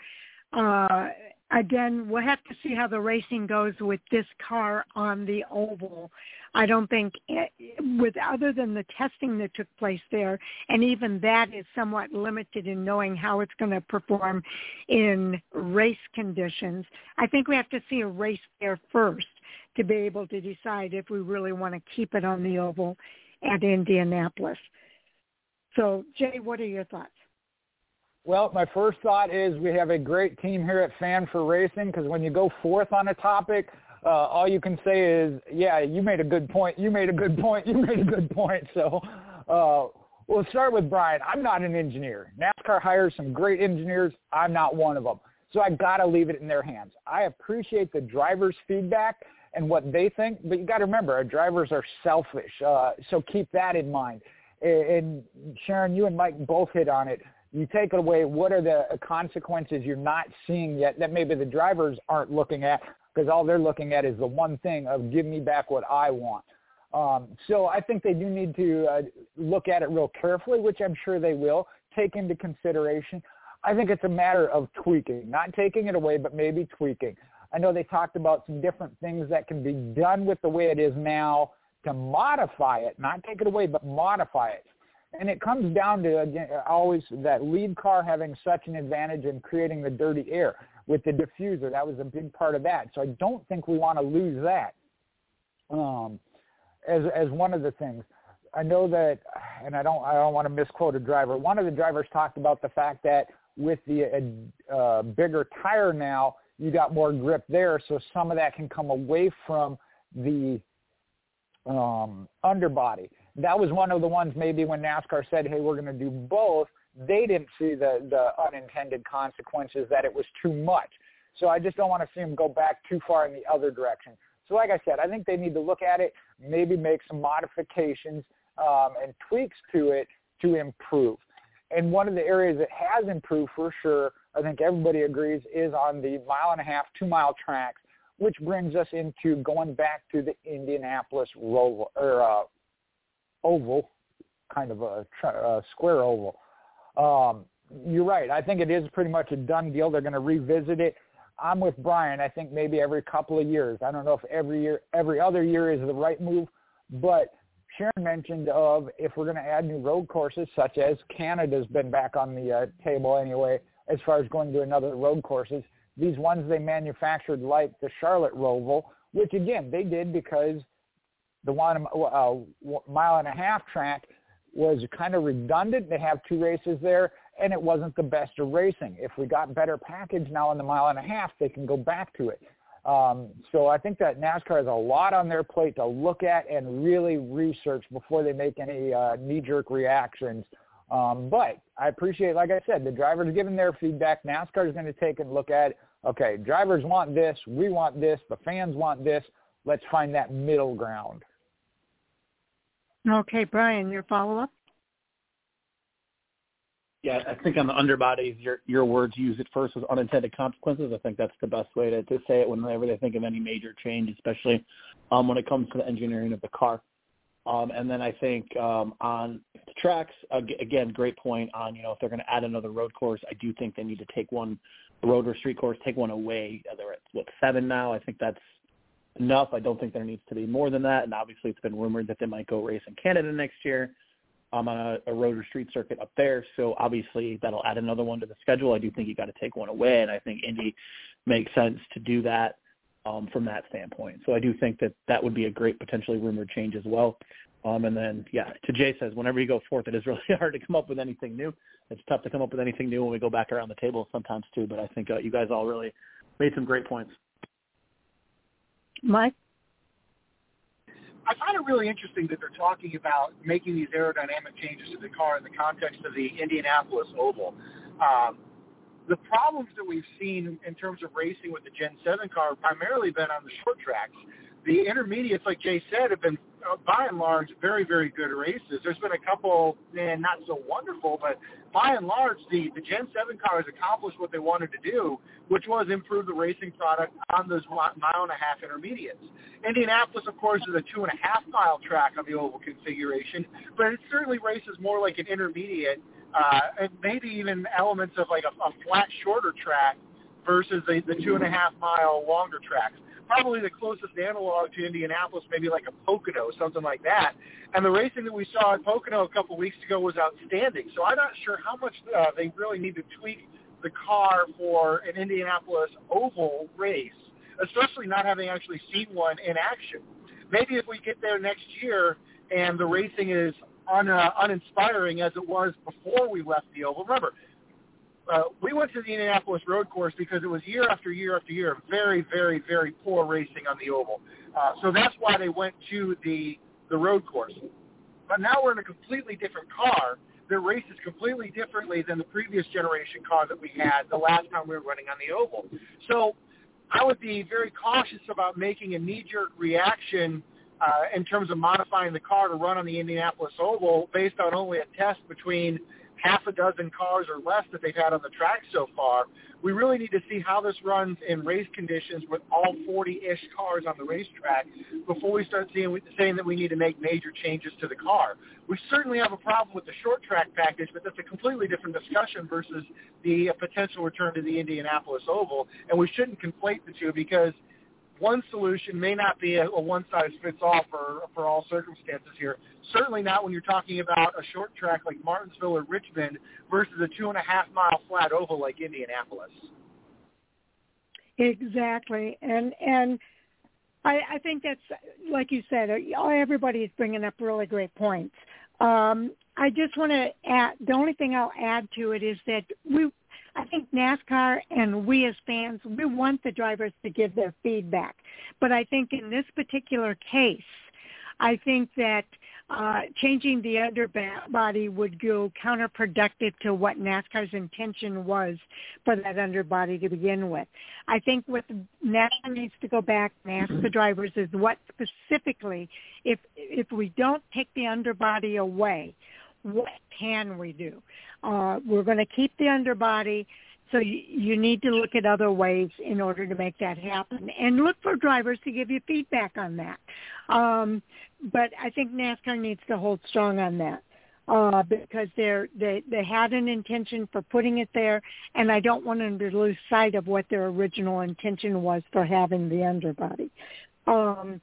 Uh, again, we'll have to see how the racing goes with this car on the oval. I don't think, eh, with other than the testing that took place there, and even that is somewhat limited in knowing how it's going to perform in race conditions. I think we have to see a race there first to be able to decide if we really want to keep it on the oval at Indianapolis. So, Jay, what are your thoughts? Well, my first thought is we have a great team here at Fan4Racing because when you go fourth on a topic, uh, all you can say is, yeah, you made a good point. You made a good point. You made a good point. So uh, we'll start with Brian. I'm not an engineer. NASCAR hires some great engineers. I'm not one of them. So I got to leave it in their hands. I appreciate the drivers' feedback and what they think, but you got to remember, our drivers are selfish. Uh, so keep that in mind. And Sharon, you and Mike both hit on it you take it away, what are the consequences you're not seeing yet that maybe the drivers aren't looking at because all they're looking at is the one thing of give me back what I want. Um, so I think they do need to uh, look at it real carefully, which I'm sure they will take into consideration. I think it's a matter of tweaking, not taking it away, but maybe tweaking. I know they talked about some different things that can be done with the way it is now to modify it, not take it away, but modify it. And it comes down to again, always that lead car having such an advantage in creating the dirty air with the diffuser. That was a big part of that. So I don't think we want to lose that um, as as one of the things. I know that, and I don't I don't want to misquote a driver. One of the drivers talked about the fact that with the uh, uh, bigger tire now, you got more grip there, so some of that can come away from the um, underbody that was one of the ones maybe when NASCAR said, hey, we're going to do both, they didn't see the, the unintended consequences that it was too much. So I just don't want to see them go back too far in the other direction. So like I said, I think they need to look at it, maybe make some modifications um, and tweaks to it to improve. And one of the areas that has improved for sure, I think everybody agrees, is on the mile and a half, two mile tracks, which brings us into going back to the Indianapolis Roval or uh, oval, kind of a, a square oval. Um, you're right. I think it is pretty much a done deal. They're going to revisit it. I'm with Brian. I think maybe every couple of years. I don't know if every year, every other year is the right move, but Sharon mentioned of if we're going to add new road courses, such as Canada's been back on the uh, table anyway, as far as going to another road courses. These ones they manufactured, like the Charlotte Roval, which again they did because the one uh, mile and a half track was kind of redundant. They have two races there, and it wasn't the best of racing. If we got better package now in the mile and a half, they can go back to it. Um, so I think that NASCAR has a lot on their plate to look at and really research before they make any uh, knee-jerk reactions. Um, but I appreciate, like I said, the drivers giving their feedback. NASCAR is going to take and look at, okay, drivers want this, we want this, the fans want this. Let's find that middle ground. Okay, Brian, your follow-up? Yeah, I think on the underbodies, your your words use it first as unintended consequences. I think that's the best way to, to say it whenever they think of any major change, especially um, when it comes to the engineering of the car. Um, and then I think um, on the tracks, again, great point on, you know, if they're going to add another road course, I do think they need to take one road or street course, take one away. They're at, what, seven now? I think that's enough. I don't think there needs to be more than that. And obviously, it's been rumored that they might go race in Canada next year um, on a, a road or street circuit up there. So obviously, that'll add another one to the schedule. I do think you got to take one away, and I think Indy makes sense to do that um, from that standpoint. So I do think that that would be a great potentially rumored change as well. Um, and then, yeah, to Jay says, whenever you go forth, it is really hard to come up with anything new. It's tough to come up with anything new when we go back around the table sometimes too. But I think uh, you guys all really made some great points. Mike? I find it really interesting that they're talking about making these aerodynamic changes to the car in the context of the Indianapolis Oval. Um, the problems that we've seen in terms of racing with the Gen 7 car primarily been on the short tracks. The intermediates, like Jay said, have been uh, by and large very, very good races. There's been a couple, eh, not so wonderful, but by and large, the, the Gen 7 car has accomplished what they wanted to do, which was improve the racing product on those mile and a half intermediates. Indianapolis, of course, is a two and a half mile track on the oval configuration, but it certainly races more like an intermediate uh, and maybe even elements of like a, a flat, shorter track versus the, the two and a half mile longer tracks. Probably the closest analog to Indianapolis, maybe like a Pocono, something like that. And the racing that we saw at Pocono a couple weeks ago was outstanding. So I'm not sure how much uh, they really need to tweak the car for an Indianapolis oval race, especially not having actually seen one in action. Maybe if we get there next year and the racing is un, uh, uninspiring as it was before we left the oval. Remember, uh, we went to the Indianapolis road course because it was year after year after year very, very, very poor racing on the oval. Uh, so that's why they went to the the road course. But now we're in a completely different car that races completely differently than the previous generation car that we had the last time we were running on the oval. So I would be very cautious about making a knee-jerk reaction uh, in terms of modifying the car to run on the Indianapolis Oval based on only a test between half a dozen cars or less that they've had on the track so far. We really need to see how this runs in race conditions with all 40-ish cars on the racetrack before we start seeing, saying that we need to make major changes to the car. We certainly have a problem with the short track package, but that's a completely different discussion versus the uh, potential return to the Indianapolis Oval. And we shouldn't conflate the two because – one solution may not be a, a one-size-fits-all for, for all circumstances here. Certainly not when you're talking about a short track like Martinsville or Richmond versus a two-and-a-half-mile flat oval like Indianapolis. Exactly, and and I, I think that's like you said. Everybody is bringing up really great points. Um, I just want to add. The only thing I'll add to it is that we I think NASCAR and we as fans, we want the drivers to give their feedback. But I think in this particular case, I think that uh, changing the underbody would go counterproductive to what NASCAR's intention was for that underbody to begin with. I think what NASCAR needs to go back and ask the drivers is what specifically, if if we don't take the underbody away, what can we do? Uh, we're going to keep the underbody, so you, you need to look at other ways in order to make that happen, and look for drivers to give you feedback on that. Um, but I think NASCAR needs to hold strong on that uh, because they're, they they had an intention for putting it there, and I don't want them to lose sight of what their original intention was for having the underbody. Um,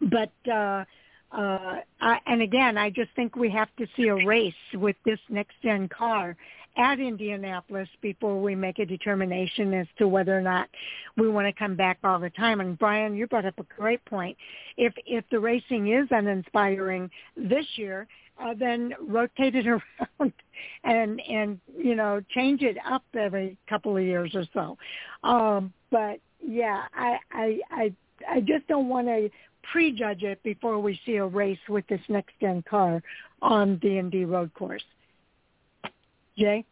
but uh, uh, I, and again, I just think we have to see a race with this next gen car at Indianapolis before we make a determination as to whether or not we want to come back all the time. And Brian, you brought up a great point. If if the racing is uninspiring this year, uh, then rotate it around and and you know change it up every couple of years or so. Um, but yeah, I I I I just don't want to prejudge it before we see a race with this next gen car on the Indy road course. Jay?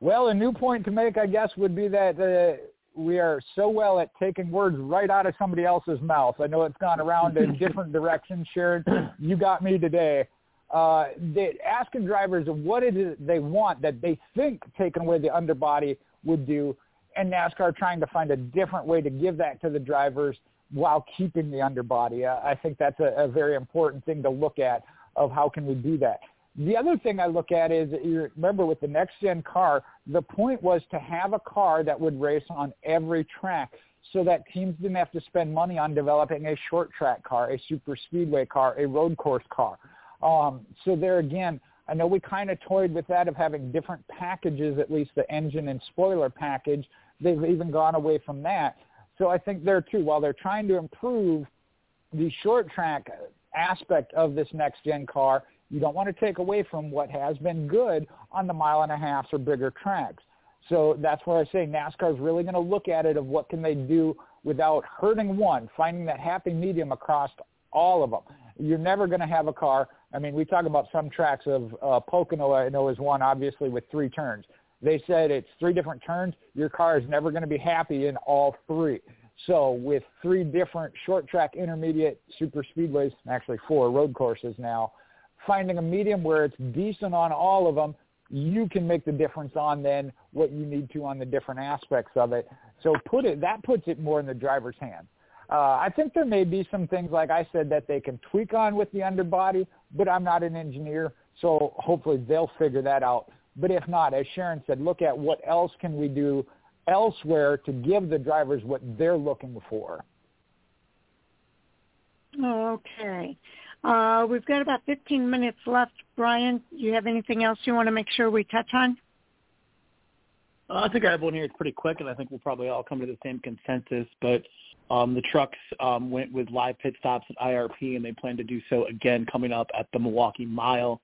Well, a new point to make, I guess, would be that uh, we are so well at taking words right out of somebody else's mouth. I know it's gone around in different directions. Sharon, you got me today. Uh, they, asking drivers what it is they want that they think taking away the underbody would do, and NASCAR trying to find a different way to give that to the drivers while keeping the underbody. I think that's a, a very important thing to look at of how can we do that. The other thing I look at is, you remember with the next gen car, the point was to have a car that would race on every track so that teams didn't have to spend money on developing a short track car, a super speedway car, a road course car. Um, so there again, I know we kind of toyed with that of having different packages, at least the engine and spoiler package, They've even gone away from that. So I think there too, while they're trying to improve the short track aspect of this next gen car, you don't want to take away from what has been good on the mile and a half or bigger tracks. So that's where I say NASCAR is really going to look at it of what can they do without hurting one, finding that happy medium across all of them. You're never going to have a car. I mean, we talk about some tracks of uh, Pocono, I know is one, obviously, with three turns. They said it's three different turns. Your car is never going to be happy in all three. So with three different short track, intermediate, super speedways, actually four road courses now, finding a medium where it's decent on all of them, you can make the difference on then what you need to on the different aspects of it. So put it that puts it more in the driver's hand. Uh, I think there may be some things, like I said, that they can tweak on with the underbody, but I'm not an engineer, so hopefully they'll figure that out. But if not, as Sharon said, look at what else can we do elsewhere to give the drivers what they're looking for. Okay. Uh, we've got about 15 minutes left. Brian, do you have anything else you want to make sure we touch on? Uh, I think I have one here. It's pretty quick, and I think we'll probably all come to the same consensus. But um, the trucks um, went with live pit stops at IRP, and they plan to do so again coming up at the Milwaukee Mile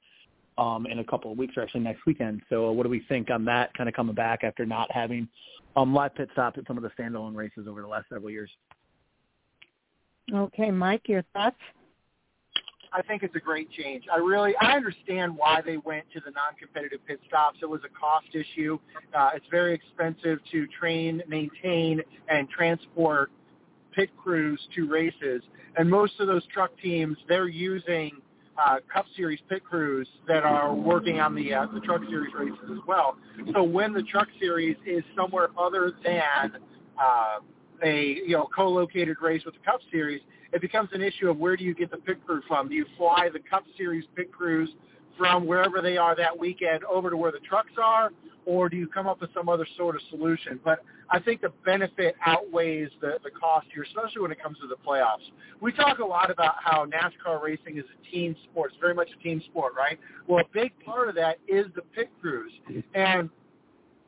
um, in a couple of weeks, or actually next weekend. So, uh, what do we think on that? Kind of coming back after not having um, live pit stops at some of the standalone races over the last several years. Okay, Mike, your thoughts? I think it's a great change. I really, I understand why they went to the non-competitive pit stops. It was a cost issue. Uh, it's very expensive to train, maintain, and transport pit crews to races. And most of those truck teams, they're using uh, Cup Series pit crews that are working on the uh, the Truck Series races as well. So when the Truck Series is somewhere other than uh, a you know co-located race with the Cup Series, it becomes an issue of where do you get the pit crew from? Do you fly the Cup Series pit crews from wherever they are that weekend over to where the trucks are, or do you come up with some other sort of solution? But I think the benefit outweighs the, the cost here, especially when it comes to the playoffs. We talk a lot about how NASCAR racing is a team sport. It's very much a team sport, right? Well, a big part of that is the pit crews. And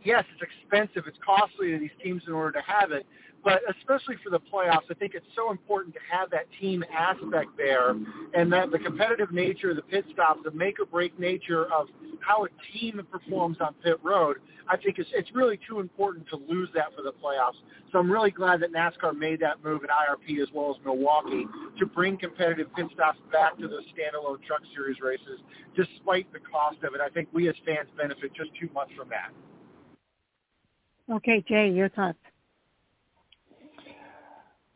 yes, it's expensive. It's costly to these teams in order to have it. But especially for the playoffs, I think it's so important to have that team aspect there and that the competitive nature of the pit stops, the make or break nature of how a team performs on pit road, I think it's, it's really too important to lose that for the playoffs. So I'm really glad that NASCAR made that move at IRP as well as Milwaukee to bring competitive pit stops back to those standalone truck series races despite the cost of it. I think we as fans benefit just too much from that. Okay, Jay, your thoughts.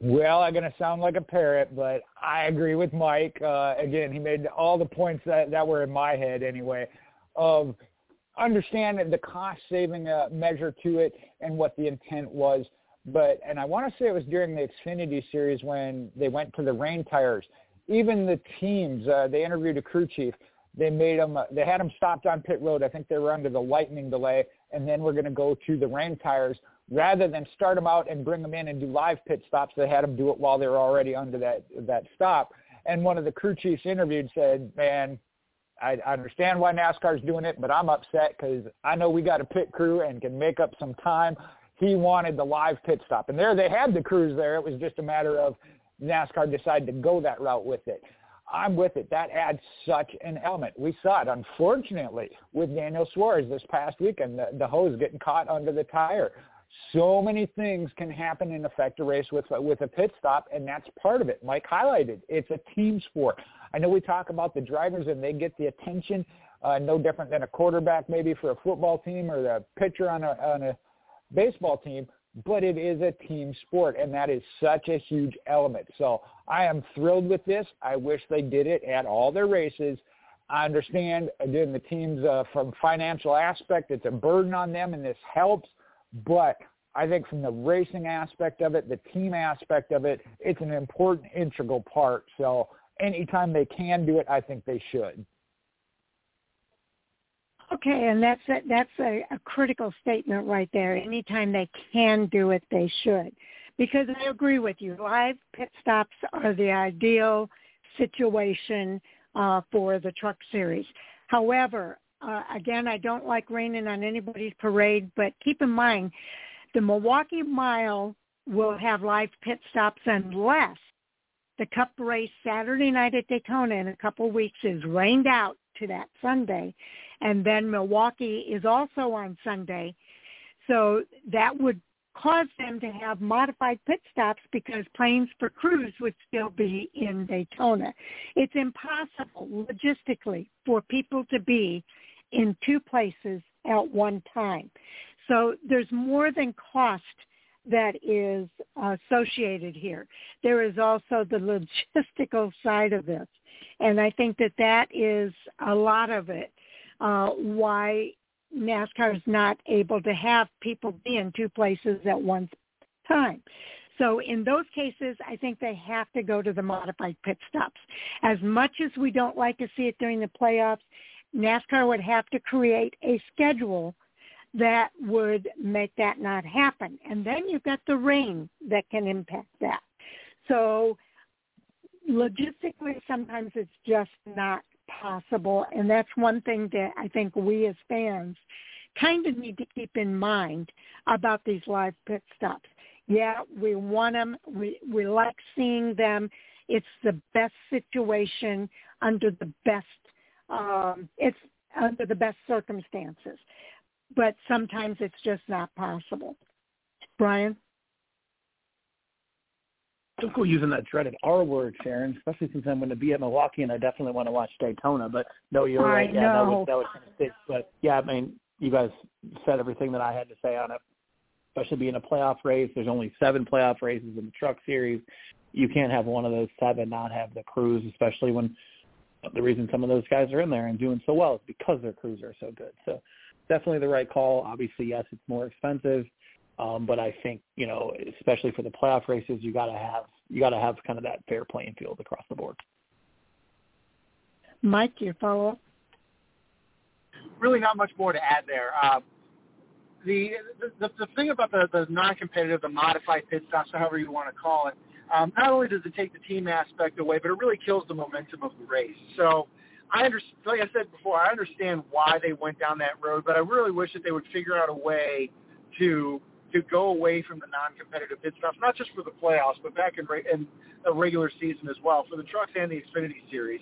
Well, I'm going to sound like a parrot, but I agree with Mike. Uh, again, he made all the points that, that were in my head anyway of understanding the cost saving uh, measure to it and what the intent was. But, and I want to say it was during the Xfinity series when they went to the rain tires. Even the teams, uh, they interviewed a crew chief. They made them, uh, they had them stopped on pit road. I think they were under the lightning delay. And then we're going to go to the rain tires rather than start them out and bring them in and do live pit stops, they had them do it while they were already under that that stop. And one of the crew chiefs interviewed said, "Man, I, I understand why NASCAR's doing it, but I'm upset because I know we got a pit crew and can make up some time." He wanted the live pit stop, and there they had the crews there. It was just a matter of NASCAR decided to go that route with it. I'm with it. That adds such an element. We saw it, unfortunately, with Daniel Suarez this past weekend. The, the hose getting caught under the tire so many things can happen and affect a race with with a pit stop, and that's part of it. Mike highlighted it's a team sport. I know we talk about the drivers and they get the attention, uh, no different than a quarterback maybe for a football team or the pitcher on a on a baseball team. But it is a team sport, and that is such a huge element. So I am thrilled with this. I wish they did it at all their races. I understand again the teams uh, from financial aspect. It's a burden on them, and this helps but I think from the racing aspect of it, the team aspect of it, it's an important integral part. So anytime they can do it, I think they should. Okay, and that's a, that's a, a critical statement right there. Anytime they can do it, they should. Because I agree with you. Live pit stops are the ideal situation uh, for the truck series. However, uh, again, I don't like raining on anybody's parade, but keep in mind, the Milwaukee Mile will have live pit stops unless the Cup race Saturday night at Daytona in a couple weeks is rained out to that Sunday, and then Milwaukee is also on Sunday. So that would cause them to have modified pit stops because planes for crews would still be in Daytona. It's impossible logistically for people to be in two places at one time. So there's more than cost that is associated here. There is also the logistical side of this. And I think that that is a lot of it, uh, why NASCAR is not able to have people be in two places at one time. So in those cases, I think they have to go to the modified pit stops. As much as we don't like to see it during the playoffs, NASCAR would have to create a schedule that would make that not happen. And then you've got the rain that can impact that. So logistically, sometimes it's just not possible. And that's one thing that I think we as fans kind of need to keep in mind about these live pit stops. Yeah, we want them. We, we like seeing them. It's the best situation under the best, um, it's under the best circumstances. But sometimes it's just not possible. Brian? Don't go using that dreaded R word, Sharon, especially since I'm going to be at Milwaukee and I definitely want to watch Daytona. But no, you're I right. Know. Yeah, that was that was kind of fit. But yeah, I mean, you guys said everything that I had to say on it. Especially being a playoff race, there's only seven playoff races in the Truck Series. You can't have one of those seven not have the crews, especially when the reason some of those guys are in there and doing so well is because their crews are so good. So definitely the right call. Obviously, yes, it's more expensive um, but I think you know, especially for the playoff races, you got to have you got to have kind of that fair playing field across the board. Mike, your follow up. Really, not much more to add there. Uh, the, the the thing about the the non-competitive, the modified pit stops, however you want to call it, um, not only does it take the team aspect away, but it really kills the momentum of the race. So I understand, like I said before, I understand why they went down that road, but I really wish that they would figure out a way to to go away from the non-competitive pit stops, not just for the playoffs, but back in, in the regular season as well for the trucks and the Xfinity Series.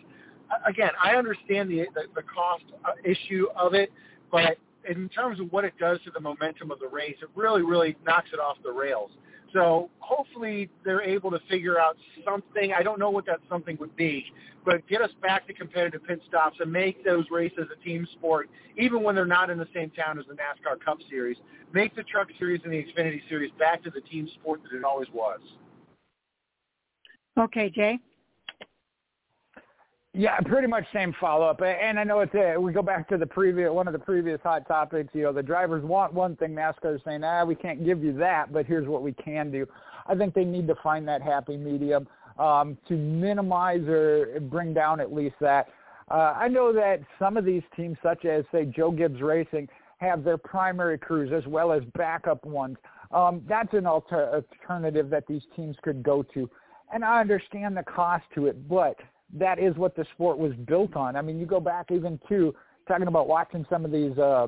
Again, I understand the the, the cost uh, issue of it, but in terms of what it does to the momentum of the race, it really, really knocks it off the rails. So hopefully they're able to figure out something. I don't know what that something would be, but get us back to competitive pit stops and make those races a team sport, even when they're not in the same town as the NASCAR Cup Series. Make the Truck Series and the Xfinity Series back to the team sport that it always was. Okay, Jay. Yeah, pretty much same follow-up. And I know it's a, we go back to the previous one of the previous hot topics. You know, the drivers want one thing. NASCAR is saying, ah, we can't give you that, but here's what we can do. I think they need to find that happy medium um, to minimize or bring down at least that. Uh, I know that some of these teams, such as say Joe Gibbs Racing, have their primary crews as well as backup ones. Um, that's an alter- alternative that these teams could go to. And I understand the cost to it, but – that is what the sport was built on. I mean, you go back even to talking about watching some of these uh,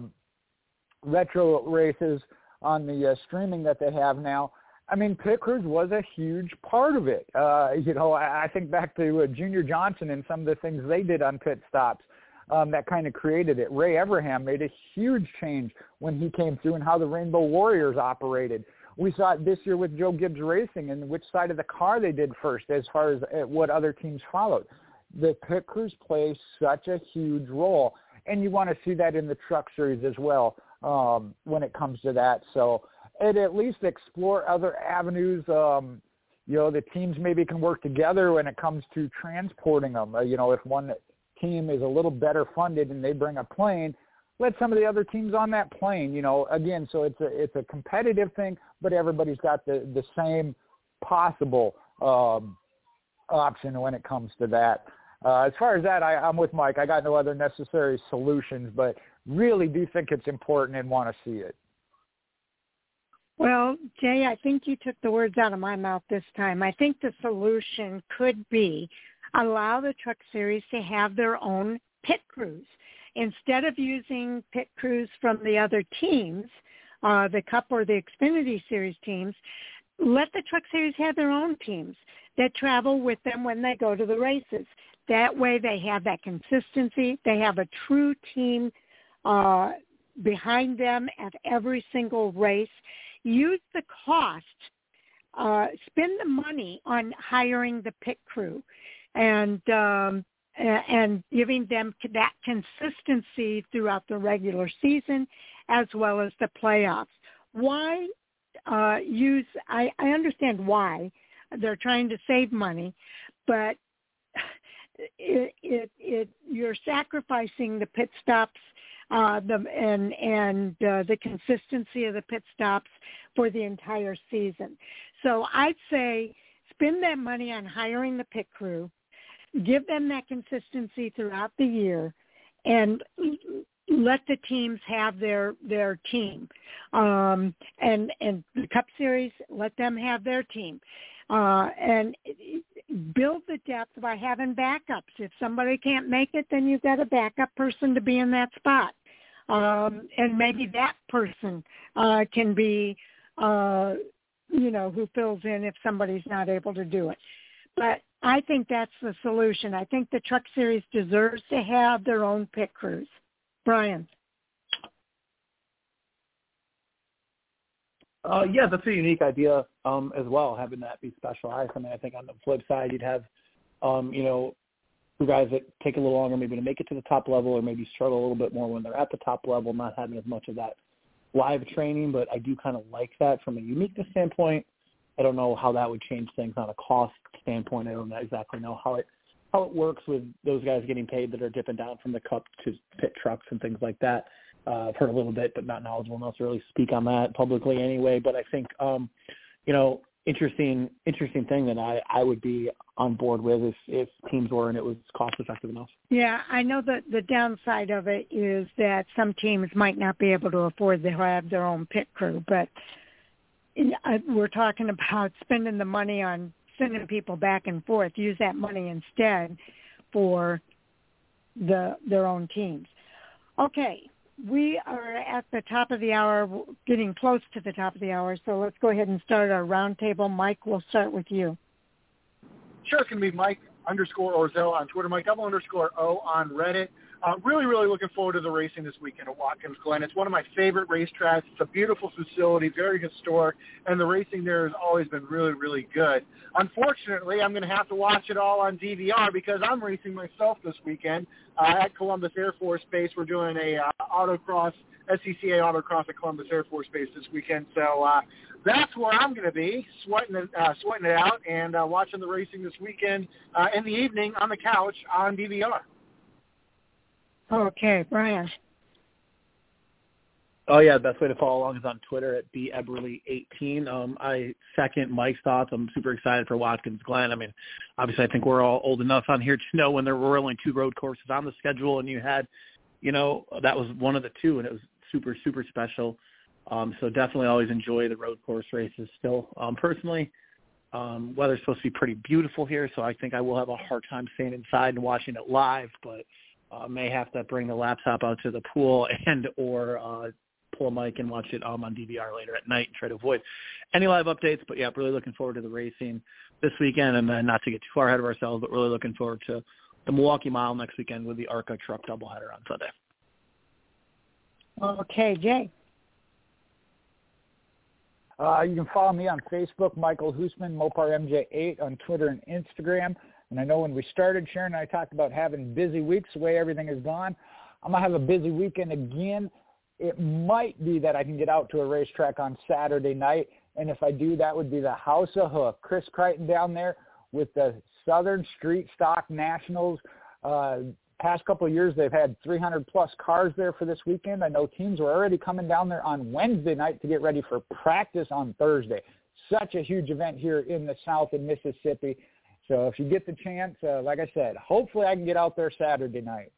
retro races on the uh, streaming that they have now. I mean, pit crews was a huge part of it. Uh, you know, I, I think back to uh, Junior Johnson and some of the things they did on pit stops um, that kind of created it. Ray Evernham made a huge change when he came through and how the Rainbow Warriors operated. We saw it this year with Joe Gibbs Racing and which side of the car they did first as far as uh, what other teams followed. The pit crews play such a huge role, and you want to see that in the truck series as well um, when it comes to that. So and at least explore other avenues. Um, you know, the teams maybe can work together when it comes to transporting them. Uh, you know, if one team is a little better funded and they bring a plane, let some of the other teams on that plane. You know, again, so it's a it's a competitive thing, but everybody's got the the same possible um, option when it comes to that. Uh, as far as that, I, I'm with Mike. I got no other necessary solutions, but really do think it's important and want to see it. Well, Jay, I think you took the words out of my mouth this time. I think the solution could be allow the truck series to have their own pit crews instead of using pit crews from the other teams, uh, the Cup or the Xfinity Series teams, let the Truck Series have their own teams that travel with them when they go to the races. That way they have that consistency. They have a true team uh, behind them at every single race. Use the cost, uh, spend the money on hiring the pit crew and um, and giving them that consistency throughout the regular season as well as the playoffs. Why uh, use? I, I understand why they're trying to save money, but it, it, it you're sacrificing the pit stops uh, the and and uh, the consistency of the pit stops for the entire season. So I'd say spend that money on hiring the pit crew give them that consistency throughout the year and let the teams have their their team, um, and and the Cup Series let them have their team, uh, and build the depth by having backups. If somebody can't make it, then you've got a backup person to be in that spot, um, and maybe that person uh, can be, uh, you know, who fills in if somebody's not able to do it. But I think that's the solution. I think the Truck Series deserves to have their own pit crews. Brian. Uh, yeah, that's a unique idea um, as well, having that be specialized. I mean, I think on the flip side, you'd have, um, you know, guys that take a little longer maybe to make it to the top level or maybe struggle a little bit more when they're at the top level, not having as much of that live training. But I do kind of like that from a uniqueness standpoint. I don't know how that would change things on a cost standpoint. I don't exactly know how it how it works with those guys getting paid that are dipping down from the cup to pit trucks and things like that. Uh, I've heard a little bit, but not knowledgeable enough to really speak on that publicly anyway. But I think, um, you know, interesting, interesting thing that I, I would be on board with if, if teams were and it was cost effective enough. Yeah, I know that the downside of it is that some teams might not be able to afford to have their own pit crew, but we're talking about spending the money on sending people back and forth. Use that money instead for the their own teams. Okay, we are at the top of the hour, getting close to the top of the hour. So let's go ahead and start our roundtable. Mike, we'll start with you. Sure, it can be Mike underscore Orzel on Twitter, Mike double underscore O on Reddit. Uh, really, really looking forward to the racing this weekend at Watkins Glen. It's one of my favorite racetracks. It's a beautiful facility, very historic, and the racing there has always been really, really good. Unfortunately, I'm going to have to watch it all on DVR because I'm racing myself this weekend uh, at Columbus Air Force Base. We're doing a uh, autocross, SCCA autocross at Columbus Air Force Base this weekend. So uh, that's where I'm going to be, sweating it, uh, sweating it out and uh, watching the racing this weekend uh, in the evening on the couch on DVR. Okay, Brian. Oh yeah, the best way to follow along is on Twitter at beberly18. Um, I second Mike's thoughts. I'm super excited for Watkins Glen. I mean, obviously, I think we're all old enough on here to know when there were only two road courses on the schedule, and you had, you know, that was one of the two, and it was super super special. Um, so definitely always enjoy the road course races. Still, um, personally, um, weather's supposed to be pretty beautiful here, so I think I will have a hard time staying inside and watching it live, but uh, may have to bring the laptop out to the pool and or uh, pull a mic and watch it um, on DVR later at night and try to avoid any live updates. But yeah, really looking forward to the racing this weekend, and then not to get too far ahead of ourselves, but really looking forward to the Milwaukee Mile next weekend with the ARCA Truck doubleheader on Sunday. Okay, Jay. Uh, you can follow me on Facebook, Michael Husmann, Mopar MJ8 on Twitter and Instagram. And I know when we started, Sharon and I talked about having busy weeks, the way everything has gone. I'm going to have a busy weekend again. It might be that I can get out to a racetrack on Saturday night. And if I do, that would be the House of Hook. Chris Crichton down there with the Southern Street Stock Nationals. Uh, past couple of years, they've had 300 plus cars there for this weekend. I know teams were already coming down there on Wednesday night to get ready for practice on Thursday. Such a huge event here in the South in Mississippi. So if you get the chance, uh, like I said, hopefully I can get out there Saturday night.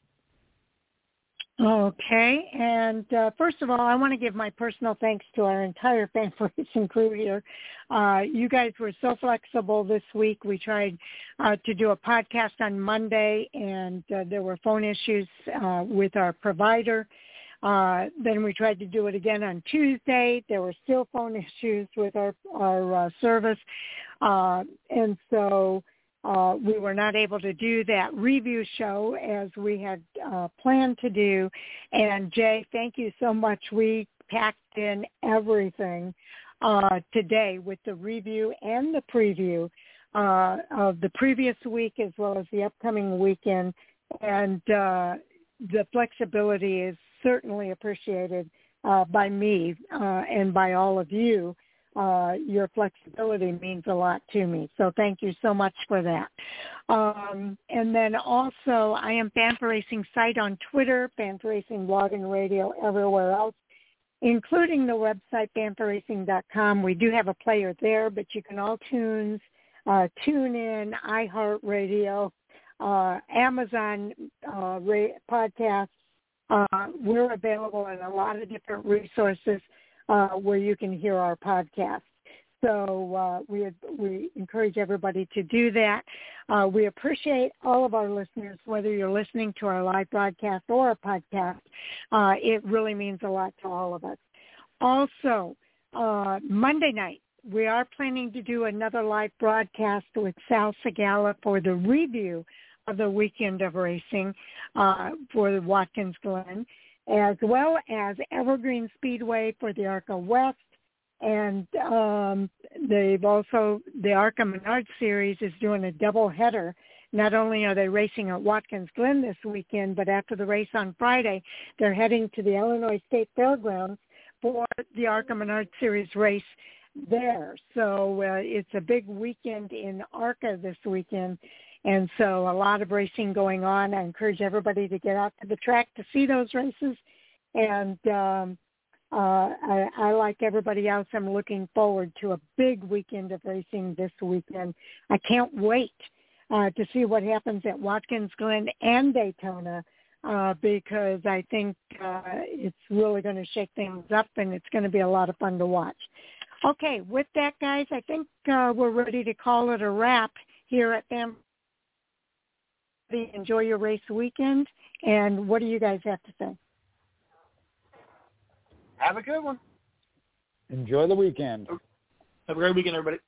Okay, and uh, first of all, I want to give my personal thanks to our entire fan racing crew here. Uh, you guys were so flexible this week. We tried uh, to do a podcast on Monday, and uh, there were phone issues uh, with our provider. Uh, then we tried to do it again on Tuesday. There were still phone issues with our our service, and so uh, we were not able to do that review show as we had uh, planned to do. And Jay, thank you so much. We packed in everything uh, today with the review and the preview uh, of the previous week as well as the upcoming weekend. And uh, the flexibility is certainly appreciated uh, by me uh, and by all of you uh, your flexibility means a lot to me. So thank you so much for that. Um, and then also, I am Fan4Racing site on Twitter, Fan4Racing blog and radio, everywhere else, including the website fan4racing.com. We do have a player there, but you can all tunes, uh, tune in, iHeartRadio, uh, Amazon uh, ra- podcasts, uh, we're available in a lot of different resources uh, where you can hear our podcast. So uh, we we encourage everybody to do that. Uh, we appreciate all of our listeners, whether you're listening to our live broadcast or a podcast. Uh, it really means a lot to all of us. Also, uh, Monday night we are planning to do another live broadcast with Sal Segala for the review of the weekend of racing uh, for the Watkins Glen, as well as Evergreen Speedway for the ARCA West and um, they've also the ARCA Menard Series is doing a double header. Not only are they racing at Watkins Glen this weekend, but after the race on Friday, they're heading to the Illinois State Fairgrounds for the ARCA Menard Series race there. So uh, it's a big weekend in ARCA this weekend. And so a lot of racing going on. I encourage everybody to get out to the track to see those races. And um, uh, I, I, like everybody else, I'm looking forward to a big weekend of racing this weekend. I can't wait uh, to see what happens at Watkins Glen and Daytona uh, because I think uh, it's really going to shake things up and it's going to be a lot of fun to watch. Okay, with that, guys, I think uh, we're ready to call it a wrap here at Bam. Enjoy your race weekend, and what do you guys have to say? Have a good one. Enjoy the weekend. Have a great weekend, everybody.